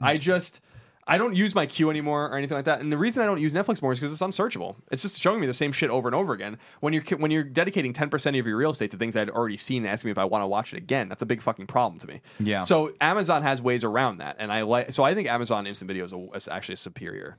I just I don't use my queue anymore or anything like that. And the reason I don't use Netflix more is because it's unsearchable. It's just showing me the same shit over and over again. When you're when you're dedicating 10 percent of your real estate to things I'd already seen and asking me if I want to watch it again, that's a big fucking problem to me. Yeah. So Amazon has ways around that, and I like. So I think Amazon Instant Video is, a, is actually a superior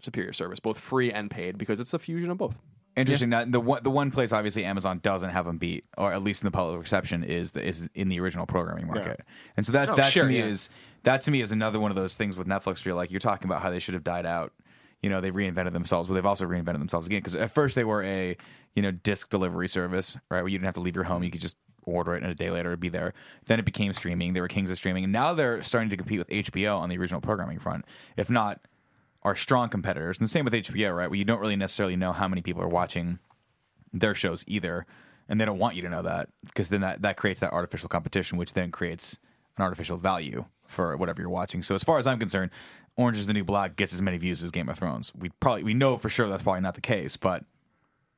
superior service, both free and paid, because it's a fusion of both. Interesting. Now, the one the one place obviously Amazon doesn't have them beat, or at least in the public perception, is the, is in the original programming market. And so that's Oh, that sure, to me yeah. is that to me is another one of those things with Netflix. Where you're like you're talking about how they should have died out. You know, they've reinvented themselves, but they've also reinvented themselves again. Because at first they were a you know disc delivery service, right? Where you didn't have to leave your home; you could just order it, and a day later it'd be there. Then it became streaming. They were kings of streaming, and now they're starting to compete with HBO on the original programming front. If not, are strong competitors. And the same with HBO, right? Where you don't really necessarily know how many people are watching their shows either, and they don't want you to know that because then that, that creates that artificial competition, which then creates an artificial value for whatever you're watching. So as far as I'm concerned, Orange is the New Black gets as many views as Game of Thrones. We probably we know for sure that's probably not the case, but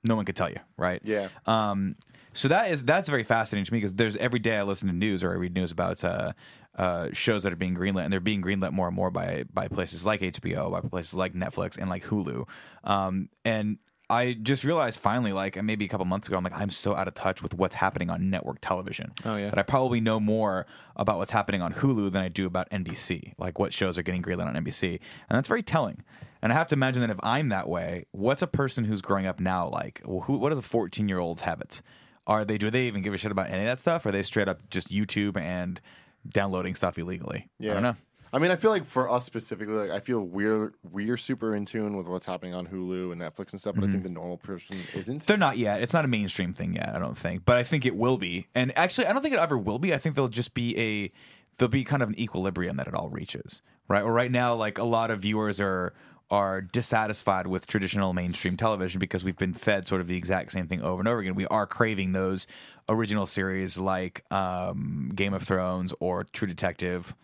no one could tell you, right? Yeah. Um, so that is that's very fascinating to me because there's every day I listen to news or I read news about uh, uh, shows that are being greenlit, and they're being greenlit more and more by by places like HBO, by places like Netflix, and like Hulu. Um, and I just realized finally, like maybe a couple months ago, I'm like, I'm so out of touch with what's happening on network television. Oh, yeah. That I probably know more about what's happening on Hulu than I do about NBC, like what shows are getting greenlit on NBC. And that's very telling. And I have to imagine that if I'm that way, what's a person who's growing up now like? Well, who, what is a 14 year old's habits? Are they, do they even give a shit about any of that stuff? Or are they straight up just YouTube and downloading stuff illegally? Yeah. I don't know. I mean, I feel like for us specifically, like I feel we're we're super in tune with what's happening on Hulu and Netflix and stuff, but I Mm-hmm. think the normal person isn't. They're not yet. It's not a mainstream thing yet. I don't think, but I think it will be. And actually, I don't think it ever will be. I think there'll just be a there'll be kind of an equilibrium that it all reaches. Right. Or right now, like a lot of viewers are are dissatisfied with traditional mainstream television because we've been fed sort of the exact same thing over and over again. We are craving those original series like um, Game of Thrones or True Detective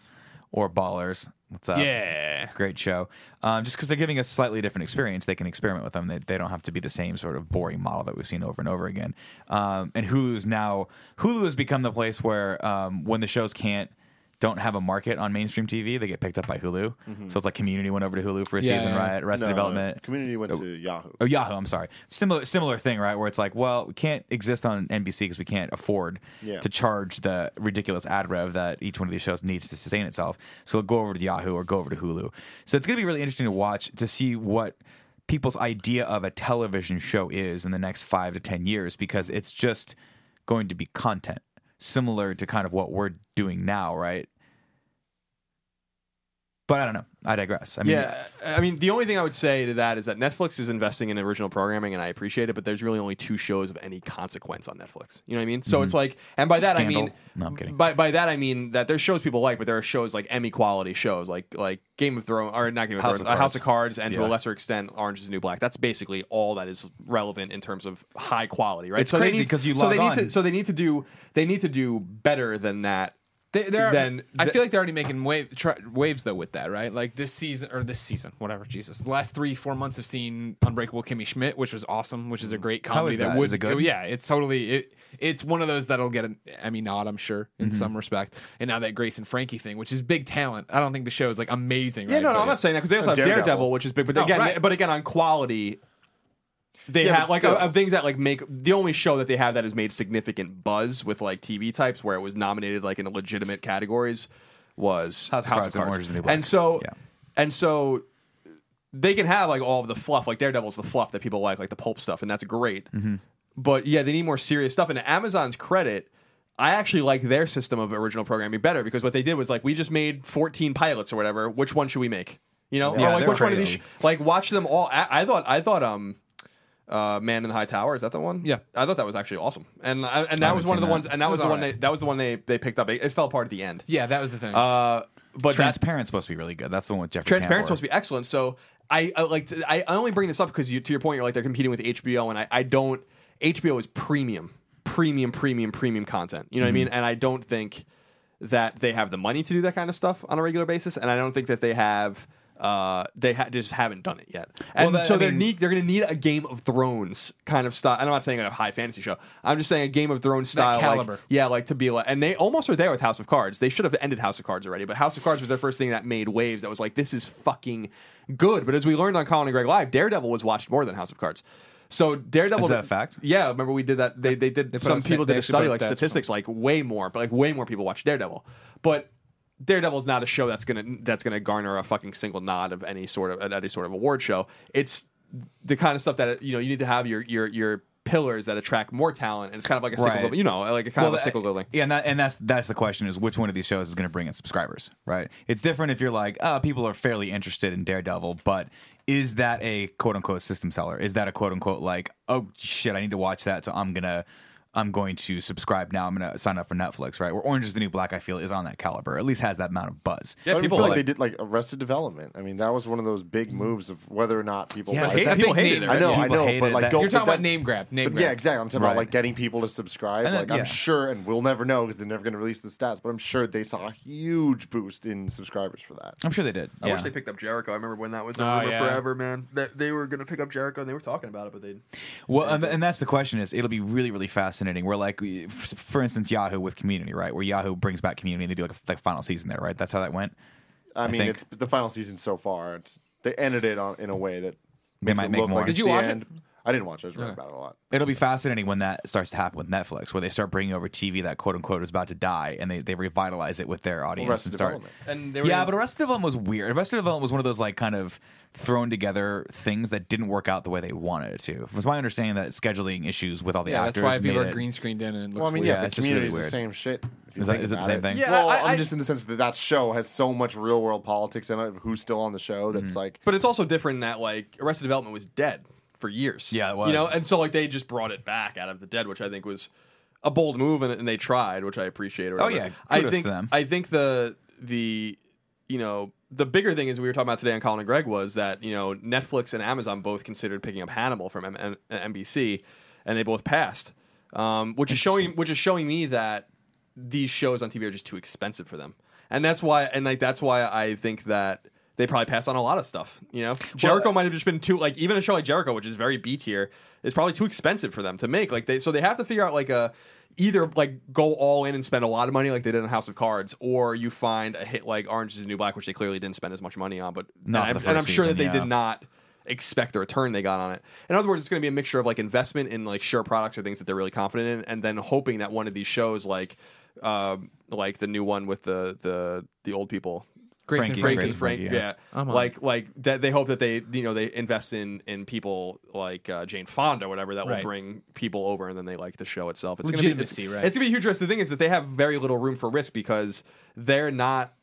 or Ballers. What's up? Yeah. great show. Um, just because they're giving us a slightly different experience, they can experiment with them. They, they don't have to be the same sort of boring model that we've seen over and over again. Um, and Hulu is now Hulu has become the place where um, when the shows can't don't have a market on mainstream TV, they get picked up by Hulu. Mm-hmm. So it's like Community went over to Hulu for a Yeah, season, yeah. right? Arrested No, Development. Community went to oh, Yahoo. Oh, Yahoo. I'm sorry. Similar, similar thing, right? Where it's like, well, we can't exist on NBC because we can't afford Yeah. to charge the ridiculous ad rev that each one of these shows needs to sustain itself. So they'll go over to Yahoo or go over to Hulu. So it's going to be really interesting to watch to see what people's idea of a television show is in the next five to ten years because it's just going to be content similar to kind of what we're doing now, right? But I don't know. I digress. I mean, Yeah, I mean, the only thing I would say to that is that Netflix is investing in original programming, and I appreciate it. But there's really only two shows of any consequence on Netflix. You know what I mean? So it's like, and by that I mean, No, I'm kidding. By by that I mean that there's shows people like, but there are shows like Emmy quality shows, like like Game of Thrones, or not Game of House Thrones, of uh, House of Cards, and to a lesser extent, Orange Is the New Black. That's basically all that is relevant in terms of high quality, right? It's they crazy 'cause you so they need on- to so they need to do they need to do better than that. They, they're, Then I th- feel like they're already making wave, tr- waves though with that, right? Like this season or this season, whatever. Jesus, the last three, four months have seen Unbreakable Kimmy Schmidt, which was awesome, which is a great comedy is that? would. Is it good? Yeah, it's totally. It, it's one of those that'll get an Emmy nod, I'm sure, in Mm-hmm. some respect. And now that Grace and Frankie thing, which is big talent, I don't think the show is like amazing. Yeah, right? no, no, But I'm not saying that because they also have Daredevil. Daredevil. which is big, but No, again, right. but again, on quality, they Yeah, have like still. uh, things that like make the only show that they have that has made significant buzz with like TV types where it was nominated like in legitimate categories was House of Cards and the New Black. and so Yeah. and so they can have like all of the fluff, like Daredevil's the fluff that people like, like the pulp stuff, and that's great. Mm-hmm. But yeah, they need more serious stuff. And to Amazon's credit, I actually like their system of original programming better because what they did was like we just made 14 pilots or whatever. Which one should we make? You know, Yeah, or like which one of these? crazy. Like watch them all. I, I thought I thought um. Uh, Man in the High Tower is that the one? Yeah. I thought that was actually awesome, and I, and that haven't was one of the that. ones, and that It was was the one alright. they that was the one they they picked up. It, it fell apart at the end. Yeah, that was the thing. Uh, but that- Transparent's supposed to be really good. That's the one with Jeffrey. Transparent's Tambor. supposed to be excellent. So I, I like to, I, I only bring this up because you to your point you're like they're competing with HBO and I, I don't HBO is premium premium premium premium content. You know what I mean? Mm-hmm. And I don't think that they have the money to do that kind of stuff on a regular basis and I don't think that they have uh, they ha- just haven't done it yet, and that- so I they're mean- need they're going to need a Game of Thrones kind of style. I'm not saying a high fantasy show. I'm just saying a Game of Thrones style, like, caliber. yeah, like to be like, and they almost are there with House of Cards. They should have ended House of Cards already, but House of Cards was their first thing that made waves. That was like, this is fucking good. But as we learned on Colin and Greg Live, Daredevil was watched more than House of Cards. So Daredevil Is that a fact? Yeah, remember we did that. They they did put some people they did a study like statistics like way more, but like way more people watch Daredevil. But Daredevil's not a show that's gonna that's gonna garner a fucking single nod of any sort of at any sort of award show. It's the kind of stuff that you know you need to have your your your pillars that attract more talent, and it's kind of like a cyclical, Right. you know, like a kind of a cyclical thing. Yeah, and, that, and that's that's the question: is which one of these shows is going to bring in subscribers? Right? It's different if you're like, oh, people are fairly interested in Daredevil, but is that a quote unquote system seller? Is that a quote unquote like, oh shit, I need to watch that, so I'm gonna I'm going to subscribe now. I'm going to sign up for Netflix, right? Where Orange is the New Black, I feel, is on that caliber. At least has that amount of buzz. Yeah, I don't people feel like, like- they did like Arrested Development. I mean, that was one of those big moves of whether or not people Yeah, like hate- that. people hated name it. I know, I know, but like that. don't You're talking but about that- name grab. Name But grab. yeah, exactly. I'm talking Right. about like getting people to subscribe. Then- like I'm sure, and we'll never know because they're never going to release the stats. But I'm sure they saw a huge boost in subscribers for that. I'm sure they did. I wish they picked up Jericho. I remember when that was a Oh, rumor yeah. forever, man. That they were going to pick up Jericho and they were talking about it, but they Well, and, and that's the question: is it'll be really, really fascinating. Where, like, for instance, Yahoo with Community, right? Where Yahoo brings back Community, and they do like a like final season there, right? That's how that went. I mean, think- it's the final season so far. It's they ended it on in a way that They makes might it make look more. like Did it's you the watch it? end. I I didn't watch. it. I was reading about it a lot. It'll be fascinating when that starts to happen with Netflix, where they start bringing over TV that quote unquote is about to die, and they, they revitalize it with their audience Arrested and start. And they were Yeah, gonna- but Arrested Development was weird. Arrested Development was one of those like kind of thrown together things that didn't work out the way they wanted it to. It was my understanding that scheduling issues with all the Yeah, actors that's why people made are it- green screened in and it looks Well, I mean, weird. Yeah, yeah, but it's just really community is the same shit. Is that- it the about same thing? Yeah, well, I- I, I- am just in the sense that that show has so much real world politics in it. Who's still on the show? Mm-hmm. That's like But it's also different in that like Arrested Development was dead for years. Yeah, it was. You know, and so like they just brought it back out of the dead, which I think was a bold move, and, and they tried, which I appreciate. or Oh, whatever. yeah, I think to them. I think the the you know the bigger thing is we were talking about today on Colin and Greg was that you know Netflix and Amazon both considered picking up Hannibal from M- M- NBC, and they both passed, um, which is showing which is showing me that these shows on TV are just too expensive for them, and that's why and like that's why I think that they probably pass on a lot of stuff. You know, Jericho might have just been too like even a show like Jericho, which is very B tier, is probably too expensive for them to make. Like they so they have to figure out like a either like go all in and spend a lot of money like they did in House of Cards, or you find a hit like Orange Is the New Black, which they clearly didn't spend as much money on. But Not and, I'm, and I'm sure that they yeah. did not expect the return they got on it. In other words, it's going to be a mixture of like investment in like sure products or things that they're really confident in, and then hoping that one of these shows like um, like the new one with the the the old people Grace Frankie, and Frankie. Grace and Frank, yeah, yeah. I'm like like that. They hope that they you know they invest in in people like uh, Jane Fonda or whatever that will bring people over, and then they like the show itself. It's gonna be it's, Legitimacy, right. it's gonna be a huge risk. The thing is that they have very little room for risk because they're not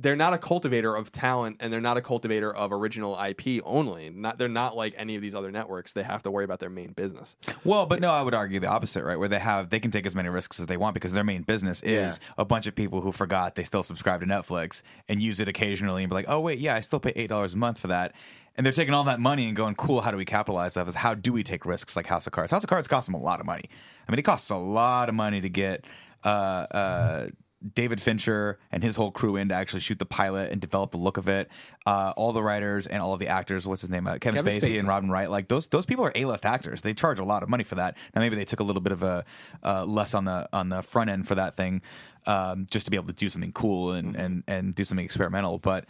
they're not a cultivator of talent and they're not a cultivator of original IP only. Not they're not like any of these other networks. They have to worry about their main business. Well, but no, I would argue the opposite, right? Where they have they can take as many risks as they want because their main business is a bunch of people who forgot they still subscribe to Netflix and use it occasionally and be like, oh wait, yeah, I still pay eight dollars a month for that. And they're taking all that money and going, cool, how do we capitalize off this? How do we take risks like House of Cards? House of Cards costs them a lot of money. I mean, it costs a lot of money to get uh, uh, David Fincher and his whole crew in to actually shoot the pilot and develop the look of it. Uh, all the writers and all of the actors, what's his name? Uh, Kevin, Kevin Spacey, Spacey. and Robin Wright. Like those those people are A list actors. They charge a lot of money for that. Now maybe they took a little bit of a uh, less on the on the front end for that thing, um, just to be able to do something cool and and and do something experimental. But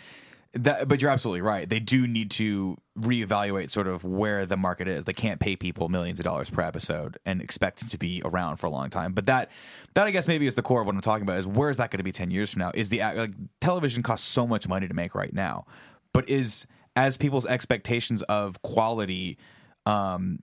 that, but you're absolutely right. They do need to reevaluate sort of where the market is. They can't pay people millions of dollars per episode and expect to be around for a long time. But that, that I guess maybe is the core of what I'm talking about. Is where is that going to be ten years from now? Is the like television costs so much money to make right now, but is as people's expectations of quality um,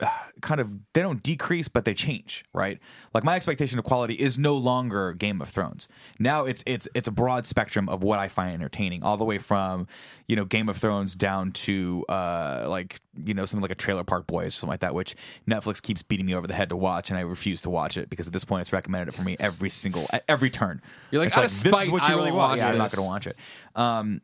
<sighs> kind of they don't decrease but they change right? Like my expectation of quality is no longer game of thrones. Now it's it's it's a broad spectrum of what i find entertaining all the way from you know game of thrones down to uh like you know something like a trailer park boys something like that which netflix keeps beating me over the head to watch and i refuse to watch it because at this point it's recommended it for me every single at every turn. You're like, It's out of this is what you I really want. watch yeah i'm not going to watch it. Um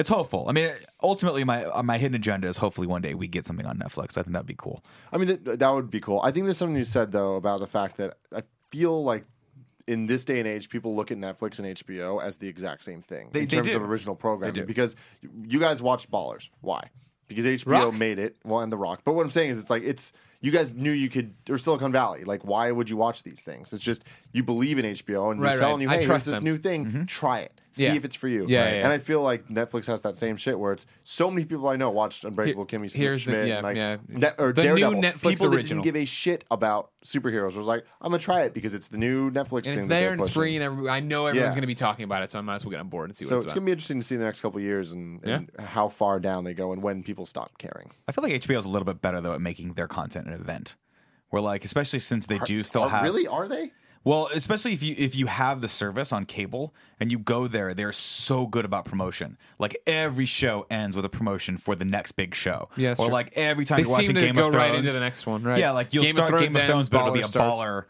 it's hopeful. I mean, ultimately, my uh, my hidden agenda is hopefully one day we get something on Netflix. I think that'd be cool. I mean, th- that would be cool. I think there's something you said though about the fact that I feel like in this day and age, people look at Netflix and HBO as the exact same thing They- in they terms do. of original programming. Because you guys watched Ballers. Why? Because HBO Rock? made it. Well, and The Rock. But what I'm saying is, it's like it's you guys knew you could or Silicon Valley. Like, why would you watch these things? It's just you believe in HBO and Right, they're telling right. You, hey, trust here's this new thing. Try it. See Yeah. if it's for you. Yeah, yeah, yeah. And I feel like Netflix has that same shit where it's so many people I know watched Unbreakable Here- Kimmy Schmidt. here's the- yeah, like, yeah. Ne- or The new Netflix people that original. didn't give a shit about superheroes was like, I'm gonna try it because it's the new Netflix thing. and it's there and it's free and every, I know everyone's Yeah. going to be talking about it, so I might as well get on board and see So what it's it's gonna be interesting to see in the next couple of years and, and how far down they go and when people stop caring. I feel like HBO is a little bit better though at making their content an event. Where like, especially since they do still Are- have really are they? Well, especially if you if you have the service on cable and you go there, they're so good about promotion. Like every show ends with a promotion for the next big show. That's or true. like every time They you're watching seem to Game go of right into the next one, right? Yeah, like you'll Game start Thrones Game of Thrones, but it'll be a starts. baller.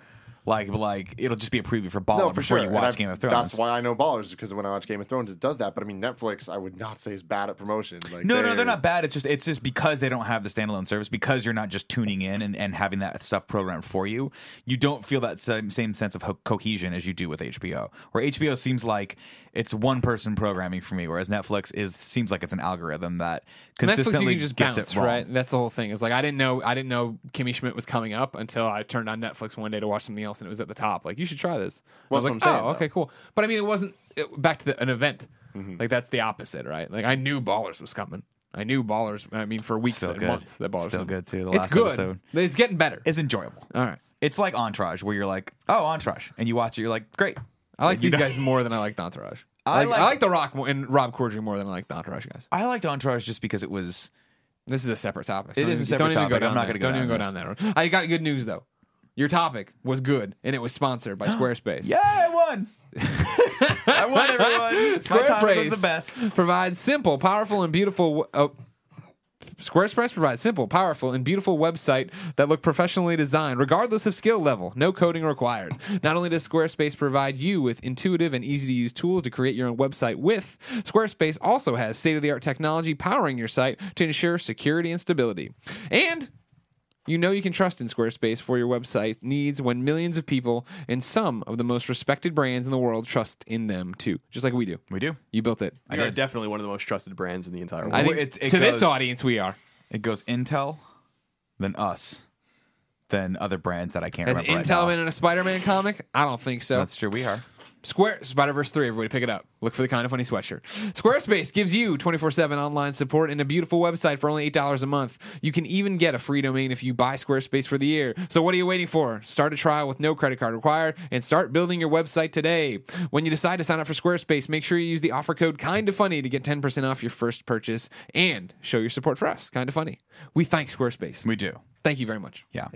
Like like it'll just be a preview for Baller No, for before sure. you watch Game of Thrones. That's why I know Ballers because when I watch Game of Thrones, it does that. But I mean, Netflix, I would not say is bad at promotion. Like No, no, they're not bad. It's just it's just because they don't have the standalone service, because you're not just tuning in and, and having that stuff programmed for you. You don't feel that same, same sense of ho- cohesion as you do with HBO. Where HBO seems like it's one person programming for me, whereas Netflix is seems like it's an algorithm that consistently Netflix, you can just gets bounce, it wrong. right? That's the whole thing. It's like I didn't know I didn't know Kimmy Schmidt was coming up until I turned on Netflix one day to watch something else, and it was at the top. Like you should try this. Well, I was like, I'm saying, oh, okay, cool. But I mean, it wasn't it, back to the, an event. Mm-hmm. Like that's the opposite, right? Like I knew Ballers was coming. I knew Ballers. I mean, for weeks Still and good. months that Ballers. Still was- good, too. The it's last good. episode. It's getting better. It's enjoyable. All right. It's like Entourage, where you're like, oh, Entourage, and you watch it, you're like, great. I like you these don't- guys more than I like the Entourage. I I like, I like The Rock more, and Rob Corddry more than I like the Entourage guys. I liked Entourage just because it was. This is a separate topic. It Don't is a even- separate don't even topic. Go I'm not gonna go Don't even go down that road. I got good news though. Your topic was good, and it was sponsored by <gasps> Squarespace. Yeah, I won. <laughs> I won, everyone. My topic was the best. provides simple, powerful, and beautiful. Oh, Squarespace provides simple, powerful, and beautiful website that look professionally designed, regardless of skill level. No coding required. Not only does Squarespace provide you with intuitive and easy to use tools to create your own website with, Squarespace also has state of the art technology powering your site to ensure security and stability. And you know you can trust in Squarespace for your website needs when millions of people and some of the most respected brands in the world trust in them too, just like we do. We do. You built it. We are definitely one of the most trusted brands in the entire world. I think it's- it to this goes- audience, we are. It goes Intel, then us, then other brands that I can't Has remember. right Intel now. been in a Spider-Man comic? I don't think so. That's true. We are. Square Spider Verse three. Everybody, pick it up. Look for the kind of funny sweatshirt. Squarespace gives you twenty four seven online support and a beautiful website for only eight dollars a month. You can even get a free domain if you buy Squarespace for the year. So what are you waiting for? Start a trial with no credit card required and start building your website today. When you decide to sign up for Squarespace, make sure you use the offer code Kind of Funny to get ten percent off your first purchase and show your support for us. Kind of Funny. We thank Squarespace. We do. Thank you very much. Yeah.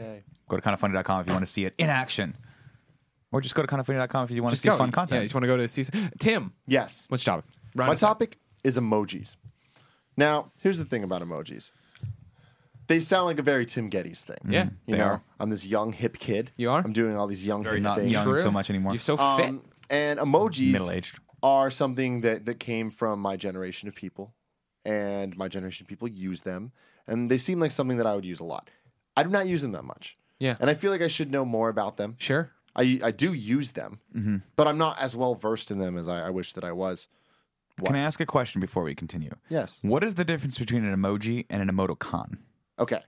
Go to kindoffunny.com if you want to see it in action. Or just go to kindoffunny.com if you want to see go. fun Yeah, content. you just want to go to see. Tim, Yes. what's your topic? Round My us out. topic is emojis. Now, here's the thing about emojis. They sound like a very Tim Gettys thing. Yeah, You They know, are. I'm this young hip kid. You are? I'm doing all these young hip Not things. young True. so much anymore. You're so fit. Um, and emojis Middle-aged. are something that, that came from my generation of people, and my generation of people use them, and they seem like something that I would use a lot. I do not use them that much, Yeah. and I feel like I should know more about them. Sure. I I do use them, Mm-hmm. but I'm not as well versed in them as I, I wish that I was. Can I ask a question before we continue? Yes. What is the difference between an emoji and an emoticon? Okay.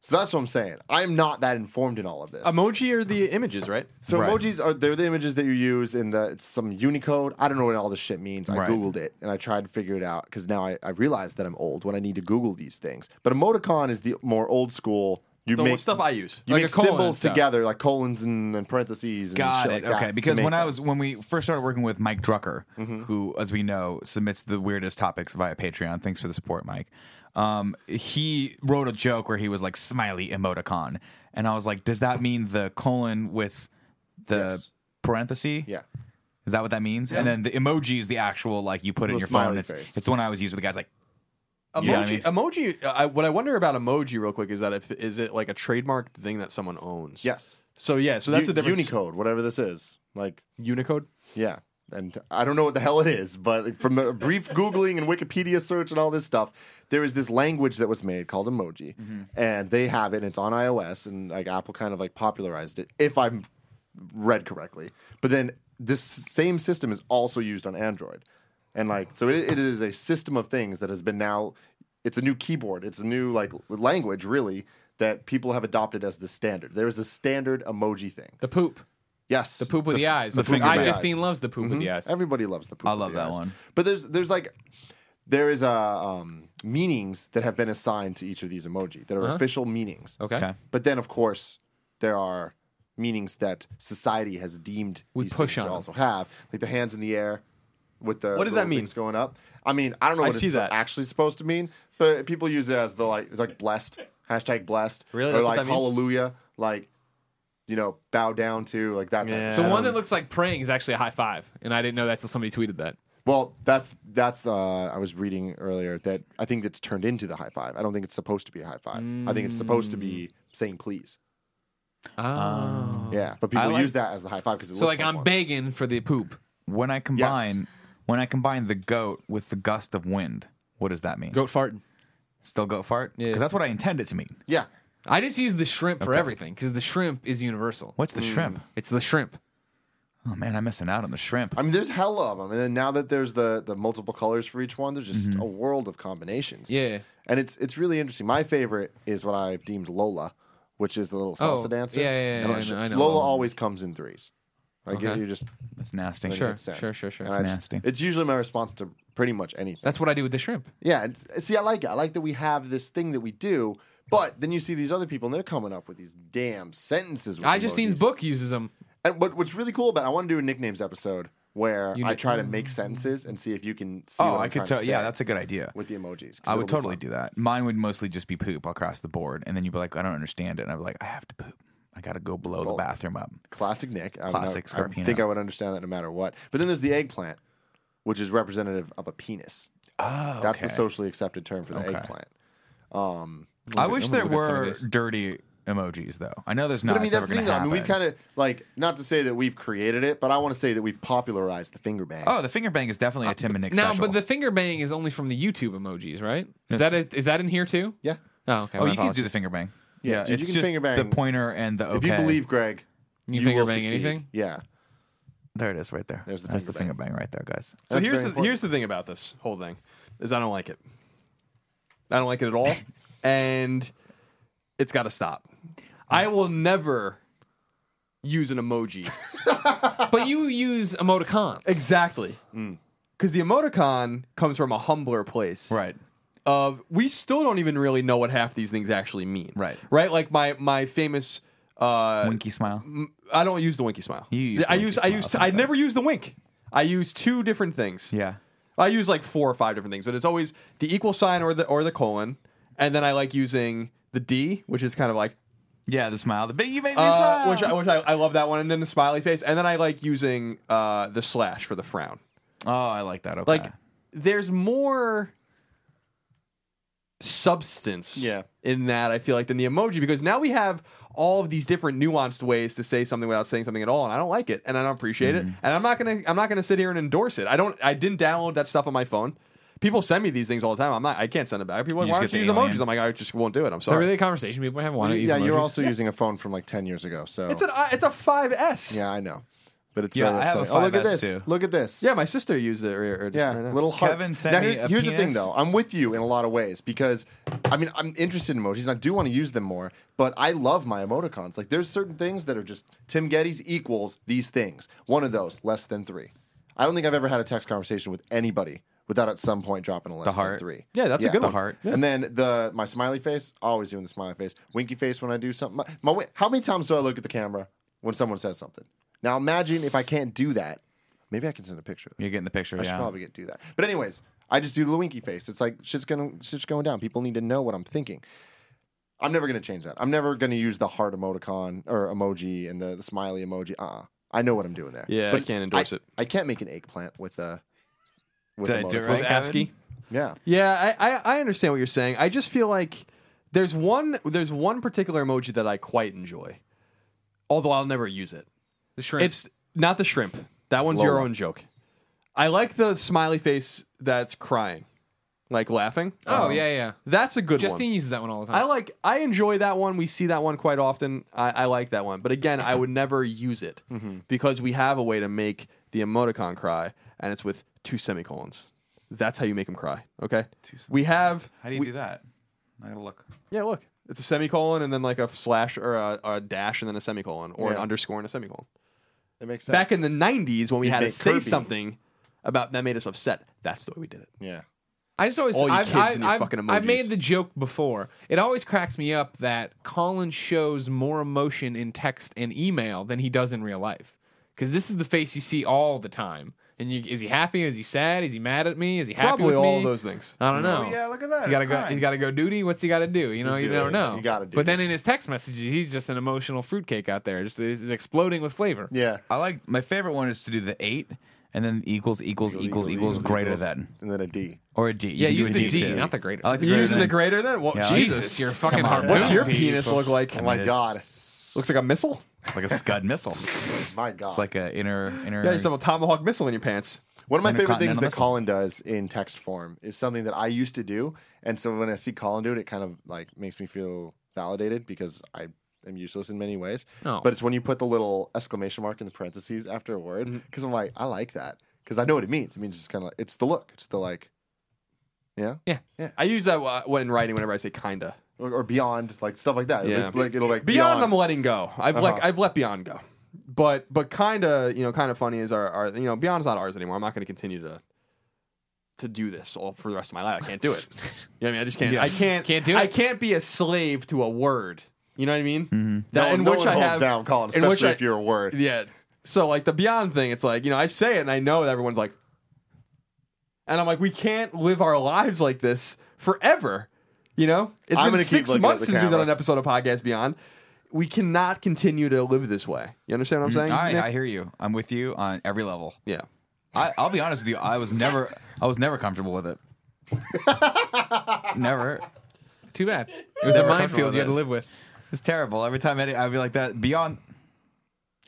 So that's what I'm saying. I'm not that informed in all of this. Emoji are the images, right? So Right. emojis are they're the images that you use in the it's some Unicode. I don't know what all this shit means. I Right. googled it and I tried to figure it out because now I, I realized that I'm old when I need to Google these things. But emoticon is the more old school. You The make stuff I use. you Like make a colon symbols stuff. together like colons and, and parentheses. And Got shit it. like that okay, to because make when I them. was when we first started working with Mike Drucker, Mm-hmm. who, as we know, submits the weirdest topics via Patreon. Thanks for the support, Mike. Um, he wrote a joke where he was like smiley emoticon, and I was like, does that mean the colon with the Yes. parenthesis? yeah. Is that what that means? And then the emoji is the actual like you put it in The your phone. smiley It's face. it's the one I always use with the guys like Emoji. You know what I mean? Emoji. Uh, I, what I wonder about emoji, real quick, is that if is it like a trademarked thing that someone owns? Yes. So yeah. So that's U- the difference. Unicode, whatever this is. Like Unicode. Yeah. And I don't know what the hell it is, but from a brief <laughs> Googling and Wikipedia search and all this stuff, there is this language that was made called emoji. Mm-hmm. And they have it, and it's on iOS, and like Apple kind of like popularized it, if I'm read correctly. But then this same system is also used on Android. And like, so it, it is a system of things that has been now, it's a new keyboard, it's a new like language, really, that people have adopted as the standard. There is a standard emoji thing. The poop. Yes. The poop with the, f- eyes. the The poop. finger I eyes. Justine loves the poop with the eyes. Everybody loves the poop. I with love the that eyes. one. But there's there's like there is a um, meanings that have been assigned to each of these emoji that are Uh-huh. official meanings. Okay. okay. But then of course there are meanings that society has deemed We these push things on to 'em. also have, like the hands in the air with the What does that little mean? things going up. I mean, I don't know I what see it's that. actually supposed to mean, but people use it as the like it's like blessed hashtag blessed Really? or That's like that means? hallelujah like you know bow down to like that. Yeah. The one that looks like praying is actually a high five, and I didn't know that until somebody tweeted that. Well, that's that's uh, I was reading earlier that I think it's turned into the high five. I don't think it's supposed to be a high five. I think it's supposed to be saying please. Oh. Yeah, but people like- use that as the high five because it So looks like, I'm one. begging for the poop. When I combine when I combine the goat with the gust of wind, what does that mean? Goat farting. Still goat fart? Yeah. Because that's what I intend it to mean. Yeah, I just use the shrimp for Okay. everything because the shrimp is universal. What's the shrimp? It's the shrimp. Oh man, I'm missing out on the shrimp. I mean, there's hella of them, and then now that there's the the multiple colors for each one, there's just Mm-hmm. a world of combinations. Yeah. and it's it's really interesting. My favorite is what I've deemed Lola, which is the little salsa Oh, dancer. yeah, yeah, yeah, And I know- I know Lola Lola. always comes in threes. I get Okay. you just That's nasty. Sure, hit send. sure, sure, sure. And It's I just- nasty. It's usually my response to pretty much anything. That's what I do with the shrimp. Yeah, and- uh, see, I like it. I like that we have this thing that we do, but then you see these other people and they're coming up with these damn sentences. With I Justine's emojis. book uses them. And what, what's really cool about, I want to do a nicknames episode where You I nick- try to mm. make sentences and see if you can see. Oh, what I I'm could trying tell. to Yeah, say that's a good idea. with the emojis. 'cause I would it'll be totally fun. do that. Mine would mostly just be poop across the board, and then you'd be like, I don't understand it, and I'd be like, I have to poop. I got to go blow the bathroom up. Classic Nick. I would Classic know- I think I would understand that no matter what. But then there's the eggplant, which is representative of a penis. Oh, That's the socially accepted term for the Okay. eggplant. Um, I Look at- wish there gonna look at some of were dirty emojis, though. I know there's not. but I mean, that's the thing. Though. I mean, we've kind of like not to say that we've created it, but I want to say that we've popularized the finger bang. Oh, the finger bang is definitely a Tim and Nick Now, special. but the finger bang is only from the YouTube emojis, right? Is Yes. that a, is that in here too? yeah. Oh, okay. oh, my you can do the apologies. finger bang. Yeah, dude, you it's can just finger bang. the pointer and the okay. If you believe Greg, You you finger will bang succeed. anything? Yeah. there it is, right there. There's the That's finger the finger bang right there, guys. So That's here's the important. here's the thing about this whole thing is I don't like it. I don't like it at all, <laughs> and it's got to stop. I will never use an emoji. <laughs> but you use emoticons. exactly. Mm. Because the emoticon comes from a humbler place. Right. Of we still don't even really know what half these things actually mean. Right. Right. Like my my famous. Uh, Winky smile. I don't use the winky smile. You use I use I use I never use the wink. I use two different things. Yeah. I use like four or five different things, but it's always the equal sign or the or the colon, and then I like using the D, which is kind of like Yeah, the smile. The big you make me uh, smile. which I, which I, I love that one, and then the smiley face, and then I like using uh, the slash for the frown. oh, I like that. Okay. Like there's more substance Yeah. in that I feel like than the emoji because now we have all of these different nuanced ways to say something without saying something at all and I don't like it and I don't appreciate Mm-hmm. it and I'm not going to I'm not going to sit here and endorse it. I don't I didn't download that stuff on my phone. People send me these things all the time. I'm not I can't send it back. People are like, why don't you get use the emojis? I'm like I just won't do it. I'm Is sorry. really a conversation people have? Why not use yeah, you're emojis? also using a phone from like 10 years ago. So It's an uh, it's a 5S. Yeah, I know. But it's Yeah, very I have a upsetting. Oh, look at 5S this. too. Look at this. Yeah, my sister used it. Or, or just Yeah, right now. little hearts. Kevin sent now, me here's, a here's the thing, penis. though. I'm with you in a lot of ways because, I mean, I'm interested in emojis and I do want to use them more. But I love my emoticons. Like, there's certain things that are just Tim Gettys equals these things. One of those, less than three. I don't think I've ever had a text conversation with anybody without at some point dropping a less heart. than three. Yeah, that's a good The one. heart. And then the my smiley face, always doing the smiley face. Winky face when I do something. My, my wi- how many times do I look at the camera when someone says something? Now imagine if I can't do that. Maybe I can send a picture. You're getting the picture. I should yeah. probably get do that. But anyways, I just do the winky face. It's like shit's gonna shit's going down. People need to know what I'm thinking. I'm never gonna change that. I'm never gonna use the heart emoticon or emoji and the, the smiley emoji. Uh uh I know what I'm doing there. Yeah, but I can't endorse I, it. I can't make an eggplant with a with Did I emoticon. right, With ASCII. Yeah. Yeah, I, I, I understand what you're saying. I just feel like there's one there's one particular emoji that I quite enjoy, although I'll never use it. The shrimp. It's not the shrimp. That one's your Lola. own joke. I like the smiley face that's crying, like laughing. oh yeah, yeah. That's a good Justine one. uses that one all the time. I time. like. I enjoy that one. We see that one quite often. I, I like that one, but again, I would never use it <laughs> Mm-hmm. because we have a way to make the emoticon cry, and it's with two semicolons. That's how you make them cry. Okay. We have. How do you we- do that? I gotta look. Yeah, look, it's a semicolon and then like a slash or a, a dash and then a semicolon or an Yeah. underscore and a semicolon. It makes sense. Back in the '90s, when we You'd had to make say Kirby. something about that made us upset, that's the way we did it. yeah. I just always All you I've, kids I've, and your I've, fucking I've emojis. made the joke before. It always cracks me up that Colin shows more emotion in text and email than he does in real life. Because this is the face you see all the time. And you, is he happy? Is he sad? Is he mad at me? Is he happy Probably with all me? of those things. I don't know. Oh, yeah, look at that. He gotta It's go. crying. He's got to go duty. What's he got to do? You know, He's you doing never it. know. You gotta do But it. then in his text messages, he's just an emotional fruitcake out there, just he's exploding with flavor. Yeah. I like my favorite one is to do the eight and then equals equals equals equals, greater than and then a D. or a D. You Yeah, can do use a the D, too. not the greater. I like the greater using than. the greater then? Well, Yeah, Jesus, Jesus, you're fucking Come on, harpoon. What's your penis look like? Oh my It's- god. Looks like a missile. It's like a Scud missile. <laughs> My god. It's like a inner inner. Yeah, you have a tomahawk missile in your pants. One of my favorite things that missile. Colin does in text form is something that I used to do, and so when I see Colin do it, it kind of like makes me feel validated because I am useless in many ways. Oh. But it's when you put the little exclamation mark in the parentheses after a word because I'm like, I like that because I know what it means. It means just kind of it's the look. It's the like, yeah, Yeah. Yeah. I use that uh, when writing whenever I say kinda. Or, or beyond, like stuff like that. Yeah. Like, like, it'll like Beyond, I'm letting go. I've let Uh-huh. I've let beyond go. but but kind of you know kind of funny is our, our you know Beyond's not ours anymore. I'm not going to continue to to do this all for the rest of my life. I can't do it. <laughs> you know what I mean? I just can't. Yeah. I can't. Can't do it. I can't be a slave to a word. You know what I mean? Mm-hmm. No, one- no one holds down, Colin, in which especially I- if you're a word. Yeah. So like the Beyond thing, it's like you know I say it and I know that everyone's like, and I'm like, we can't live our lives like this forever. You know, it's I'm been gonna six months since we've done an episode of Podcast Beyond. We cannot continue to live this way. You understand what I'm mm, saying? I, Nick? I hear you. I'm with you on every level. yeah. I, I'll be honest with you. I was never, I was never comfortable with it. <laughs> never. Too bad. It was a minefield you had to live with. It's terrible. Every time Eddie, I'd be like that beyond,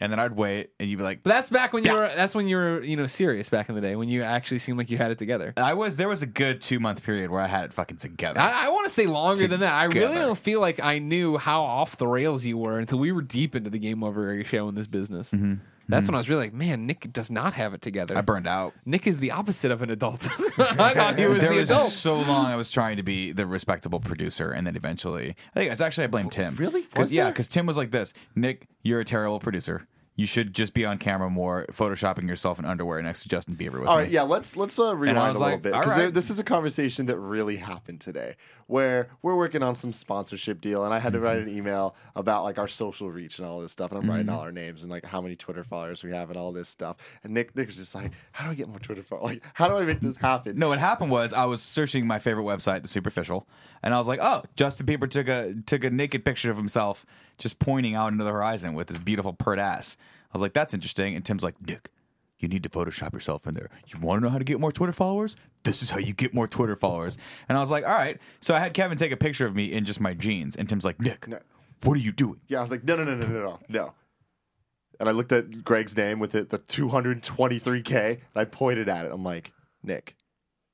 and then I'd wait, and you'd be like, But that's back when you were. That's when you were, you know, serious back in the day when you actually seemed like you had it together. I was. There was a good two month period where I had it fucking together. I, I want to say longer than that. I really Together. don't feel like I knew how off the rails you were until we were deep into the Game Over show in this business. Mm-hmm. That's mm. when I was really like, man, Nick does not have it together. I burned out. Nick is the opposite of an adult. <laughs> I <laughs> thought he was there the was adult. so long I was trying to be the respectable producer, and then eventually, I think it's actually I blame Tim. Really? Cause, Was yeah, there? because Tim was like this: Nick, you're a terrible producer. You should just be on camera more, photoshopping yourself in underwear next to Justin Bieber with all right, me. yeah, let's let's uh, rewind a little like, bit because right. this is a conversation that really happened today, where we're working on some sponsorship deal, and I had to write Mm-hmm. an email about like our social reach and all this stuff, and I'm writing all our names and like how many Twitter followers we have and all this stuff, and Nick Nick was just like, how do I get more Twitter followers? Like, how do I make this happen? No, what happened was I was searching my favorite website, The Superficial, and I was like, "Oh, Justin Bieber took a took a naked picture of himself just pointing out into the horizon with his beautiful pert ass." I was like, "That's interesting." And Tim's like, "Nick, you need to Photoshop yourself in there. You want to know how to get more Twitter followers? This is how you get more Twitter followers." And I was like, "All right." So I had Kevin take a picture of me in just my jeans, and Tim's like, "Nick, No. what are you doing?" Yeah, I was like, no, no, no, no, no, no, no. And I looked at Greg's name with it, the 223k, and I pointed at it. I'm like, Nick,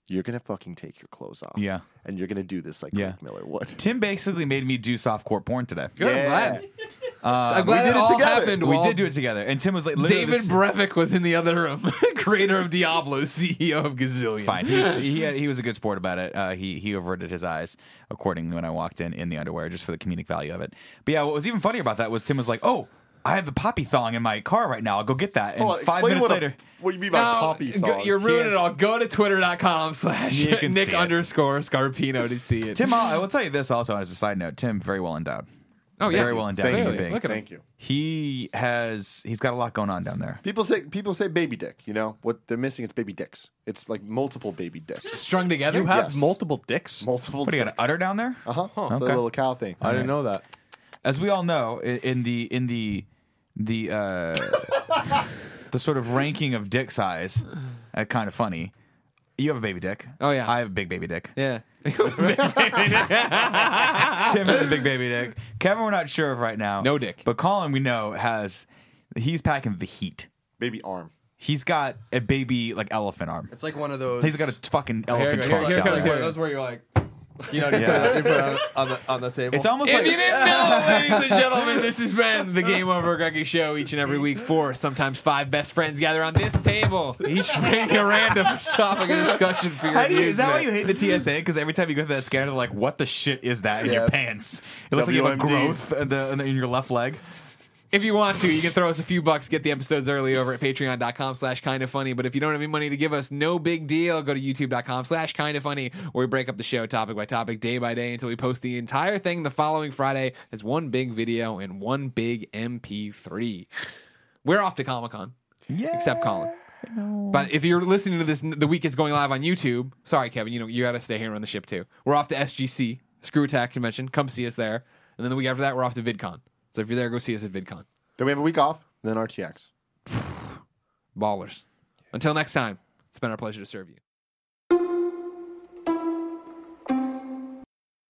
you're gonna fucking take your clothes off. Yeah. and you're gonna do this like Yeah. Greg Miller would. <laughs> Tim basically made me do soft softcore porn today. Good, I'm Yeah. glad. I'm glad did it it all together. happened. We did do it together, and Tim was like, David this- Brevik was in the other room, <laughs> creator of Diablo, CEO of Gazillion. fine. He's, he had, <laughs> he was a good sport about it. Uh, he he averted his eyes accordingly when I walked in in the underwear just for the comedic value of it. But yeah, what was even funnier about that was Tim was like, "Oh, I have the poppy thong in my car right now. I'll go get that." And Hold on, five explain minutes what, later, a, what you mean by Now, poppy go- thong? You're ruining He has- it all. Go to twitter.com slash You can Nick see it. underscore Scarpino to see it. Tim, I'll, tell you this also as a side note. Tim, very well endowed. oh, yeah. very well endowed Thank human you. being. Look at him. Thank you. He has he's got a lot going on down there. People say people say baby dick. You know what they're missing? It's baby dicks. It's like multiple baby dicks, Strung together. You have Yes. multiple dicks. multiple. What do you got? An udder down there? Uh huh. It's a Okay. little cow thing. I didn't know that. as we all know, i- in the in the the uh, the sort of ranking of dick size, uh, kind of funny. You have a baby dick. Oh, yeah. I have a big baby dick. yeah. <laughs> <laughs> Tim has a big baby dick. Kevin, we're not sure of right now. No dick. But Colin, we know has he's packing the heat. Baby arm. He's got a baby like elephant arm. It's like one of those. He's got a fucking elephant we go, trunk here we down go, there. here one of those where you're like, you know, Yeah. you put it on, the, on the table. It's almost If like you didn't <laughs> know, ladies and gentlemen, this has been the Game Over Greggy Show. Each and every week, four, sometimes five best friends gather on this table, each bringing a random <laughs> topic of discussion for your How do you, is that why you hate the TSA? Because every time you go through that scanner, they're like, "What the shit is that in your pants?" It looks like you have a growth in, the- in your left leg. If you want to, you can throw us a few bucks, get the episodes early over at patreon.com slash kind of funny. But if you don't have any money to give us, no big deal. Go to youtube.com slash kind of funny, where we break up the show topic by topic, day by day, until we post the entire thing the following Friday as one big video and one big MP3. We're off to Comic Con, Yeah. except Colin. But if you're listening to this the week it's going live on YouTube, sorry, Kevin, you know you got to stay here on the ship too. We're off to SGC Screw Attack Convention. Come see us there, and then the week after that, we're off to VidCon. So if you're there, go see us at VidCon. Then we have a week off. Then RTX. <sighs> Ballers. Until next time, it's been our pleasure to serve you.